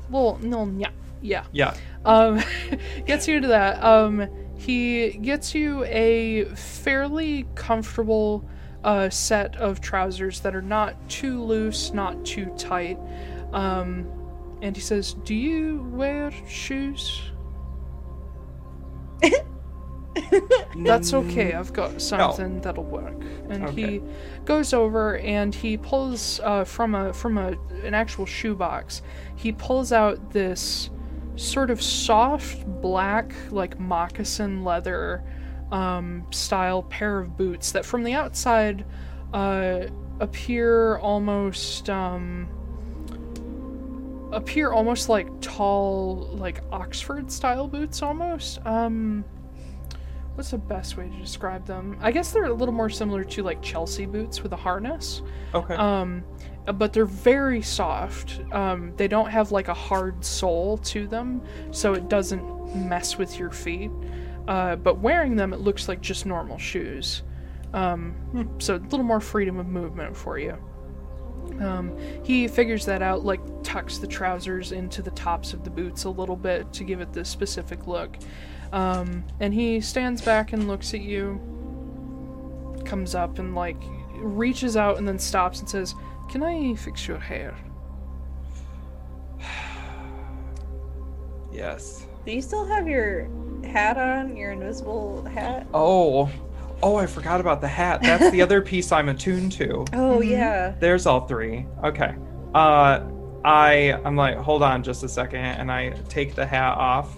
Well, no, yeah, yeah. Yeah. Um, gets you to that. Um, he gets you a fairly comfortable uh, set of trousers that are not too loose, not too tight. Um, and he says, "Do you wear shoes?" That's okay. I've got something that'll work. And Okay. he goes over and he pulls uh, from a from a an actual shoebox. He pulls out this sort of soft black like moccasin leather um, style pair of boots that from the outside uh, appear almost um, appear almost like tall like Oxford style boots almost. Um, what's the best way to describe them? I guess they're a little more similar to like Chelsea boots with a harness. Okay. Um, but they're very soft. Um, they don't have like a hard sole to them, so it doesn't mess with your feet. Uh, but wearing them, it looks like just normal shoes. Um, so a little more freedom of movement for you. Um, he figures that out, like tucks the trousers into the tops of the boots a little bit to give it this specific look. Um, and he stands back and looks at you, comes up and like reaches out and then stops and says, Can I fix your hair? yes. Do you still have your hat on? Your invisible hat? Oh. Oh, I forgot about the hat. That's the other piece I'm attuned to. Oh yeah. There's all three. Okay. Uh I I'm like, hold on just a second, and I take the hat off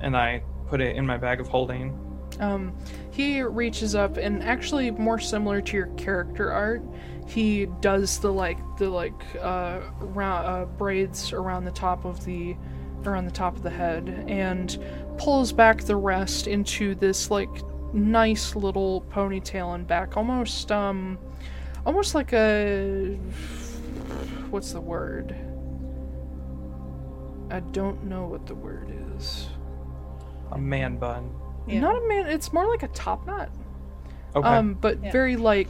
and I put it in my bag of holding. Um, he reaches up and actually more similar to your character art, he does the like the like uh, round, uh braids around the top of the around the top of the head and pulls back the rest into this like nice little ponytail and back almost um almost like a what's the word I don't know what the word is. A man bun. Yeah. Not a man. It's more like a top knot. Okay. Um, but Yeah. very like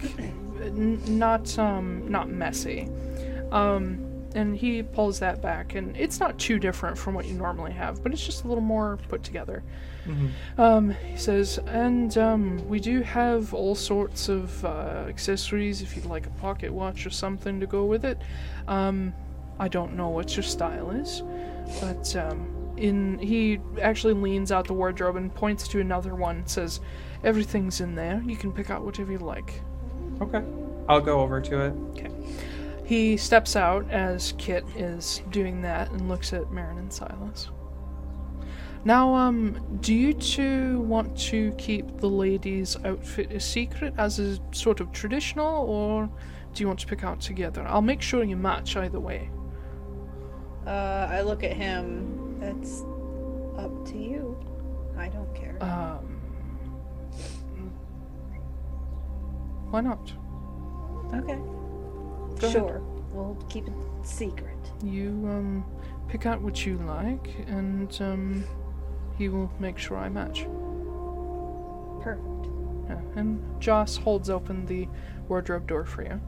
n- not um not messy. Um, and he pulls that back, and it's not too different from what you normally have, but it's just a little more put together. Mhm. Um, he says, and um, we do have all sorts of uh, accessories if you'd like a pocket watch or something to go with it. Um, I don't know what your style is, but um, in he actually leans out the wardrobe and points to another one. and Says, everything's in there. You can pick out whatever you like. Okay. I'll go over to it. Okay. He steps out as Kit is doing that and looks at Marin and Silas. Now, um, do you two want to keep the lady's outfit a secret as a sort of traditional, or do you want to pick out together? I'll make sure you match either way. Uh, I look at him. That's up to you. I don't care. Um, why not? okay. go ahead. sure. We'll keep it secret. You um, pick out what you like, and um, he will make sure I match. Perfect. Yeah, and Joss holds open the wardrobe door for you.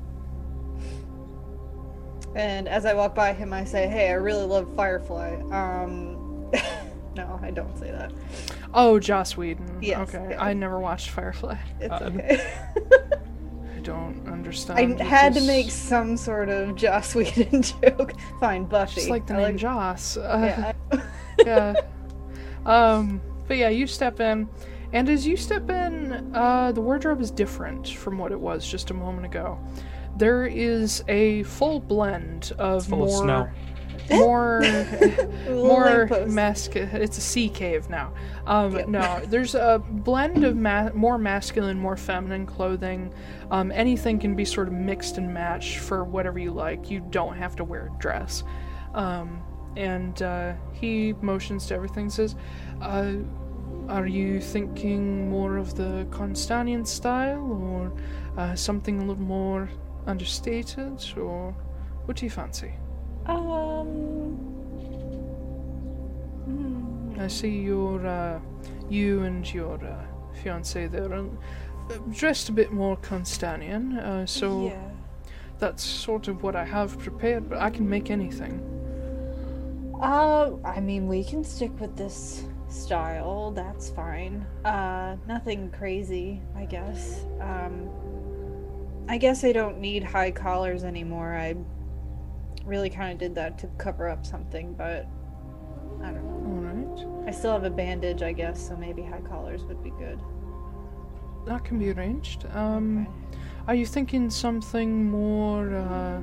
And as I walk by him, I say, "Hey, I really love Firefly." Um, no, I don't say that. Oh, Joss Whedon. Yes, okay, yeah. I never watched Firefly. It's Uh, okay. I don't understand. I what had to make some sort of Joss Whedon joke. Fine, Buffy. Just like the I name Joss. Uh, Yeah. I- yeah. Um, but yeah, you step in, and as you step in, uh, the wardrobe is different from what it was just a moment ago. There is a full blend of full of more, snow. more, more lamppost. masculine. It's a sea cave now. Um, Yep. no, there's a blend of ma- more masculine, more feminine clothing. Um, anything can be sort of mixed and matched for whatever you like. You don't have to wear a dress. Um, and uh, he motions to everything. Says, uh, "Are you thinking more of the Constanian style, or uh, something a little more understated, or what do you fancy?" Um. hmm. I see your, uh, you and your uh, fiance there are dressed a bit more Constanian, uh, so yeah. that's sort of what I have prepared, but I can make anything. Uh, I mean, we can stick with this style. That's fine. Uh, nothing crazy, I guess. Um, I guess I don't need high collars anymore. I really kind of did that to cover up something, but I don't know. Alright. I still have a bandage, I guess, so maybe high collars would be good. That can be arranged. Um, Okay. are you thinking something more, uh,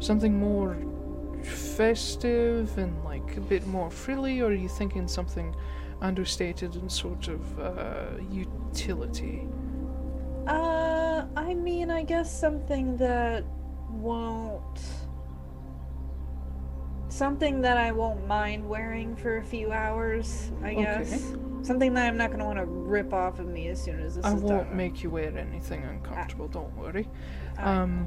something more festive and like a bit more frilly, or are you thinking something understated and sort of uh, utility? Uh, I mean, I guess something that won't. Something that I won't mind wearing for a few hours, I Okay. guess. Something that I'm not going to want to rip off of me as soon as this I is won't make you wear anything uncomfortable. Don't worry. I Um.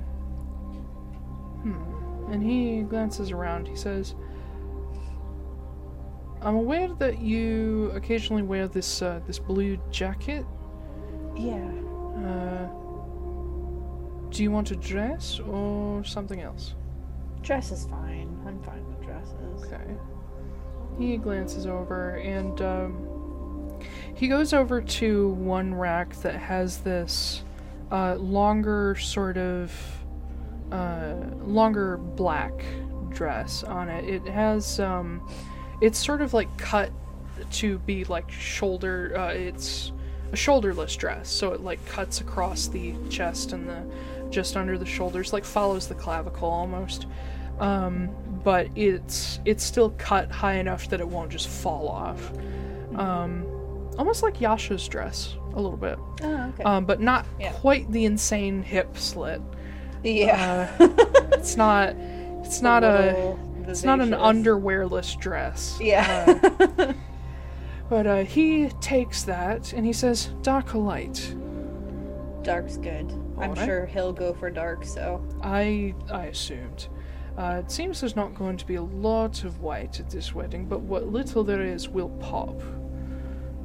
Hmm. And he glances around. He says, "I'm aware that you occasionally wear this uh, this blue jacket. Yeah. Uh, do you want a dress or something else?" Dress is fine. I'm fine with dresses. Okay. He glances over and um, he goes over to one rack that has this uh, longer, sort of uh, longer black dress on it. It has um, it's sort of like cut to be like shoulder. Uh, it's a shoulderless dress, so it like cuts across the chest and the just under the shoulders, like follows the clavicle almost. Um, but it's it's still cut high enough that it won't just fall off. Um, almost like Yasha's dress a little bit, Oh, okay. um, but not Yeah. quite the insane hip slit. Yeah. It's not. It's not a. It's not an underwearless dress. Yeah. But uh, he takes that and he says, "Dark or light?" Dark's good. I'm Alright. sure he'll go for dark, so. I I assumed. Uh, it seems there's not going to be a lot of white at this wedding, but what little there is will pop.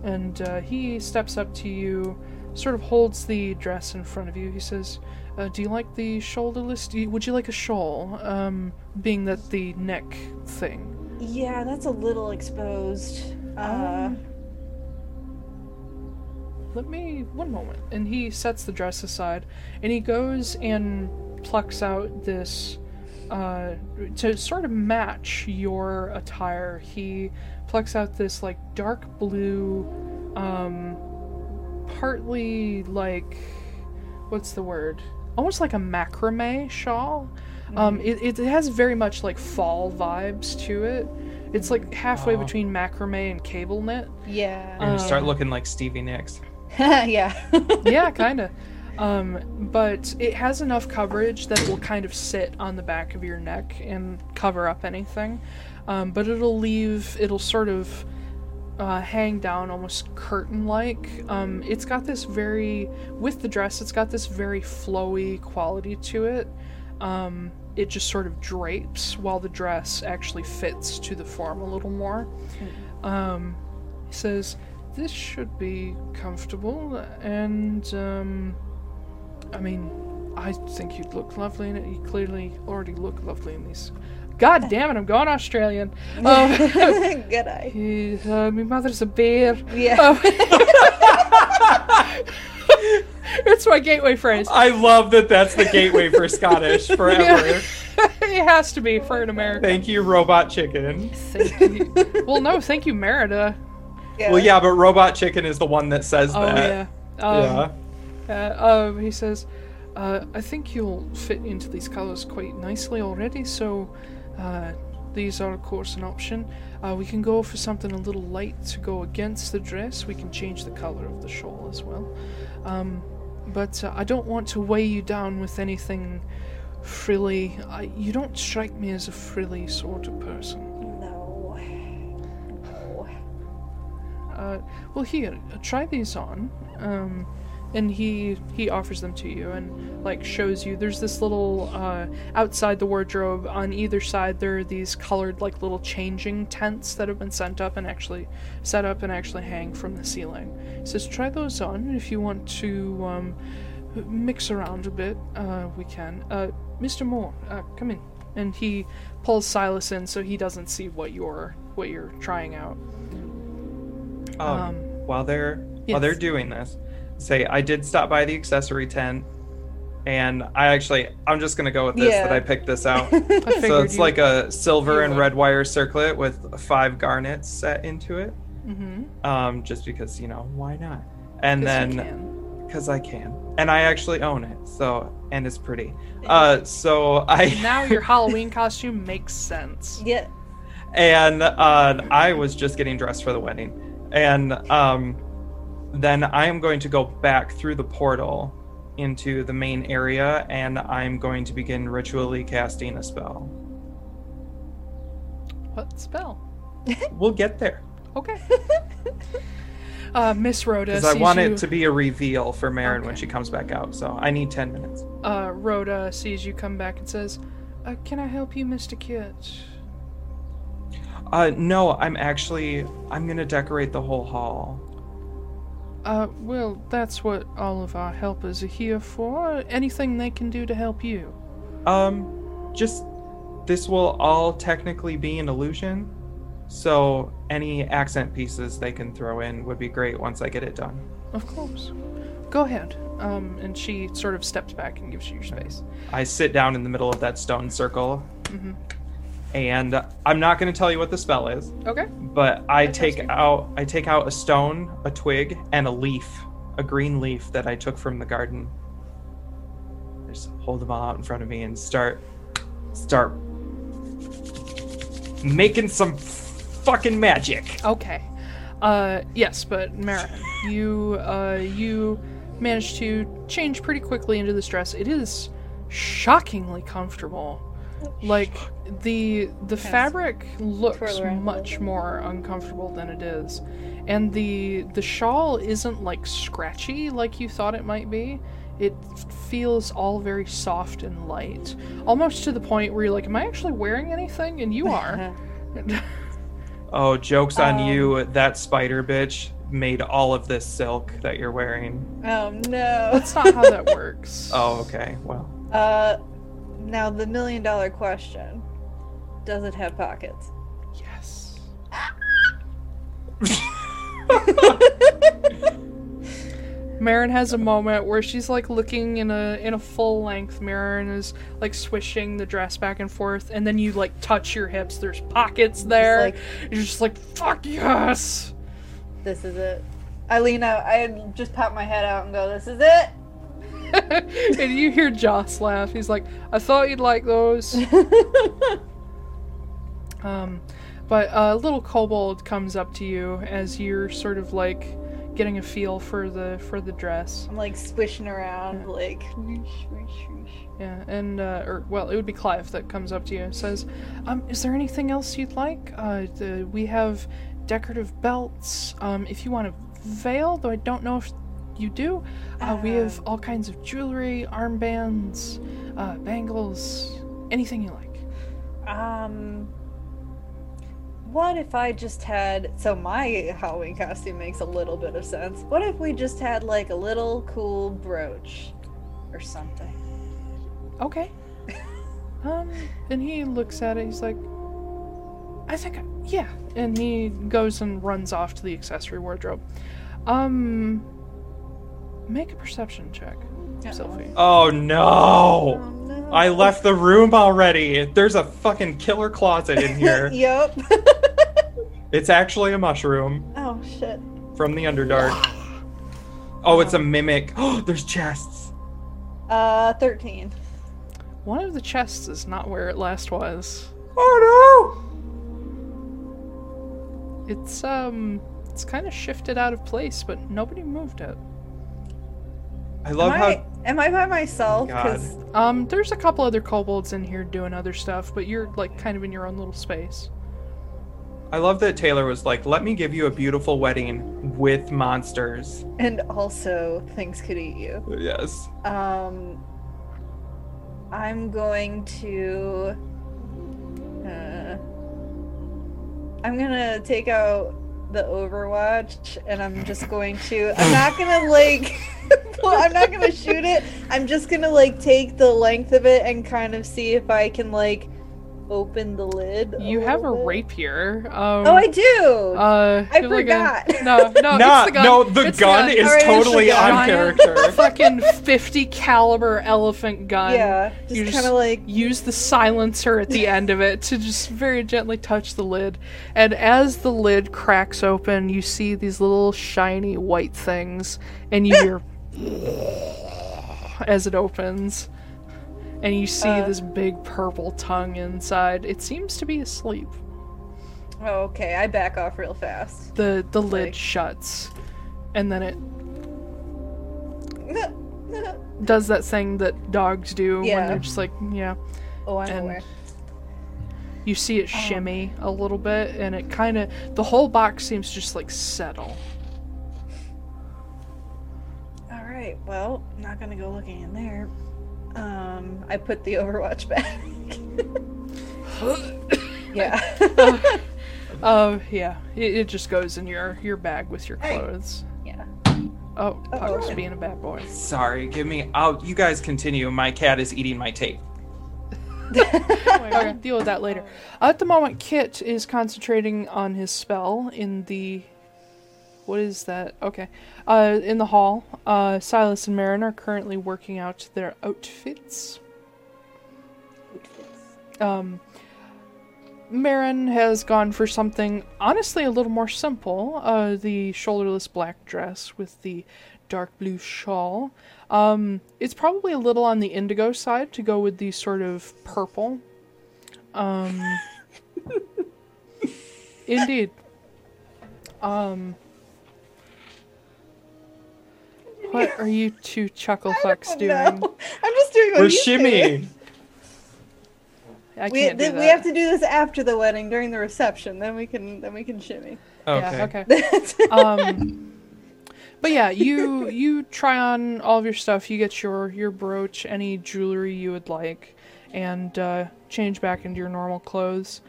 And uh, he steps up to you, sort of holds the dress in front of you. He says, uh, "Do you like the shoulderless? You, would you like a shawl? Um, being that the neck thing." Yeah, that's a little exposed. Uh, Um, Let me one moment. And he sets the dress aside, and he goes and plucks out this uh, to sort of match your attire. He plucks out this like dark blue, um, partly like what's the word? Almost like a macrame shawl. Um, it, it has very much like fall vibes to it. It's like halfway Aw. between macrame and cable knit. yeah. You're gonna start Um, looking like Stevie Nicks. yeah. yeah, kind of. Um, but it has enough coverage that it will kind of sit on the back of your neck and cover up anything. Um, but it'll leave, it'll sort of uh, hang down almost curtain like. Um, it's got this very, with the dress, it's got this very flowy quality to it. Um, it just sort of drapes while the dress actually fits to the form a little more. Um, he says, This should be comfortable, and, um, I mean, I think you'd look lovely in it. You clearly already look lovely in these. God damn it, I'm going Australian. Um, Good eye. uh, my mother's a bear. Yeah. Um, it's my gateway phrase. I love that that's the gateway for Scottish forever. it has to be for an American. Thank you, Robot Chicken. Thank you. well, no, thank you, Merida. Well, yeah, but Robot Chicken is the one that says Oh that. yeah. Um, yeah. Uh, um, he says, uh, I think you'll fit into these colors quite nicely already, so uh, these are, of course, an option. Uh, we can go for something a little light to go against the dress. We can change the color of the shawl as well. Um, but uh, I don't want to weigh you down with anything frilly. I, you don't strike me as a frilly sort of person. No. No. Uh, well, here, try these on. Um, and he he offers them to you and like shows you. There's this little uh, outside the wardrobe on either side. There are these colored like little changing tents that have been sent up and actually set up and actually hang from the ceiling. He says, try those on if you want to um, mix around a bit. Uh, we can. Uh, Mr. Moore, uh, come in. And he pulls Silas in so he doesn't see what you're what you're trying out. Um, Um, while they're yes. while they're doing this, say I did stop by the accessory tent, and I actually I'm just gonna go with this that I picked this out. So it's you- like a silver and red wire circlet with five garnets set into it. Mm-hmm. um, just because you know why not? And then because I can, and I actually own it, so and it's pretty. Uh, so I now your Halloween costume makes sense. Yeah. and uh, I was just getting dressed for the wedding, and um, then I am going to go back through the portal into the main area, and I'm going to begin ritually casting a spell. What spell? We'll get there Okay. uh, Miss Rhoda because I want you, it to be a reveal for Marin when she comes back out. So I need ten minutes. uh, Rhoda sees you come back and says, uh, "Can I help you, Mr. Kit?" Uh, no, I'm actually I'm gonna decorate the whole hall. Uh, well, that's what all of our helpers are here for. Anything they can do to help you. Um, just this will all technically be an illusion, so any accent pieces they can throw in would be great once I get it done. Of course. Go ahead. Um, and she sort of steps back and gives you your space. I sit down in the middle of that stone circle, Mhm. And I'm not going to tell you what the spell is, Okay. but I take out I take out a stone, a twig, and a leaf, a green leaf that I took from the garden. I just hold them all out in front of me and start start making some fucking magic. Okay. Uh, yes, but Marin, you uh, you managed to change pretty quickly into this dress. It is shockingly comfortable. Like the the fabric looks twirl around a much more uncomfortable than it is, and the the shawl isn't like scratchy like you thought it might be. It feels all very soft and light, almost to the point where you're like, "Am I actually wearing anything?" And you are. Oh, jokes on Um, you! That spider bitch made all of this silk that you're wearing. Oh no. That's not how that works. Oh, okay. Well, Uh, now the million dollar question: Does it have pockets? Yes. Marin has a moment where she's like looking in a in a full length mirror and is like swishing the dress back and forth, and then you like touch your hips. There's pockets there. like- You're just like fuck yes. This is it. I lean out. I just pop my head out and go, "This is it." and you hear Joss laugh. He's like, I thought you'd like those. um, but a little kobold comes up to you as you're sort of like getting a feel for the for the dress. I'm like swishing around, like. whoosh, whoosh, whoosh. Yeah, and uh, or well, it would be Clive that comes up to you and says, "Um, is there anything else you'd like? Uh, the, we have decorative belts. Um, if you want a veil, though I don't know if you do. Uh, we have all kinds of jewelry, armbands, uh, bangles, anything you like. Um. What if I just had so my Halloween costume makes a little bit of sense. What if we just had like a little cool brooch or something? Okay. um, and he looks at it. He's like, I think, I, yeah. And he goes and runs off to the accessory wardrobe. Um, make a perception check, Sophie. oh no! Oh no. I left the room already. There's a fucking killer closet in here. yep. It's actually a mushroom oh shit. from the Underdark. Oh, it's a mimic. Oh, there's chests. Uh, thirteen. One of the chests is not where it last was. Oh no! It's um, it's kind of shifted out of place, but nobody moved it. No! I love am, how I, am I by myself? God. Because Um, there's a couple other kobolds in here doing other stuff, but you're like kind of in your own little space. I love that Taylor was like, "Let me give you a beautiful wedding with monsters." and also things could eat you. Yes. Um, I'm going to. Uh, I'm gonna take out the Overwatch, and I'm just going to. I'm not gonna like. I'm not gonna shoot it. I'm just gonna like take the length of it and kind of see if I can like open the lid. You have a bit. rapier. Um, Oh, I do. Uh, I you have like a- forgot. no, no, Nah, it's the gun. no, the It's gun is Alright, it's the totally gun. on Giant character. fucking 50 caliber elephant gun. yeah, you just kind of like use the silencer at the end of it to just very gently touch the lid. And as the lid cracks open, you see these little shiny white things, and you hear as it opens. And you see Uh. this big purple tongue inside. It seems to be asleep. Oh, okay. I back off real fast. The the lid shuts, and then it does that thing that dogs do when they're just like, yeah. oh, I'm And- aware. You see it shimmy a little bit, and it kind of the whole box seems just like settle. All right. Well, not gonna go looking in there. Um, I put the Overwatch back. yeah. Oh yeah, it, it just goes in your your bag with your Hey. clothes. yeah. Oh, Puck's okay. being a bad boy. Sorry, give me. I'll. You guys continue. My cat is eating my tape. Okay, deal with that later. At the moment, Kit is concentrating on his spell in the. What is that? Okay. Uh, in the hall, uh, Silas and Marin are currently working out their outfits. Um, Marin has gone for something honestly a little more simple. Uh, the shoulderless black dress with the dark blue shawl. Um, it's probably a little on the indigo side to go with the sort of purple. Um, indeed. Um, what are you two chuckle fucks doing? No, I'm just doing what We're you did. shimmying. I We, can't th- do we have to do this after the wedding during the reception. Then we can then we can shimmy. Okay. Yeah, okay. um but yeah you you try on all of your stuff you get your your brooch any jewelry you would like and uh, change back into your normal clothes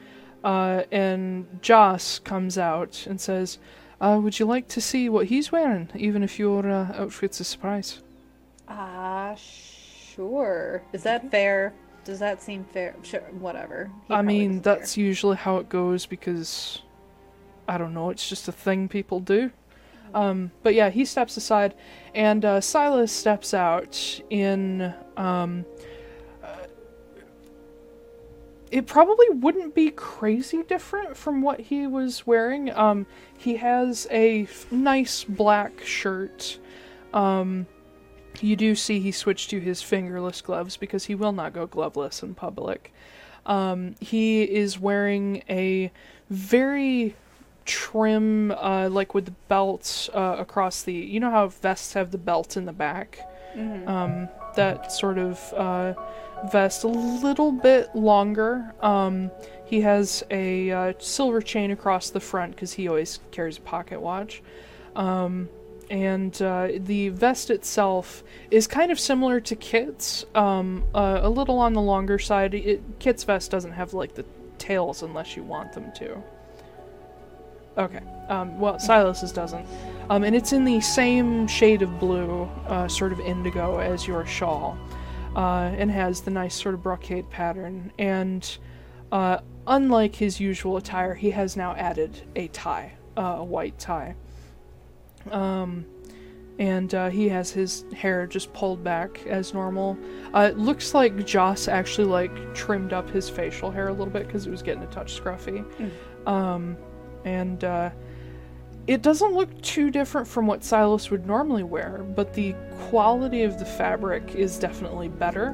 uh, and joss comes out and says uh, would you like to see what he's wearing even if your uh, outfit's a surprise Ah, sure. Is that fair? Does that seem fair? Sure, whatever. He i mean that's usually how it goes because i don't know it's just a thing people do Um, but yeah, he steps aside, and uh, Silas steps out in. Um, uh, it probably wouldn't be crazy different from what he was wearing. Um, he has a f- nice black shirt. Um, you do see he switched to his fingerless gloves because he will not go gloveless in public. Um, he is wearing a very trim, uh, like with the belts uh, across the. You know how vests have the belt in the back? Um, that sort of uh, vest, a little bit longer. Um, he has a uh, silver chain across the front because he always carries a pocket watch. Um, and uh, the vest itself is kind of similar to Kit's, um, uh, a little on the longer side. It, Kit's vest doesn't have like the tails unless you want them to. Okay. Um, well, Silas's doesn't. Um, and it's in the same shade of blue, uh, sort of indigo, as your shawl, uh, and has the nice sort of brocade pattern. And uh, unlike his usual attire, he has now added a tie, uh, a white tie. Um, and uh, he has his hair just pulled back as normal. Uh, it looks like Joss actually like trimmed up his facial hair a little bit because it was getting a touch scruffy. Um, and uh, it doesn't look too different from what Silas would normally wear, but the quality of the fabric is definitely better.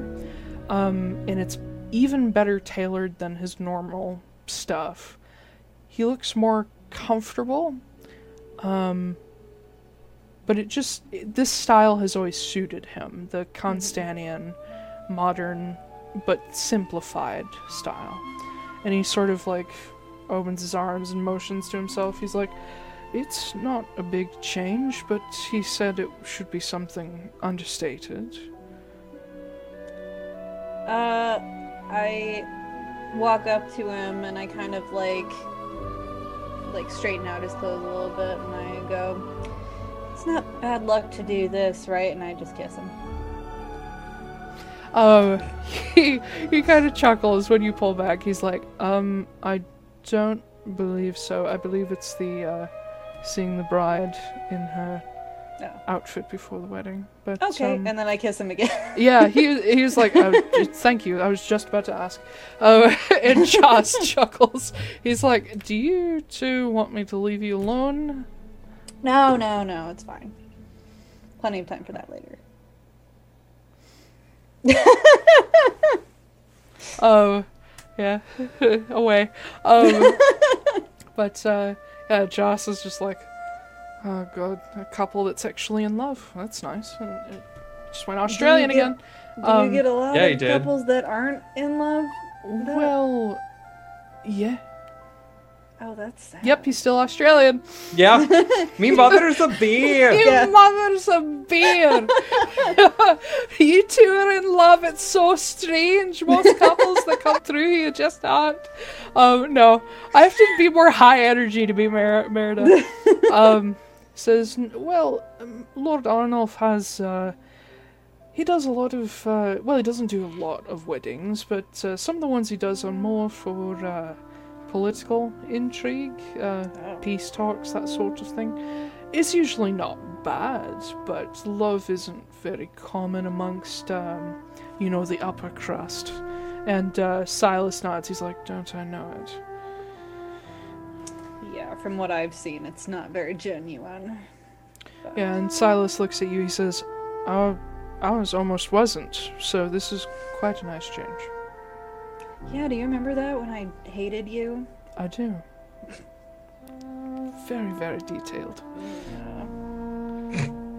Um, and it's even better tailored than his normal stuff. He looks more comfortable. Um, but it just it- this style has always suited him the constantinian modern but simplified style and he sort of like opens his arms and motions to himself he's like it's not a big change but he said it should be something understated Uh, I walk up to him and I kind of like like straighten out his clothes a little bit and I go, "It's not bad luck to do this, right?" And I just kiss him. Um, he he kind of chuckles when you pull back. He's like, um, I don't believe so. I believe it's the uh, seeing the bride in her No. outfit before the wedding. But Okay, um, and then I kiss him again. yeah, he he was like, oh, "Thank you." I was just about to ask. Oh, and Joss chuckles. He's like, "Do you two want me to leave you alone?" no, no, no, it's fine. Plenty of time for that later. Oh, yeah, away. Um, but uh, yeah, Joss is just like, "Oh god, a couple that's actually in love. That's nice." And it just went Australian get- again. Do Um, you get a lot yeah, of couples that aren't in love? that- Well, yeah. Oh, that's sad. Yep, he's still Australian. Yeah. Me mother's a beer. Your Yeah. mother's a beer. you two are in love. It's so strange. Most couples that come through here just aren't. Um, no, I have to be more high energy to be Mer- Merida. Um, says, well, um, Lord Arnulf has. Uh, he does a lot of. Uh, well, he doesn't do a lot of weddings, but uh, some of the ones he does are more for uh, political intrigue, uh, Oh. peace talks, that sort of thing. It's usually not bad, but love isn't very common amongst, um, you know, the upper crust. And uh, Silas nods. He's like, "Don't I know it?" Yeah, from what I've seen, it's not very genuine. But- Yeah, and Silas looks at you. He says, "Our ours almost wasn't. So this is quite a nice change." Yeah, do you remember that when I hated you? I do. Very, very detailed.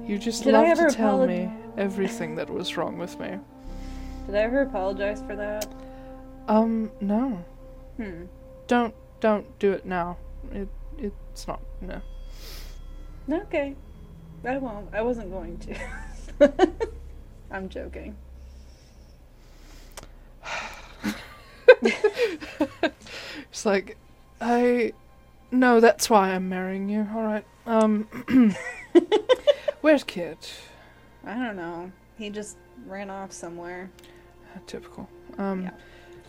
You just Did love to tell apolog- me everything that was wrong with me. Did I ever apologize for that? Um, no. Hmm. Don't don't do it now. It it's not no. Okay. I won't. I wasn't going to. I'm joking. It's like I no, that's why I'm marrying you. All right. Um Where's Kit? I don't know. He just ran off somewhere. Typical. Um Yeah.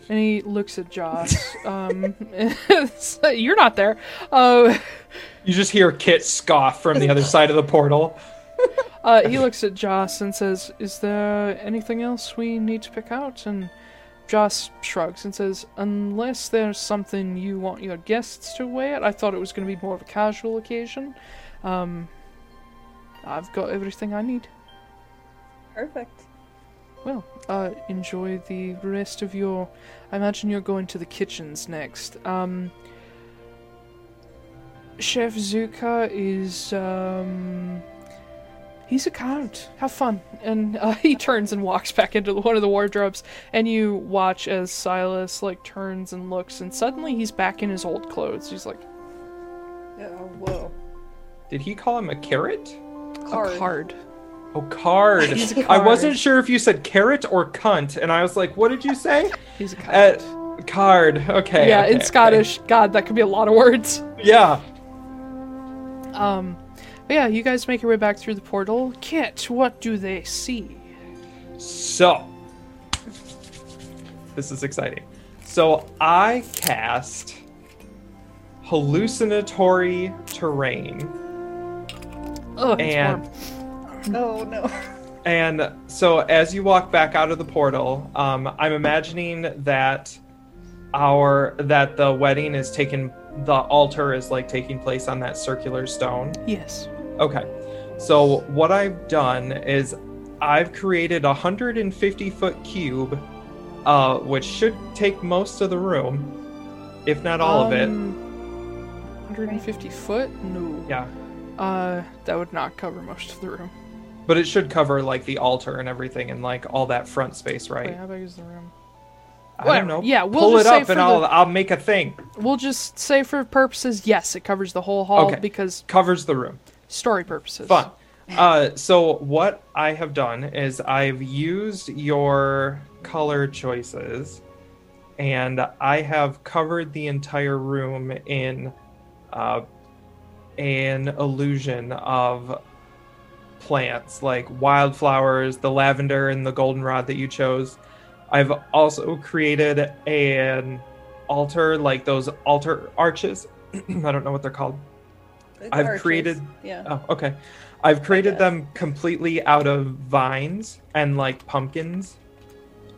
and he looks at Joss. um like, you're not there. Uh You just hear Kit scoff from the other side of the portal. Uh, he looks at Joss and says, Is there anything else we need to pick out? And Joss shrugs and says, Unless there's something you want your guests to wear, I thought it was going to be more of a casual occasion. Um, I've got everything I need. Perfect. Well, uh, enjoy the rest of your. I imagine you're going to the kitchens next. Um, Chef Zuka is. Um, he's a count. Have fun. And uh, he turns and walks back into one of the wardrobes, and you watch as Silas like turns and looks, and suddenly he's back in his old clothes. He's like Oh, whoa. Did he call him a carrot? a card. Oh, card. He's a I wasn't sure if you said carrot or cunt, and I was like, what did you say? He's a Uh, card. Okay. yeah, okay, in okay. Scottish. God, that could be a lot of words. Yeah. Um, but yeah, you guys make your way back through the portal. Kit, what do they see? So, this is exciting. So, I cast hallucinatory terrain, Ugh, it's and warm. Oh, no. and so as you walk back out of the portal, um, I'm imagining that our that the wedding is taking the altar is like taking place on that circular stone. Yes. Okay. So what I've done is I've created a 150 foot cube, uh, which should take most of the room, if not all of it. Um, 150 foot? No. Yeah. Uh, that would not cover most of the room. But it should cover like the altar and everything and like all that front space, right? Wait, how big is the room? I don't know. Yeah, we'll pull it say up and the- I'll I'll make a thing. We'll just say for purposes, yes, it covers the whole hall Okay. because Covers the room. Story purposes. Fun. Uh, so what I have done is I've used your color choices, and I have covered the entire room in uh, an illusion of plants like wildflowers, the lavender and the goldenrod that you chose. I've also created an altar, like those altar arches. I don't know what they're called. I've Arches. created- Yeah. Oh, okay. I've created them completely out of vines and like pumpkins.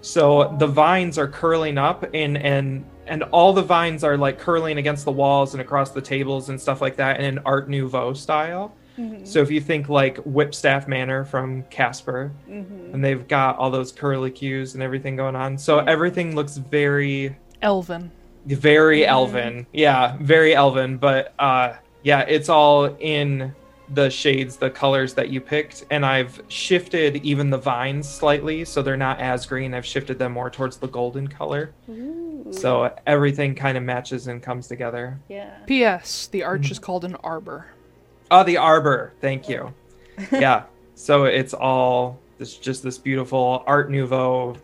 So the vines are curling up and and and all the vines are like curling against the walls and across the tables and stuff like that in an Art Nouveau style. Mhm. So if you think like Whipstaff Manor from Casper, Mhm. and they've got all those curly cues and everything going on. So everything looks very Elven. very Mhm. elven yeah very elven but uh yeah it's all in the shades the colors that you picked and i've shifted even the vines slightly so they're not as green i've shifted them more towards the golden color Ooh. so everything kind of matches and comes together yeah. P.S. The arch mm-hmm. is called an arbor. oh the arbor thank you yeah so it's all this just this beautiful art nouveau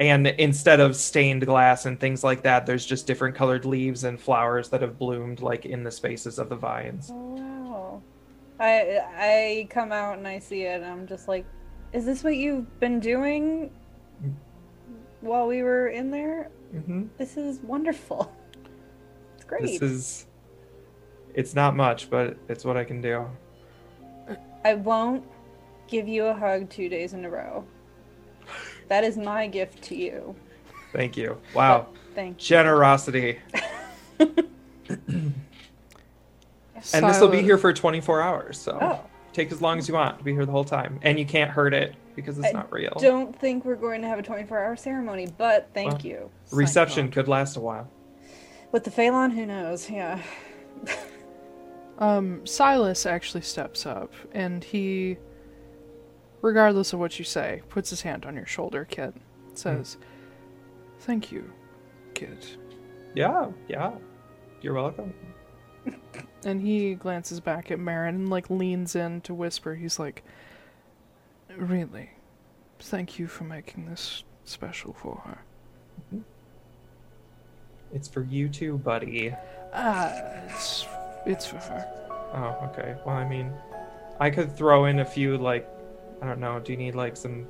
and instead of stained glass and things like that there's just different colored leaves and flowers that have bloomed like in the spaces of the vines Oh wow. I I come out and I see it and I'm just like, is this what you've been doing while we were in there? hmm This is wonderful. It's great. this is it's not much but it's what i can do I won't give you a hug two days in a row. That is my gift to you. thank you wow Thank you. generosity and this will be here for 24 hours so Oh. take as long as you want to be here the whole time and you can't hurt it because it's I not real Don't think we're going to have a 24 hour ceremony, but thank Well, you. reception could last a while With the Phelan, who knows? Yeah. Um, Silas actually steps up and he, regardless of what you say, puts his hand on your shoulder, Kit. Says, Thank you, Kit. yeah yeah you're welcome And he glances back at Marin and like leans in to whisper. He's like, Really, thank you for making this special for her. it's for you too buddy Ah, it's, it's for her. oh okay well i mean i could throw in a few like i don't know do you need like some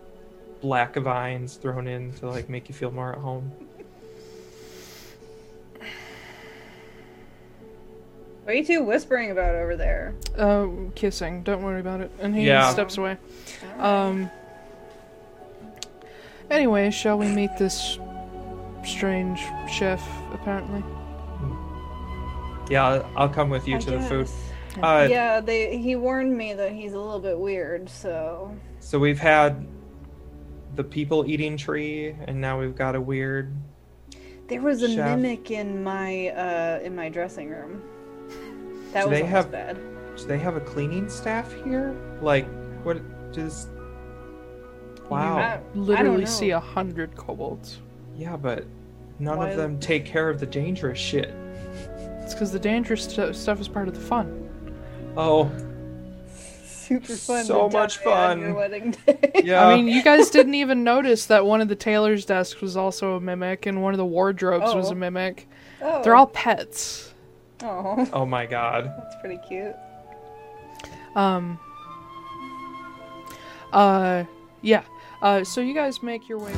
black vines thrown in to like make you feel more at home What are you two whispering about over there? Uh, kissing. Don't worry about it. And he Yeah. steps away. Um. Anyway, shall we meet this strange chef? Apparently. yeah i'll, I'll come with you I to the food guess. Uh, yeah, they he warned me that he's a little bit weird, so So we've had the people eating tree, and now we've got a weird. there was a Chef. mimic in my uh in my dressing room. That Do was they have- bad. Do they have a cleaning staff here? Like, what does? Wow. I- I Literally don't see a hundred kobolds. Yeah, but none Why- of them take care of the dangerous shit. It's because the dangerous stu- stuff is part of the fun. Oh, Super fun. So much fun. your wedding day. yeah. I mean, you guys didn't even notice that one of the tailor's desks was also a mimic, and one of the wardrobes was Oh. a mimic. oh. They're all pets. Oh, oh my god. that's pretty cute. Um. Uh, yeah. Uh, so you guys make your way.